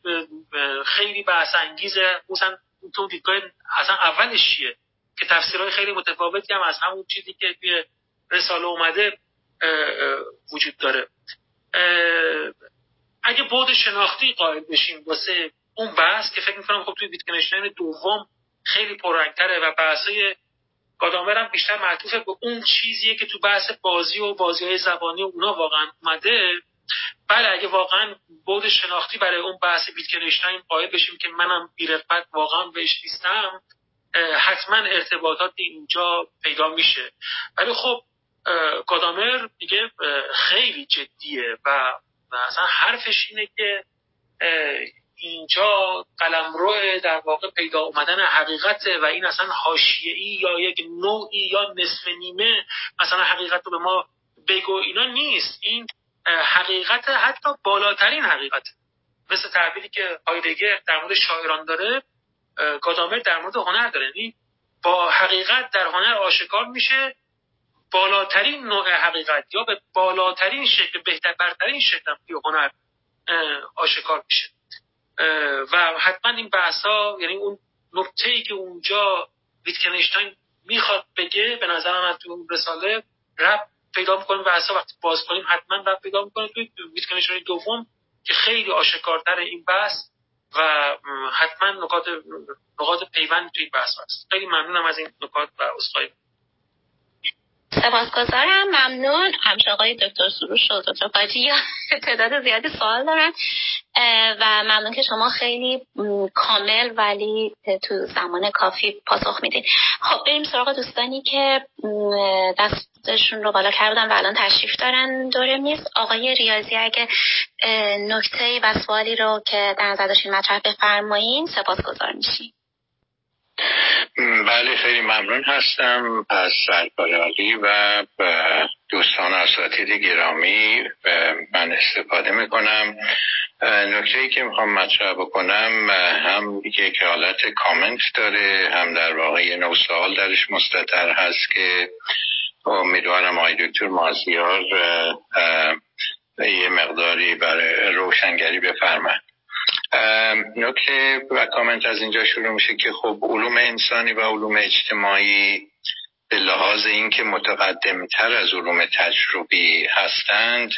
خیلی بحث انگیزه. مثلا تو دیدگاه اصلا اولش چیه؟ که تفسیرهای خیلی متفاوتی هم از همون چیزی که توی رساله اومده وجود داره. اگه بود شناختی قائل بشیم واسه اون بحث که فکر می‌کنم خب توی ویتکنشتاین دوم خیلی پررنگتره و بحثای گادامر هم بیشتر معطوف به اون چیزیه که تو بحث بازی و بازی های زبانی و اونا واقعا اومده. بله اگه واقعا بود شناختی برای اون بحث ویتکنشتاین قائل بشیم که منم بیرفت واقعا بهش نیستم حتما ارتباطات اینجا پیدا میشه. ولی خب گادامر دیگه خیلی جدیه و اصلا حرفش اینه که اینجا قلمرو در واقع پیدا اومدن حقیقت و این اصلا حاشیه‌ای یا یک نوعی یا نصف نیمه مثلا حقیقت رو به ما بگو. اینا نیست. این حقیقت حتی بالاترین حقیقت مثل تعبیری که هایدگر در مورد شاعران داره گادامر در مورد هنر داره. یعنی با حقیقت در هنر آشکار میشه. بالاترین نوع حقیقت یا به بالاترین شکل بهتر برترین شکل هنر آشکار میشه. و حتما این بحث ها یعنی اون نکته ای که اونجا ویتکنشتاین می‌خواد بگه به نظر من تو اون رساله رب پیدا می‌کنه. بحث وقتی باز کنیم حتما رب پیدا می‌کنه. توی ویتکنشتاین دوم که خیلی آشکارتر این بحث و حتما نکات نقاط پیوند توی بحث هست. خیلی ممنونم از این نکات و اصخایی سپاسگزارم ممنون. همچه آقای دکتر سروش و دکتر قاجی تعداد زیادی سوال دارن. و ممنون که شما خیلی کامل ولی تو زمان کافی پاسخ میدین. خب بریم سراغ دوستانی که دستشون رو بالا کردن و الان تشریف دارن. دوره میز آقای ریاضی اگه نکته و سوالی رو که در نظر داشتین مطرح بفرمایین سپاسگزار میشیم. بله خیلی ممنون هستم. از سرکار علی و دوستان اساتید گرامی من استفاده می‌کنم. نکته ای که می‌خوام مطرح بکنم هم یک حالت کامنت داره هم در واقع یه نو سوال درش مستطر هست که امیدوارم آقای دکتر مازیار یه مقداری برای روشنگری بفرمند نکته و کامنت از اینجا شروع میشه که خب علوم انسانی و علوم اجتماعی به لحاظ اینکه متقدمتر از علوم تجربی هستند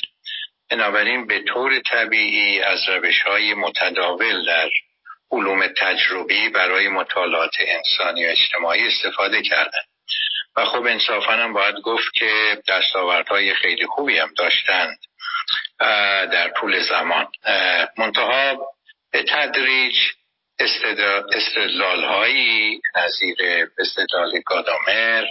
بنابراین به طور طبیعی از روش های متداول در علوم تجربی برای مطالعات انسانی و اجتماعی استفاده کردن و خب انصافا هم باید گفت که دستاوردهای خیلی خوبی هم داشتند در طول زمان. منتها به تدریج استدلال هایی نظیر استدلال گادامر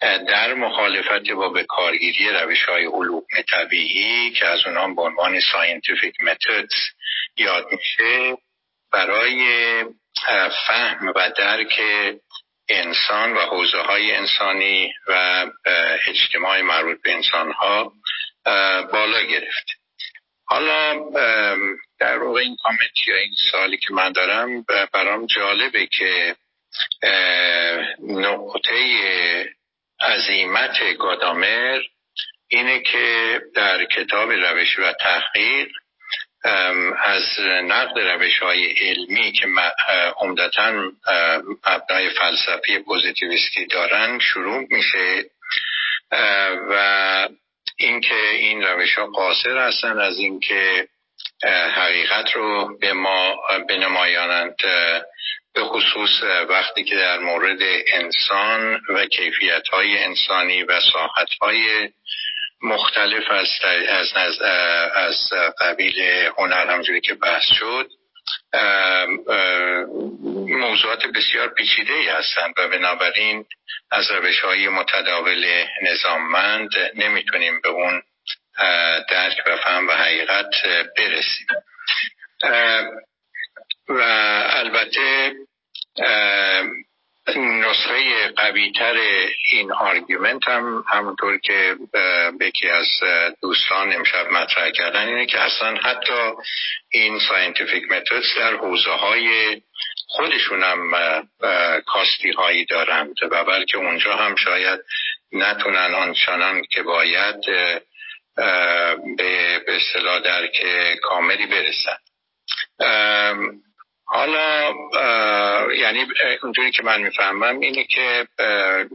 در مخالفت با به کارگیری روش های علوم طبیعی که از اونام به عنوان scientific methods یاد میشه برای فهم و درک انسان و حوزه های انسانی و اجتماع مربوط به انسان ها بالا گرفت. حالا در واقع این کامنت یا این سالی که من دارم برام جالبه که نقطه عظیمت گادامر اینه که در کتاب روش و تحقیق از نقد روش های علمی که عمدتا مبنای فلسفی پوزیتیویستی دارن شروع میشه و اینکه این روش ها قاصر هستن از اینکه حقیقت رو به ما بنمایانند به خصوص وقتی که در مورد انسان و کیفیت های انسانی و ساحت های مختلف از, از, از قبیل هنر همجوری که بحث شد موضوعات بسیار پیچیده ای هستند و بنابراین از روش های متداول نظاممند نمی‌تونیم به اون درک و فهم و حقیقت برسیم. و البته نسخه قویتر این آرگومنت هم همونطور که یکی از دوستان امشب مطرح کردن اینه که اصلا حتی این scientific methods در حوزه های خودشون هم کاستی هایی دارند و بلکه اونجا هم شاید نتونن آنچنان که باید به اصطلاح درک کاملی برسن. حالا یعنی اونجوری که من می‌فهمم اینه که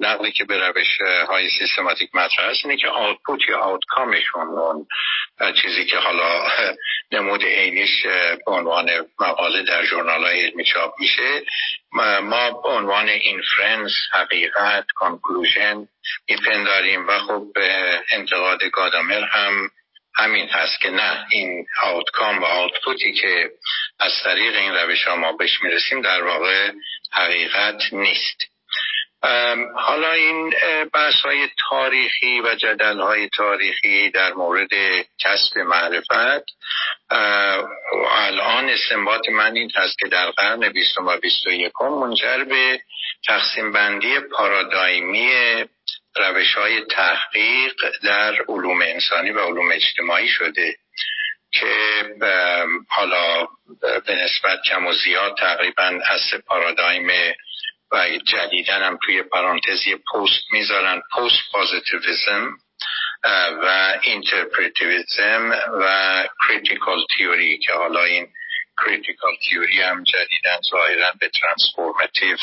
نقلی که به روش های سیستماتیک مطرح است اینه که output یا outcome شون اون چیزی که حالا نمود عینیش به عنوان مقاله در journal های علمی چاپ میشه. ما به عنوان inference حقیقت conclusion میپنداریم و خب انتقاد گادامر هم همین هست که نه این outcome و output ی که از طریق این روش ها ما بهش می‌رسیم در واقع حقیقت نیست. حالا این بحث های تاریخی و جدل های تاریخی در مورد کسب معرفت الان استنباط من این هست که در قرن بیستم و بیست و یکم منجر به تقسیم بندی پارادایمی روش های تحقیق در علوم انسانی و علوم اجتماعی شده که حالا به نسبت کم و زیاد تقریبا از پارادایم و جدیدن هم توی پرانتزی پست می‌ذارن post positivism و interpretivism و critical theory که حالا این critical theory هم جدیدن ظاهرا به transformative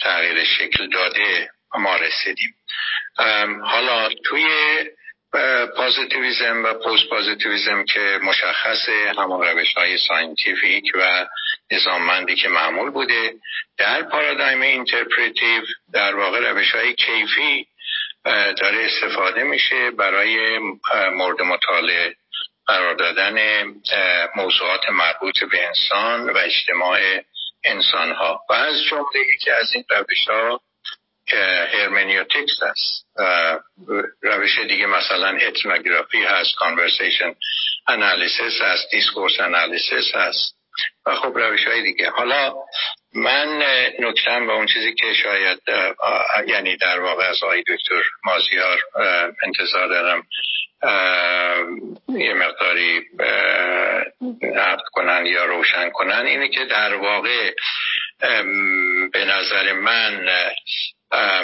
تغییر شکل داده ما رسیدیم. حالا توی positivism و post positivism که مشخص همون روش های scientific و نظاممندی که معمول بوده در پارادایم interpretive در واقع روش های کیفی داره استفاده میشه برای مورد مطالعه قرار دادن موضوعات مربوط به انسان و اجتماع انسان ها و از جمله یکی از این روش ها hermeneutics هست روش دیگه مثلا ethnography هست conversation analysis هست discourse analysis هست و خب روش های دیگه. حالا من نکتم و اون چیزی که شاید یعنی در واقع از آقای دکتر مازیار انتظار دارم یه مقداری نقد کنن یا روشن کنن. اینه که در واقع به نظر من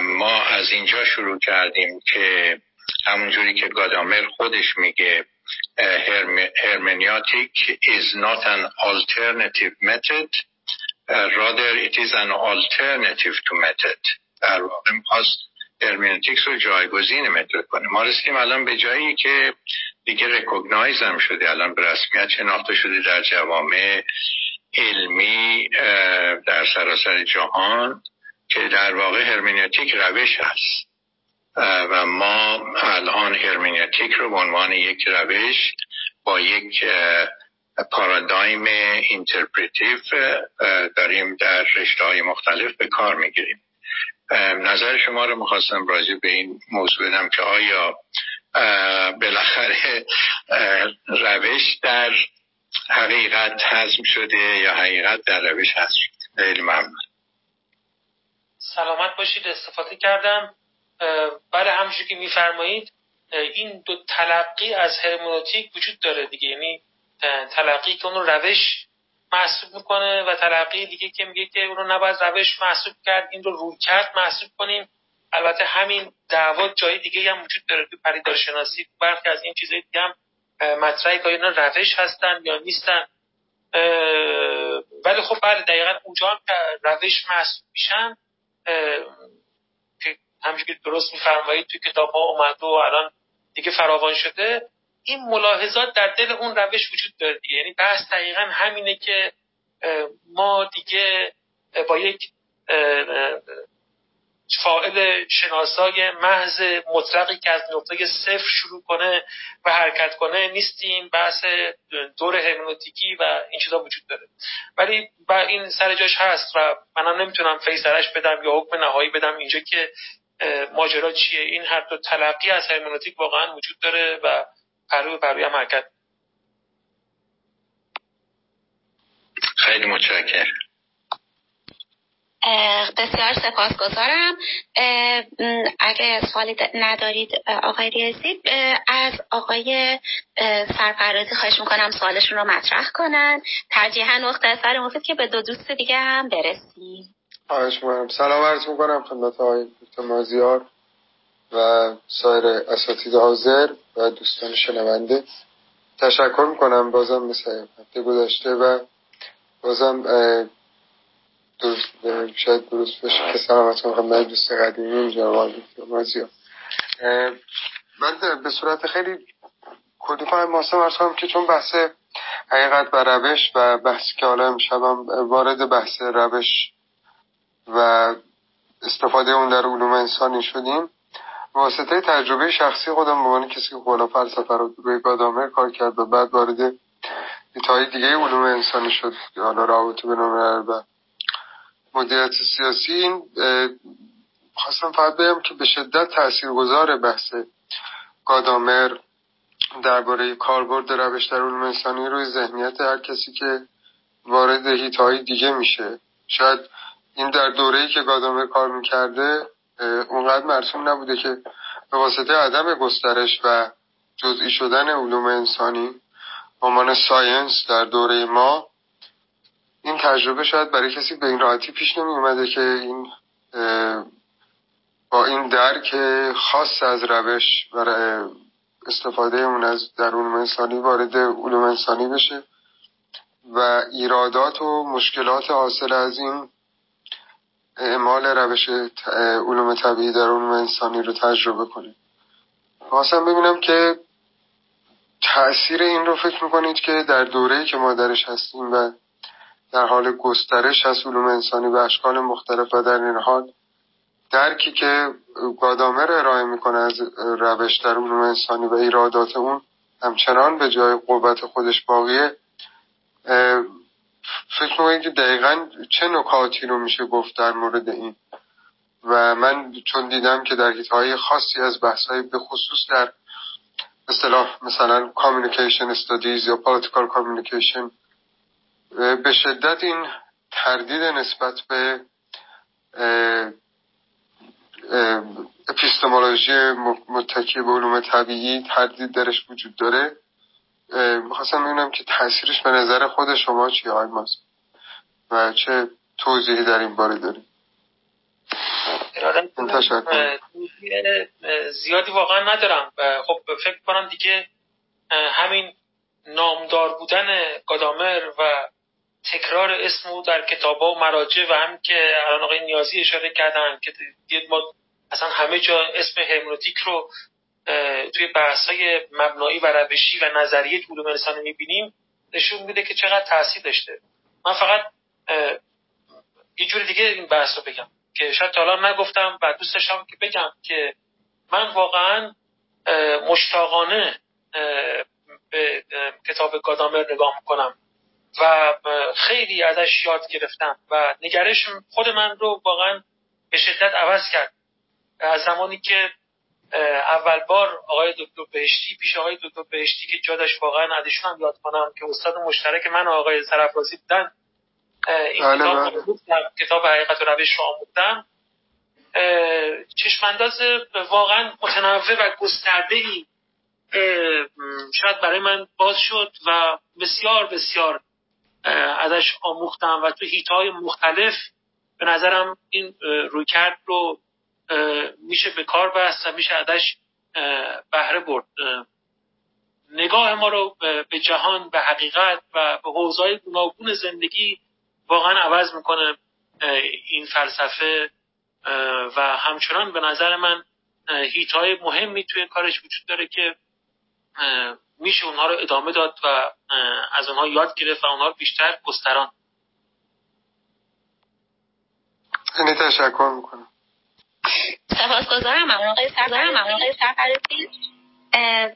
ما از اینجا شروع کردیم که همونجوری که گادامر خودش میگه hermeneutic is not an alternative method rather it is an alternative to method. در واقع می‌خواست هرمنوتیکس رو جایگزین متد کنه. ما رسیدیم الان به جایی که دیگه رکوگنایز هم شده الان به رسمیت شناخته شده در جوامع علمی در سراسر جهان. که در واقع hermeneutic روش هست. و ما الان hermeneutic رو به عنوان یک روش با یک پارادایم interpretive داریم در رشته های مختلف به کار می‌گیریم. نظر شما رو می‌خواستم راجع به این موضوع بدونم که آیا بالاخره روش در حقیقت حزم شده یا حقیقت در روش حزم شده؟ خیلی ممنون. سلامت باشید استفاده کردم. بله همونجور که میفرمایید این دو تلقی از هرمونوتیک وجود داره دیگه. یعنی تلقی که اون روش محسوب می‌کنه و تلقی دیگه که میگه که اون رو نباید روش محسوب کرد این رو روی کرد محسوب کنیم. البته همین دعوا جای دیگه هم وجود داره تو پریدارشناسی برخی از این چیزهای دیگه هم مطرحی که اینا روش هستن یا نیستن. ولی خب بله دقیقا اونجا هم که روش محسوب میشن همچون که درست میفرمایید توی کتاب ها اومده و الان دیگه فراوان شده این ملاحظات در دل اون روش وجود داره دیگه. یعنی بحث دقیقا همینه که ما دیگه با یک فائل شناسای محض مطلقی که از نقطه صفر شروع کنه و حرکت کنه نیستیم. بحث دور هرمنوتیکی و این چیزا وجود داره. ولی با این سر جاش هست و منم نمی‌تونم فیصلش بدم یا حکم نهایی بدم. اینجا که ماجرا چیه؟ این هر دو تلقی از هرمنوتیک واقعا وجود داره و پرو پروی هم حرکت. خیلی متشکرم. بسیار سپاسگزارم. اگه سوالی ندارید آقای ریاضی از آقای سرفرازی خواهش می‌کنم سوالشون رو مطرح کنن. ترجیحا مختصر مفید که به دو دوست دیگه هم برسیم. خواهش می‌کنم. سلام عرض می‌کنم خدمت آقای دکتر مازیار و سایر اساتید حاضر و دوستان شنونده. تشکر می‌کنم بازم مثل هفته گذشته و بازم شاید درست بشه که سلامت محمد دوست قدیمی من به صورت خیلی کلی کنم ماسه مرز کنم که چون بحث حقیقت و روش و بحثی که حالا امشبم وارد بحث روش و استفاده اون در علوم انسانی شدیم واسطه تجربه شخصی خودم به عنوان کسی که بالا فلسفه رو روی گادامر کار کرد و بعد وارد ایتای دیگه علوم انسانی شد. حالا رابطه به و مدیریت سیاسی این خواستم فقط بگم که به شدت تاثیرگذار بحث گادامر درباره کاربرد روش در علوم انسانی روی ذهنیت هر کسی که وارد هیتهای دیگه میشه. شاید این در دوره‌ای که گادامر کار می‌کرده اونقدر مرسوم نبوده که به واسطه عدم گسترش و جزئی شدن علوم انسانی عنوان ساینس در دوره ما این تجربه شاید برای کسی به این راحتی پیش نمی اومده که این با این درک خاص از روش و استفاده اون از در علوم انسانی وارد علوم انسانی بشه و ایرادات و مشکلات حاصل از این اعمال روش علوم طبیعی در علوم انسانی رو تجربه کنیم خواستم ببینم که تأثیر این رو فکر می‌کنید که در دوره که ما درش هستیم و در حال گسترش از علوم انسانی به اشکال مختلف و در این حال درکی که گادامر ارائه می‌کنه از روش در علوم انسانی و ایرادات اون همچنان به جای قوت خودش باقیه فکر می‌کنید که دقیقا چه نکاتی رو میشه گفت در مورد این. و من چون دیدم که در های خاصی از بحث به خصوص در اصطلاح مثلا communication studies یا political communication به شدت این تردید نسبت به epistemology متکی به علوم طبیعی تردید درش وجود داره. می‌خواستم ببینم که تاثیرش به نظر خود شما چی های ماست و چه توضیحی در این باره داریم زیادی واقعا ندارم. خب فکر کنم دیگه همین نامدار بودن گادامر و تکرار اسم او در کتاب و مراجع و هم که الان آقای نیازی اشاره کردن که ما اصلا همه جا اسم هرمنوتیک رو توی بحث های مبنایی و روشی و نظریه علوم انسانی می‌بینیم نشون میده که چقدر تاثیر داشته. من فقط یه جور دیگه این بحث رو بگم که شاید تا نگفتم و دوست داشتم که بگم که من واقعا مشتاقانه به کتاب گادامر نگاه می‌کنم. و خیلی ازش یاد گرفتم و نگرش خود من رو واقعا به شدت عوض کرد از زمانی که اول بار آقای دکتر بهشتی پیش آقای دکتر بهشتی که جادش واقعا ازشون هم یاد کنم که استاد مشترک من و آقای سرفرازی بودن این بله، کتاب, بله. کتاب حقیقت و روش رو آموختم چشمانداز واقعا متنوع و گسترده ای شاید برای من باز شد و بسیار بسیار ازش آموختم و تو های مختلف به نظرم این رویکرد رو میشه به کار بست و میشه ازش بهره برد. نگاه ما رو به جهان به حقیقت و به حوزهای گوناگون زندگی واقعا عوض می‌کنه این فلسفه و همچنان به نظر من هیت های مهمی توی کارش وجود داره که میشه اونها رو ادامه داد و از اونها یاد گرفت و اونها رو بیشتر گستران. خیلی تشکر می‌کنم. سپاسگزارم ممنون. آقای ممنون. آقای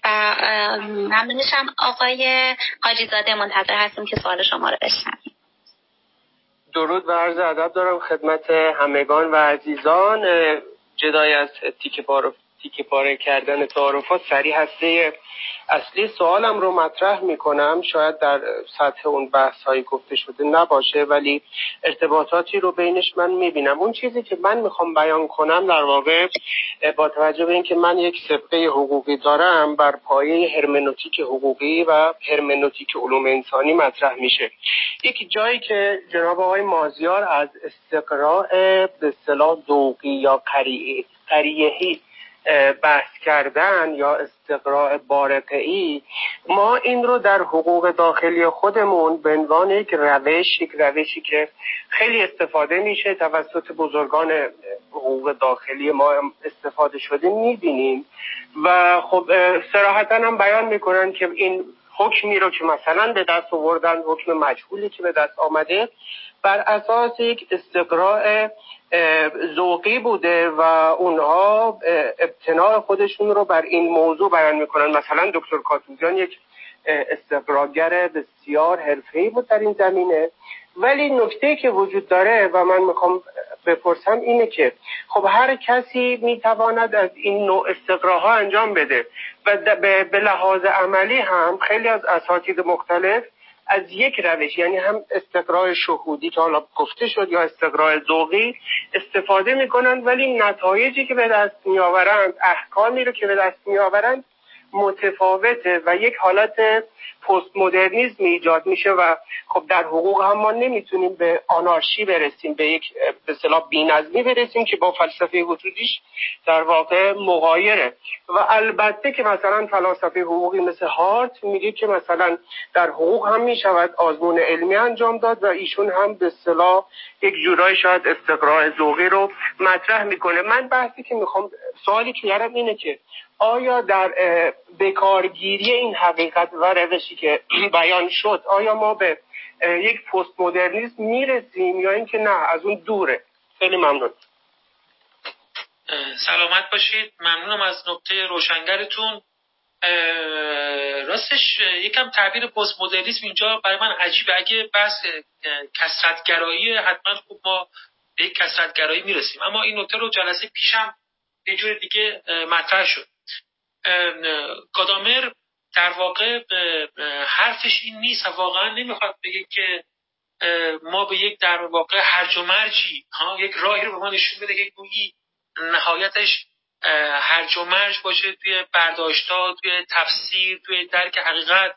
و ممنونشم آقای حاجی زاده منتظر هستیم که سوال شما رو بشنویم. درود و عرض ادب دارم خدمت همگان و عزیزان جدای از تیکه پاره, تیکه پاره کردن تعارفات سریع هسته اصلی سوالم رو مطرح می‌کنم. شاید در سطح اون بحث هایی گفته شده نباشه ولی ارتباطاتی رو بینش من می‌بینم. اون چیزی که من می‌خوام بیان کنم در واقع با توجه به اینکه من یک سبقه حقوقی دارم بر پایه هرمنوتیک حقوقی و هرمنوتیک علوم انسانی مطرح میشه. یک جایی که جناب آقای مازیار از استقراء به اصطلاح ذوقی یا قریهی بحث کردن یا استقراء بارقه ما این رو در حقوق داخلی خودمون به عنوان یک روش یک روشی که خیلی استفاده میشه توسط بزرگان حقوق داخلی ما استفاده شده می‌بینیم. و خب سراحتا هم بیان می‌کنن که این حکمی رو که مثلا به دست آوردن حکم مجهولی که به دست آمده بر اساس یک استقراء ذوقی بوده و اونها ابتناع خودشون رو بر این موضوع بیان می‌کنن. مثلا دکتر کاتوزیان یک استقراگر بسیار حرفه‌ای بود در این زمینه. ولی نکته که وجود داره و من می‌خوام بپرسم اینه که خب هر کسی می‌تواند از این نوع استقراها انجام بده. و به لحاظ عملی هم خیلی از اساتید مختلف از یک روش یعنی هم استقراء شهودی که حالا گفته شد یا استقراء ذوقی استفاده می‌کنند ولی نتایجی که به دست میآورند احکامی رو که به دست میآورند متفاوته و یک حالت پست مدرنیزم ایجاد میشه و خب در حقوق هم ما نمی‌تونیم به آنارشی برسیم به یک به صلاح بینظمی برسیم که با فلسفه وجودیش در واقع مغایره. و البته که مثلا فلاسفه حقوقی مثل هارت میگه که مثلا در حقوق هم می‌شود آزمون علمی انجام داد و ایشون هم به صلاح یک جورای شاید استقراء ذوقی رو مطرح می‌کنه. من بحثی که می‌خوام سوالی که یارم اینه که آیا در بکارگیری این حقیقت و روشی که [CLEARS THROAT] بیان شد آیا ما به یک پست مدرنیسم می‌رسیم یا اینکه نه از اون دوره؟ خیلی ممنون. سلامت باشید. ممنونم از نکته روشنگرتون. راستش یکم تعبیر پست مدرنیسم اینجا برای من عجیبه. اگه بحث کسرتگرایی حتما خوب ما به یک کسرتگرایی می‌رسیم. اما این نکته رو جلسه پیشم یه جور دیگه مطرح شد. گادامر در واقع حرفش این نیست و واقعا نمی‌خواد بگه که ما به یک در واقع هرج و مرجی ها یک راهی رو به ما نشون بده که گویی نهایتش هرج و مرج باشه توی برداشتا توی تفسیر توی درک حقیقت.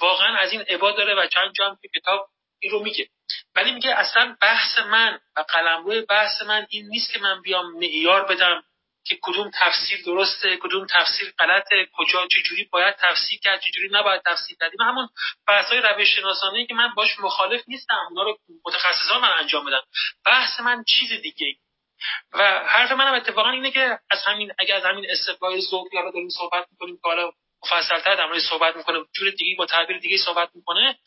واقعا از این عباد داره و چند جا که کتاب این رو میگه. ولی میگه اصلا بحث من و قلمرو بحث من این نیست که من بیام معیار بدم. که کدوم تفسیر درسته کدوم تفسیر غلطه کجا چجوری باید تفسیر کرد چجوری نباید تفسیر کرد. همون بحث های روش شناسانه که من باش مخالف نیستم اونا رو متخصصان من انجام بدن بحث من چیز دیگه و حرف منم اتفاقا اینه که از همین اگر از همین استقبال ذوقی رو داریم صحبت می‌کنیم که حالا مفصلتر در صحبت می‌کنه جور دیگه با تعبیر دیگه صحبت می‌کنه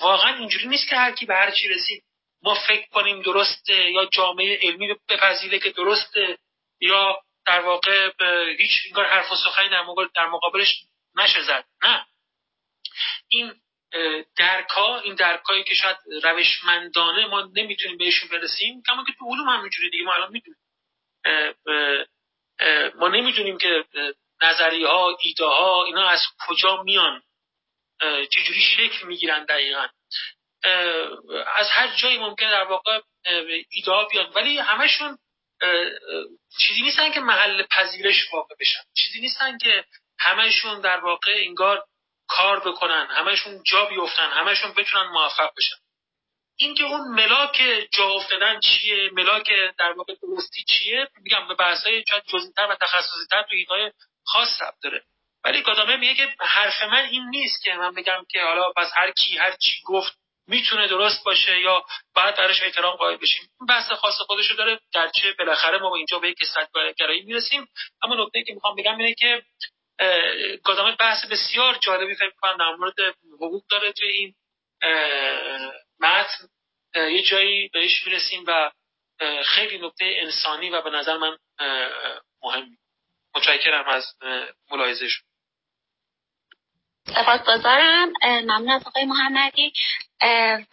واقعا اینجوری نیست که هر کی به هر چی رسید ما فکر کنیم درسته یا جامعه علمی بپذیره که درسته یا در واقع هیچ انگار حرف و سخنی در, در مقابلش نشه زد. نه. این درکا این درکایی که شاید روشمندانه ما نمی‌تونیم بهشون برسیم کما که تو علوم هم اینجوری دیگه ما الان می‌دونیم. ما نمی‌دونیم که نظریه ها ایده ها اینا از کجا میان. چجوری شکل می‌گیرن دقیقا. از هر جایی ممکن در واقع ایده ها بیان. ولی همشون چیزی نیستن که محل پذیرش واقع بشن. چیزی نیستن که همشون در واقع انگار کار بکنن همشون جا بیفتن همشون بتونن موفق بشن. اینکه اون ملاک جا افتادن چیه ملاک در واقع درستی چیه؟ میگم به بحثای جزئی‌تر و تخصصی‌تر تو ایدای خاص ربط داره. ولی کدامه میگه که حرف من این نیست که من بگم که حالا پس هر کی هر چی گفت می‌تونه درست باشه یا باید براش احترام قائل بشیم. بحث خاص خودشو داره. گرچه بالاخره ما اینجا به یک گرایی می‌رسیم. اما نکته که می‌خوام بگم اینه که گادامه بحث بسیار جالبی فکر کنم در مورد حقوق داره توی این متن. یه جایی بهش می‌رسیم و خیلی نکته انسانی و به نظر من مهم متشکرم از ملاحظه شد سپاسگزارم ممنون از آقای محمدی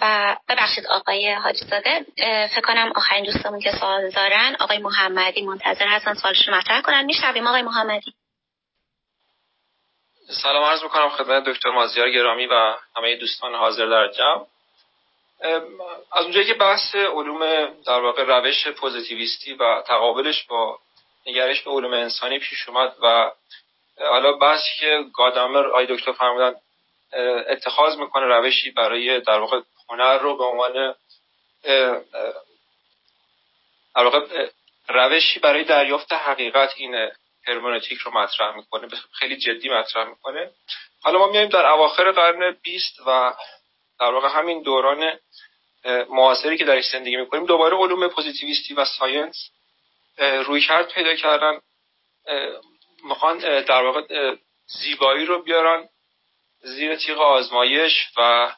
و ببخشید آقای حاجی زاده فکر کنم آخرین دوستمون که سوال دارن آقای محمدی منتظر هستن سوالش رو مطرح کنن. میشنویم آقای محمدی. سلام عرض می‌کنم خدمت دکتر مازیار گرامی و همه دوستان حاضر در جمع. از اونجایی که بحث علوم در واقع روش پوزیتیویستی و تقابلش با نگرش به علوم انسانی پیش اومد و حالا بحثی که گادامر آی دکتر فرمودن اتخاذ می‌کنه روشی برای در واقع هنر رو به عنوان در واقع روشی برای دریافت حقیقت این هرمنوتیک رو مطرح می‌کنه خیلی جدی مطرح می‌کنه. حالا ما میایم در اواخر قرن 20 و در واقع همین دوران معاصری که درش زندگی می‌کنیم دوباره علوم پوزیتیویستی و science رویکرد پیدا کردن. می‌خوان در واقع زیبایی رو بیارن زیر تیغ آزمایش و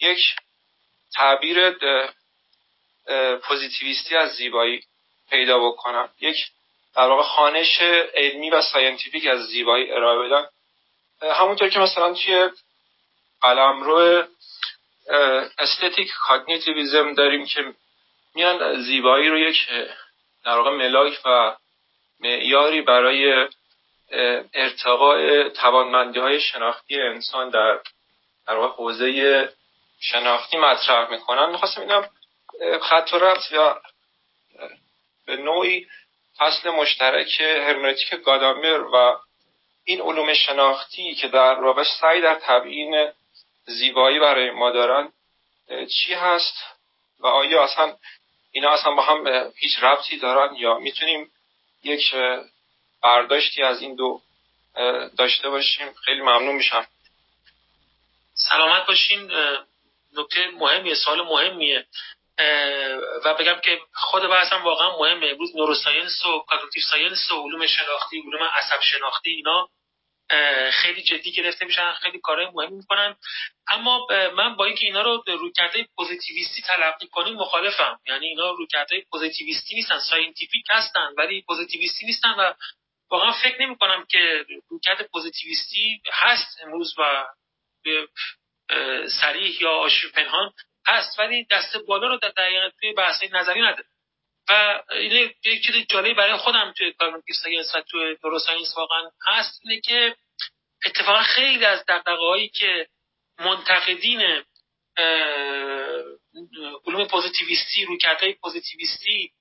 یک تعبیر پوزیتیویستی از زیبایی پیدا بکنن. یک در واقع خوانش علمی و scientific از زیبایی ارائه بدن. همونطور که مثلا توی قلمرو aesthetic cognitivism داریم که میان زیبایی رو یک در واقع ملاک و معیاری برای ارتقاء توانمندی های شناختی انسان در در حوزه شناختی مطرح می‌کنن. می‌خواستم اینم خط و رفت یا به نوعی فصل مشترک هرمنوتیک گادامر و این علوم شناختی که در رابش سعی در تبیین زیبایی برای ما دارن چی هست؟ و آیا اصلا اینا اصلا با هم هیچ ربطی دارن یا می‌تونیم یک برداشتی از این دو داشته باشیم. خیلی ممنون میشم. سلامت باشین. نکته مهمیه سوال مهمیه. و بگم که خود بحثم واقعا مهمه. امروز neuroscience و cognitive science و علوم شناختی علوم عصب شناختی اینا خیلی جدی گرفته میشن خیلی کارهای مهمی می‌کنن. اما من با اینکه اینا رو رویکردهای پوزیتیویستی تلقی کنیم مخالفم. یعنی اینا رویکردهای پوزیتیویستی نیستن scientific هستن ولی پوزیتیویستی نیستن و واقعا فکر نمی کنم که رویکرد پوزیتیویستی هست امروز و صریح یا آشکار و پنهان هست ولی دست بالا رو در دقیقه توی نظری نداره. و یک چیز جالبی برای خودم توی cognitive science و توی neuroscience واقعا هست اینه که اتفاقا خیلی از دغدغه‌ای که منتقدین علوم پوزیتیویستی رویکردهای پوزیتیویستی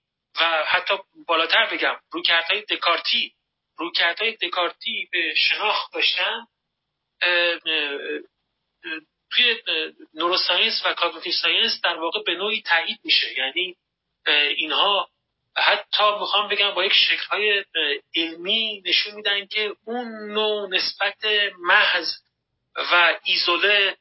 و حتی بالاتر بگم رویکردهای دکارتی رویکردهای دکارتی به شناخت داشتن توی neuroscience و cognitive science در واقع به نوعی تایید میشه. یعنی اینها حتی می‌خوام بگم با یک شکلهای علمی نشون میدن که اون نوع نسبت محض و ایزوله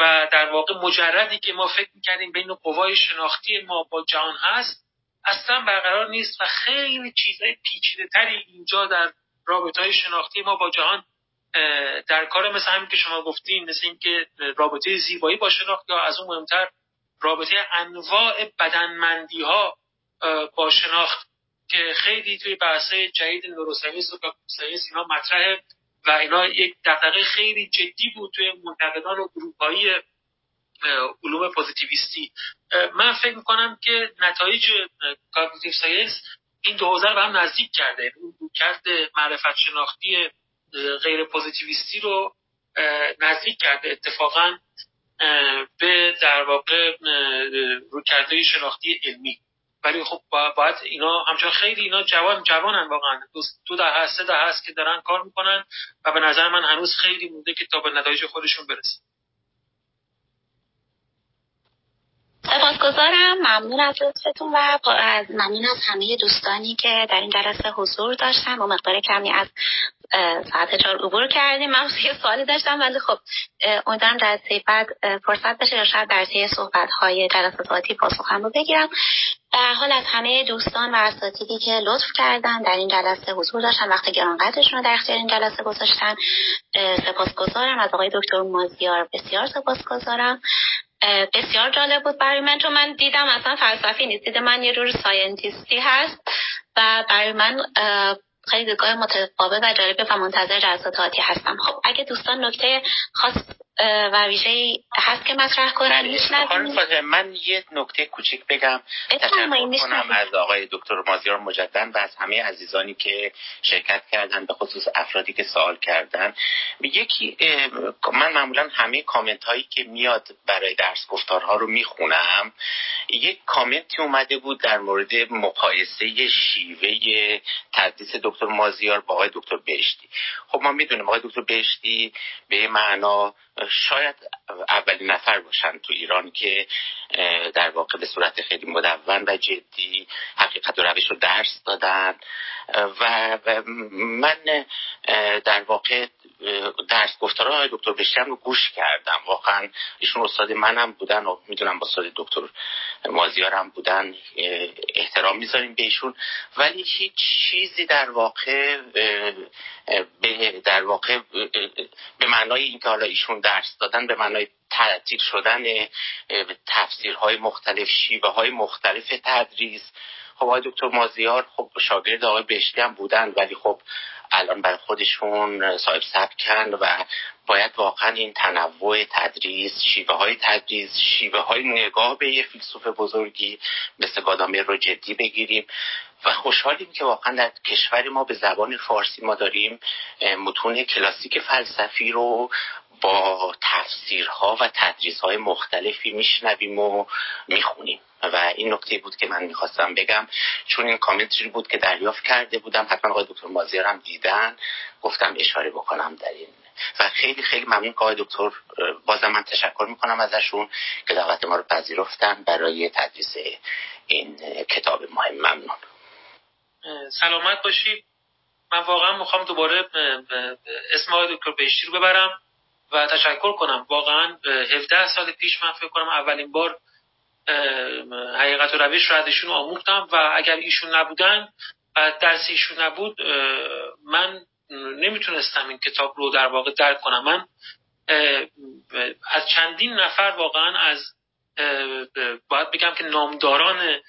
و در واقع مجردی که ما فکر می‌کردیم بین قوای شناختی ما با جهان هست اصلا برقرار نیست و خیلی چیزهای پیچیده تری اینجا در رابطه های شناختی ما با جهان در کار مثل همین که شما گفتین مثل اینکه رابطه زیبایی با شناخت یا از اون مهمتر رابطه انواع بدنمندی ها با شناخت که خیلی توی بحثای جدید neuroscience و science اینا مطرحه و اینا یک دغدغه خیلی جدی بود توی منتقدان اروپایی علوم پوزیتیویستی. من فکر می‌کنم که نتایج cognitive science این دو حوزه به هم نزدیک کرده. اون کرده معرفت شناختی غیر پوزیتیویستی رو نزدیک کرده. اتفاقا به در واقع روکرده شناختی علمی. ولی خب باید اینا همچنان خیلی اینا جوان جوانن واقعا. دو ده هست سه ده هست که دارن کار می‌کنن و به نظر من هنوز خیلی مونده که تا به نتایج خودشون برسن سپاسگزارم. ممنون از لطفتون و از ممنون از همه دوستانی که در این جلسه حضور داشتن. و مقدار کمی از ساعت چهار عبور کردیم. من یه سوالی داشتم ولی خب امیدوارم در بعد فرصت بشه یا شاید در طی صحبت های جلسات آتی پاسخم رو بگیرم. در حال از همه دوستان و اساتیدی که لطف کردن در این جلسه حضور داشتن وقت گرانقدرشون رو در اختیار این جلسه گذاشتن. سپاسگزارم. از آقای دکتر مازیار بسیار سپاسگزارم. بسیار جالب بود برای من چون من دیدم اصلا فلسفی نیست. دیدم من یه جور ساینتیستی هست و برای من خیلی دیدگاه متقابل و جالب و منتظر جلسات آتی هستم. خب اگه دوستان نکته خاص و ویژه هست که مطرح کنم من یه نکته کوچیک بگم. تشکر کنم از آقای دکتر مازیار مجدد و از همه عزیزانی که شرکت کردن به خصوص افرادی که سوال کردن. یکی من معمولا همه کامنت هایی که میاد برای درس گفتارها رو می‌خونم. یک کامنتی اومده بود در مورد مقایسه شیوه تدریس دکتر مازیار با آقای دکتر بهشتی. خب ما می‌دونیم آقای دکتر بهشتی به معنا شاید اولین نفر باشن تو ایران که در واقع به صورت خیلی مدون و جدی حقیقت و روش رو درس دادن. و من در واقع درس گفتارهای های دکتر بشتم رو گوش کردم. واقعا ایشون استاد منم بودن و می‌دونم با استاد دکتر مازیارم بودن احترام می‌ذاریم بهشون ولی هیچ چیزی در واقع در واقع به معنای اینکه حالا ایشون درس دادن به معنای تعطیل شدن تفسیرهای مختلف شیوه های مختلف تدریس. خب آقای دکتر مازیار خب شاگرد آقای بهشتی هم بودن ولی خب الان برای خودشون صاحب سبکن و باید واقعا این تنوع تدریس شیوه های تدریس شیوه های نگاه به یه فیلسوف بزرگی مثل گادامر رو جدی بگیریم. و خوشحالیم که واقعا در کشور ما به زبان فارسی ما داریم متون کلاسیک فلسفی رو با تفسیرها و تدریسهای مختلفی میشنویم و می‌خونیم. و این نکته بود که من می‌خواستم بگم چون این کامنتری بود که دریافت کرده بودم حتما آقای دکتر مازیار هم دیدن گفتم اشاره بکنم در این. و خیلی خیلی ممنون که آقای دکتر بازم من تشکر می‌کنم ازشون که دعوت ما رو پذیرفتن برای تدریس این کتاب مهم. ممنون. سلامت باشید. من واقعا می‌خوام دوباره اسم آقای دکتر بهشتی رو ببرم. و تشکر کنم. واقعا 17 سال پیش من فکر کنم اولین بار حقیقت و روش رو از ایشون آموختم و اگر ایشون نبودن و درس ایشون نبود من نمی‌تونستم این کتاب رو در واقع درک کنم. من از چندین نفر واقعا از باید بگم که نامداران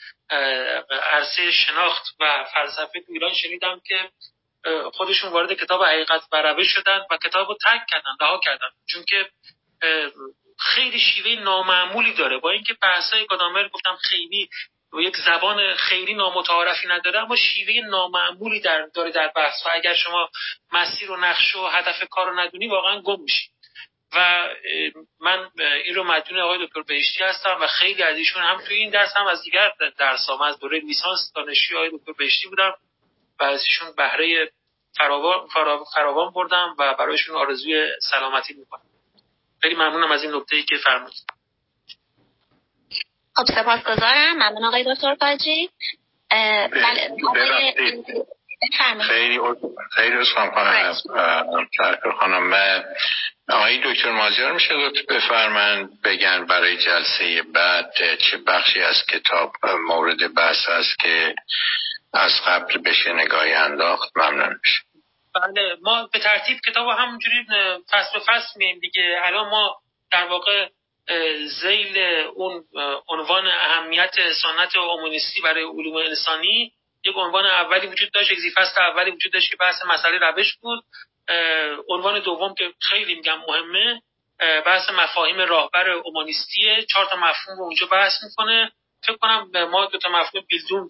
عرصه شناخت و فلسفه ایران شنیدم که خودشون وارد کتاب حقیقت و روش شدن و کتاب رو تک کردن رها کردن. چون که خیلی شیوه نامعمولی داره. با اینکه بحثای گادامر گفتم خیلی و یک زبان خیلی نامتعارفی نداره اما شیوه نامعمولی در داره در بحث. و اگر شما مسیر و نقش و هدف کار رو ندونی واقعا گم میشی. و من این رو مدیون آقای دکتر بهشتی هستم و خیلی از ایشون هم توی این درس هم از دیگر درس هم از دوره لیسانس دانشجوی آقای دکتر بهشتی بودم. و از ایشون بهره فراوان, فراوان بردم و برایشون آرزوی سلامتی می‌کنم خیلی ممنونم از این نکته ای که فرمودید. خب سپاسگزارم. ممنون آقای دکتر کاجی بله خیلی خیلی رسخم کنم خانم آقای دکتر مازیار میشه لطف بفرمن بگن برای جلسه بعد چه بخشی از کتاب مورد بحث است که از قبل بشه نگاهی انداخت ممنون میشه. بله ما به ترتیب کتاب همونجوری فصل به فصل میم دیگه. الان ما در واقع زیل اون عنوان اهمیت سنت اومونیستی برای علوم انسانی. یک عنوان اولی وجود داشت یک فصل اولی وجود داشت که بحث مسئله روش بود. عنوان دوم که خیلی میگم مهمه بحث مفاهیم راهبر اومانیستیه چهار تا مفهوم رو اونجا بحث می‌کنه. فکر کنم ما دو تا مفهوم بیلدونگ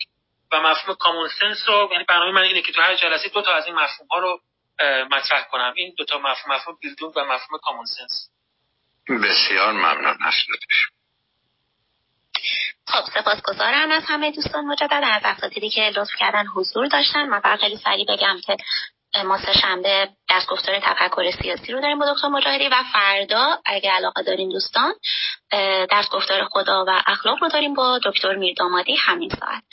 و مفهوم کامون سنس رو یعنی برنامه من اینه که تو هر جلسه دو تا از این مفهوم ها رو مطرح کنم. این دو تا مفهوم مفهوم بیلدونگ و مفهوم کامون سنس بسیار ممنون هستش خب سپاسگزارم از همه دوستان. مجدد از اساتیدی که لطف کردن حضور داشتن. من فقط خیلی سریع بگم که ما سه شنبه درس گفتار تفکر سیاسی رو داریم با دکتر مجاهدی و فردا اگه علاقه دارین دوستان درس گفتار خدا و اخلاق رو داریم با دکتر میردامادی همین ساعت.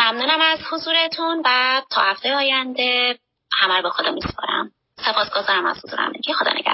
ممنونم از حضورتون و تا هفته آینده همه رو به خدا میسپارم. سپاسگزارم از حضور همگی خدا نگهدار.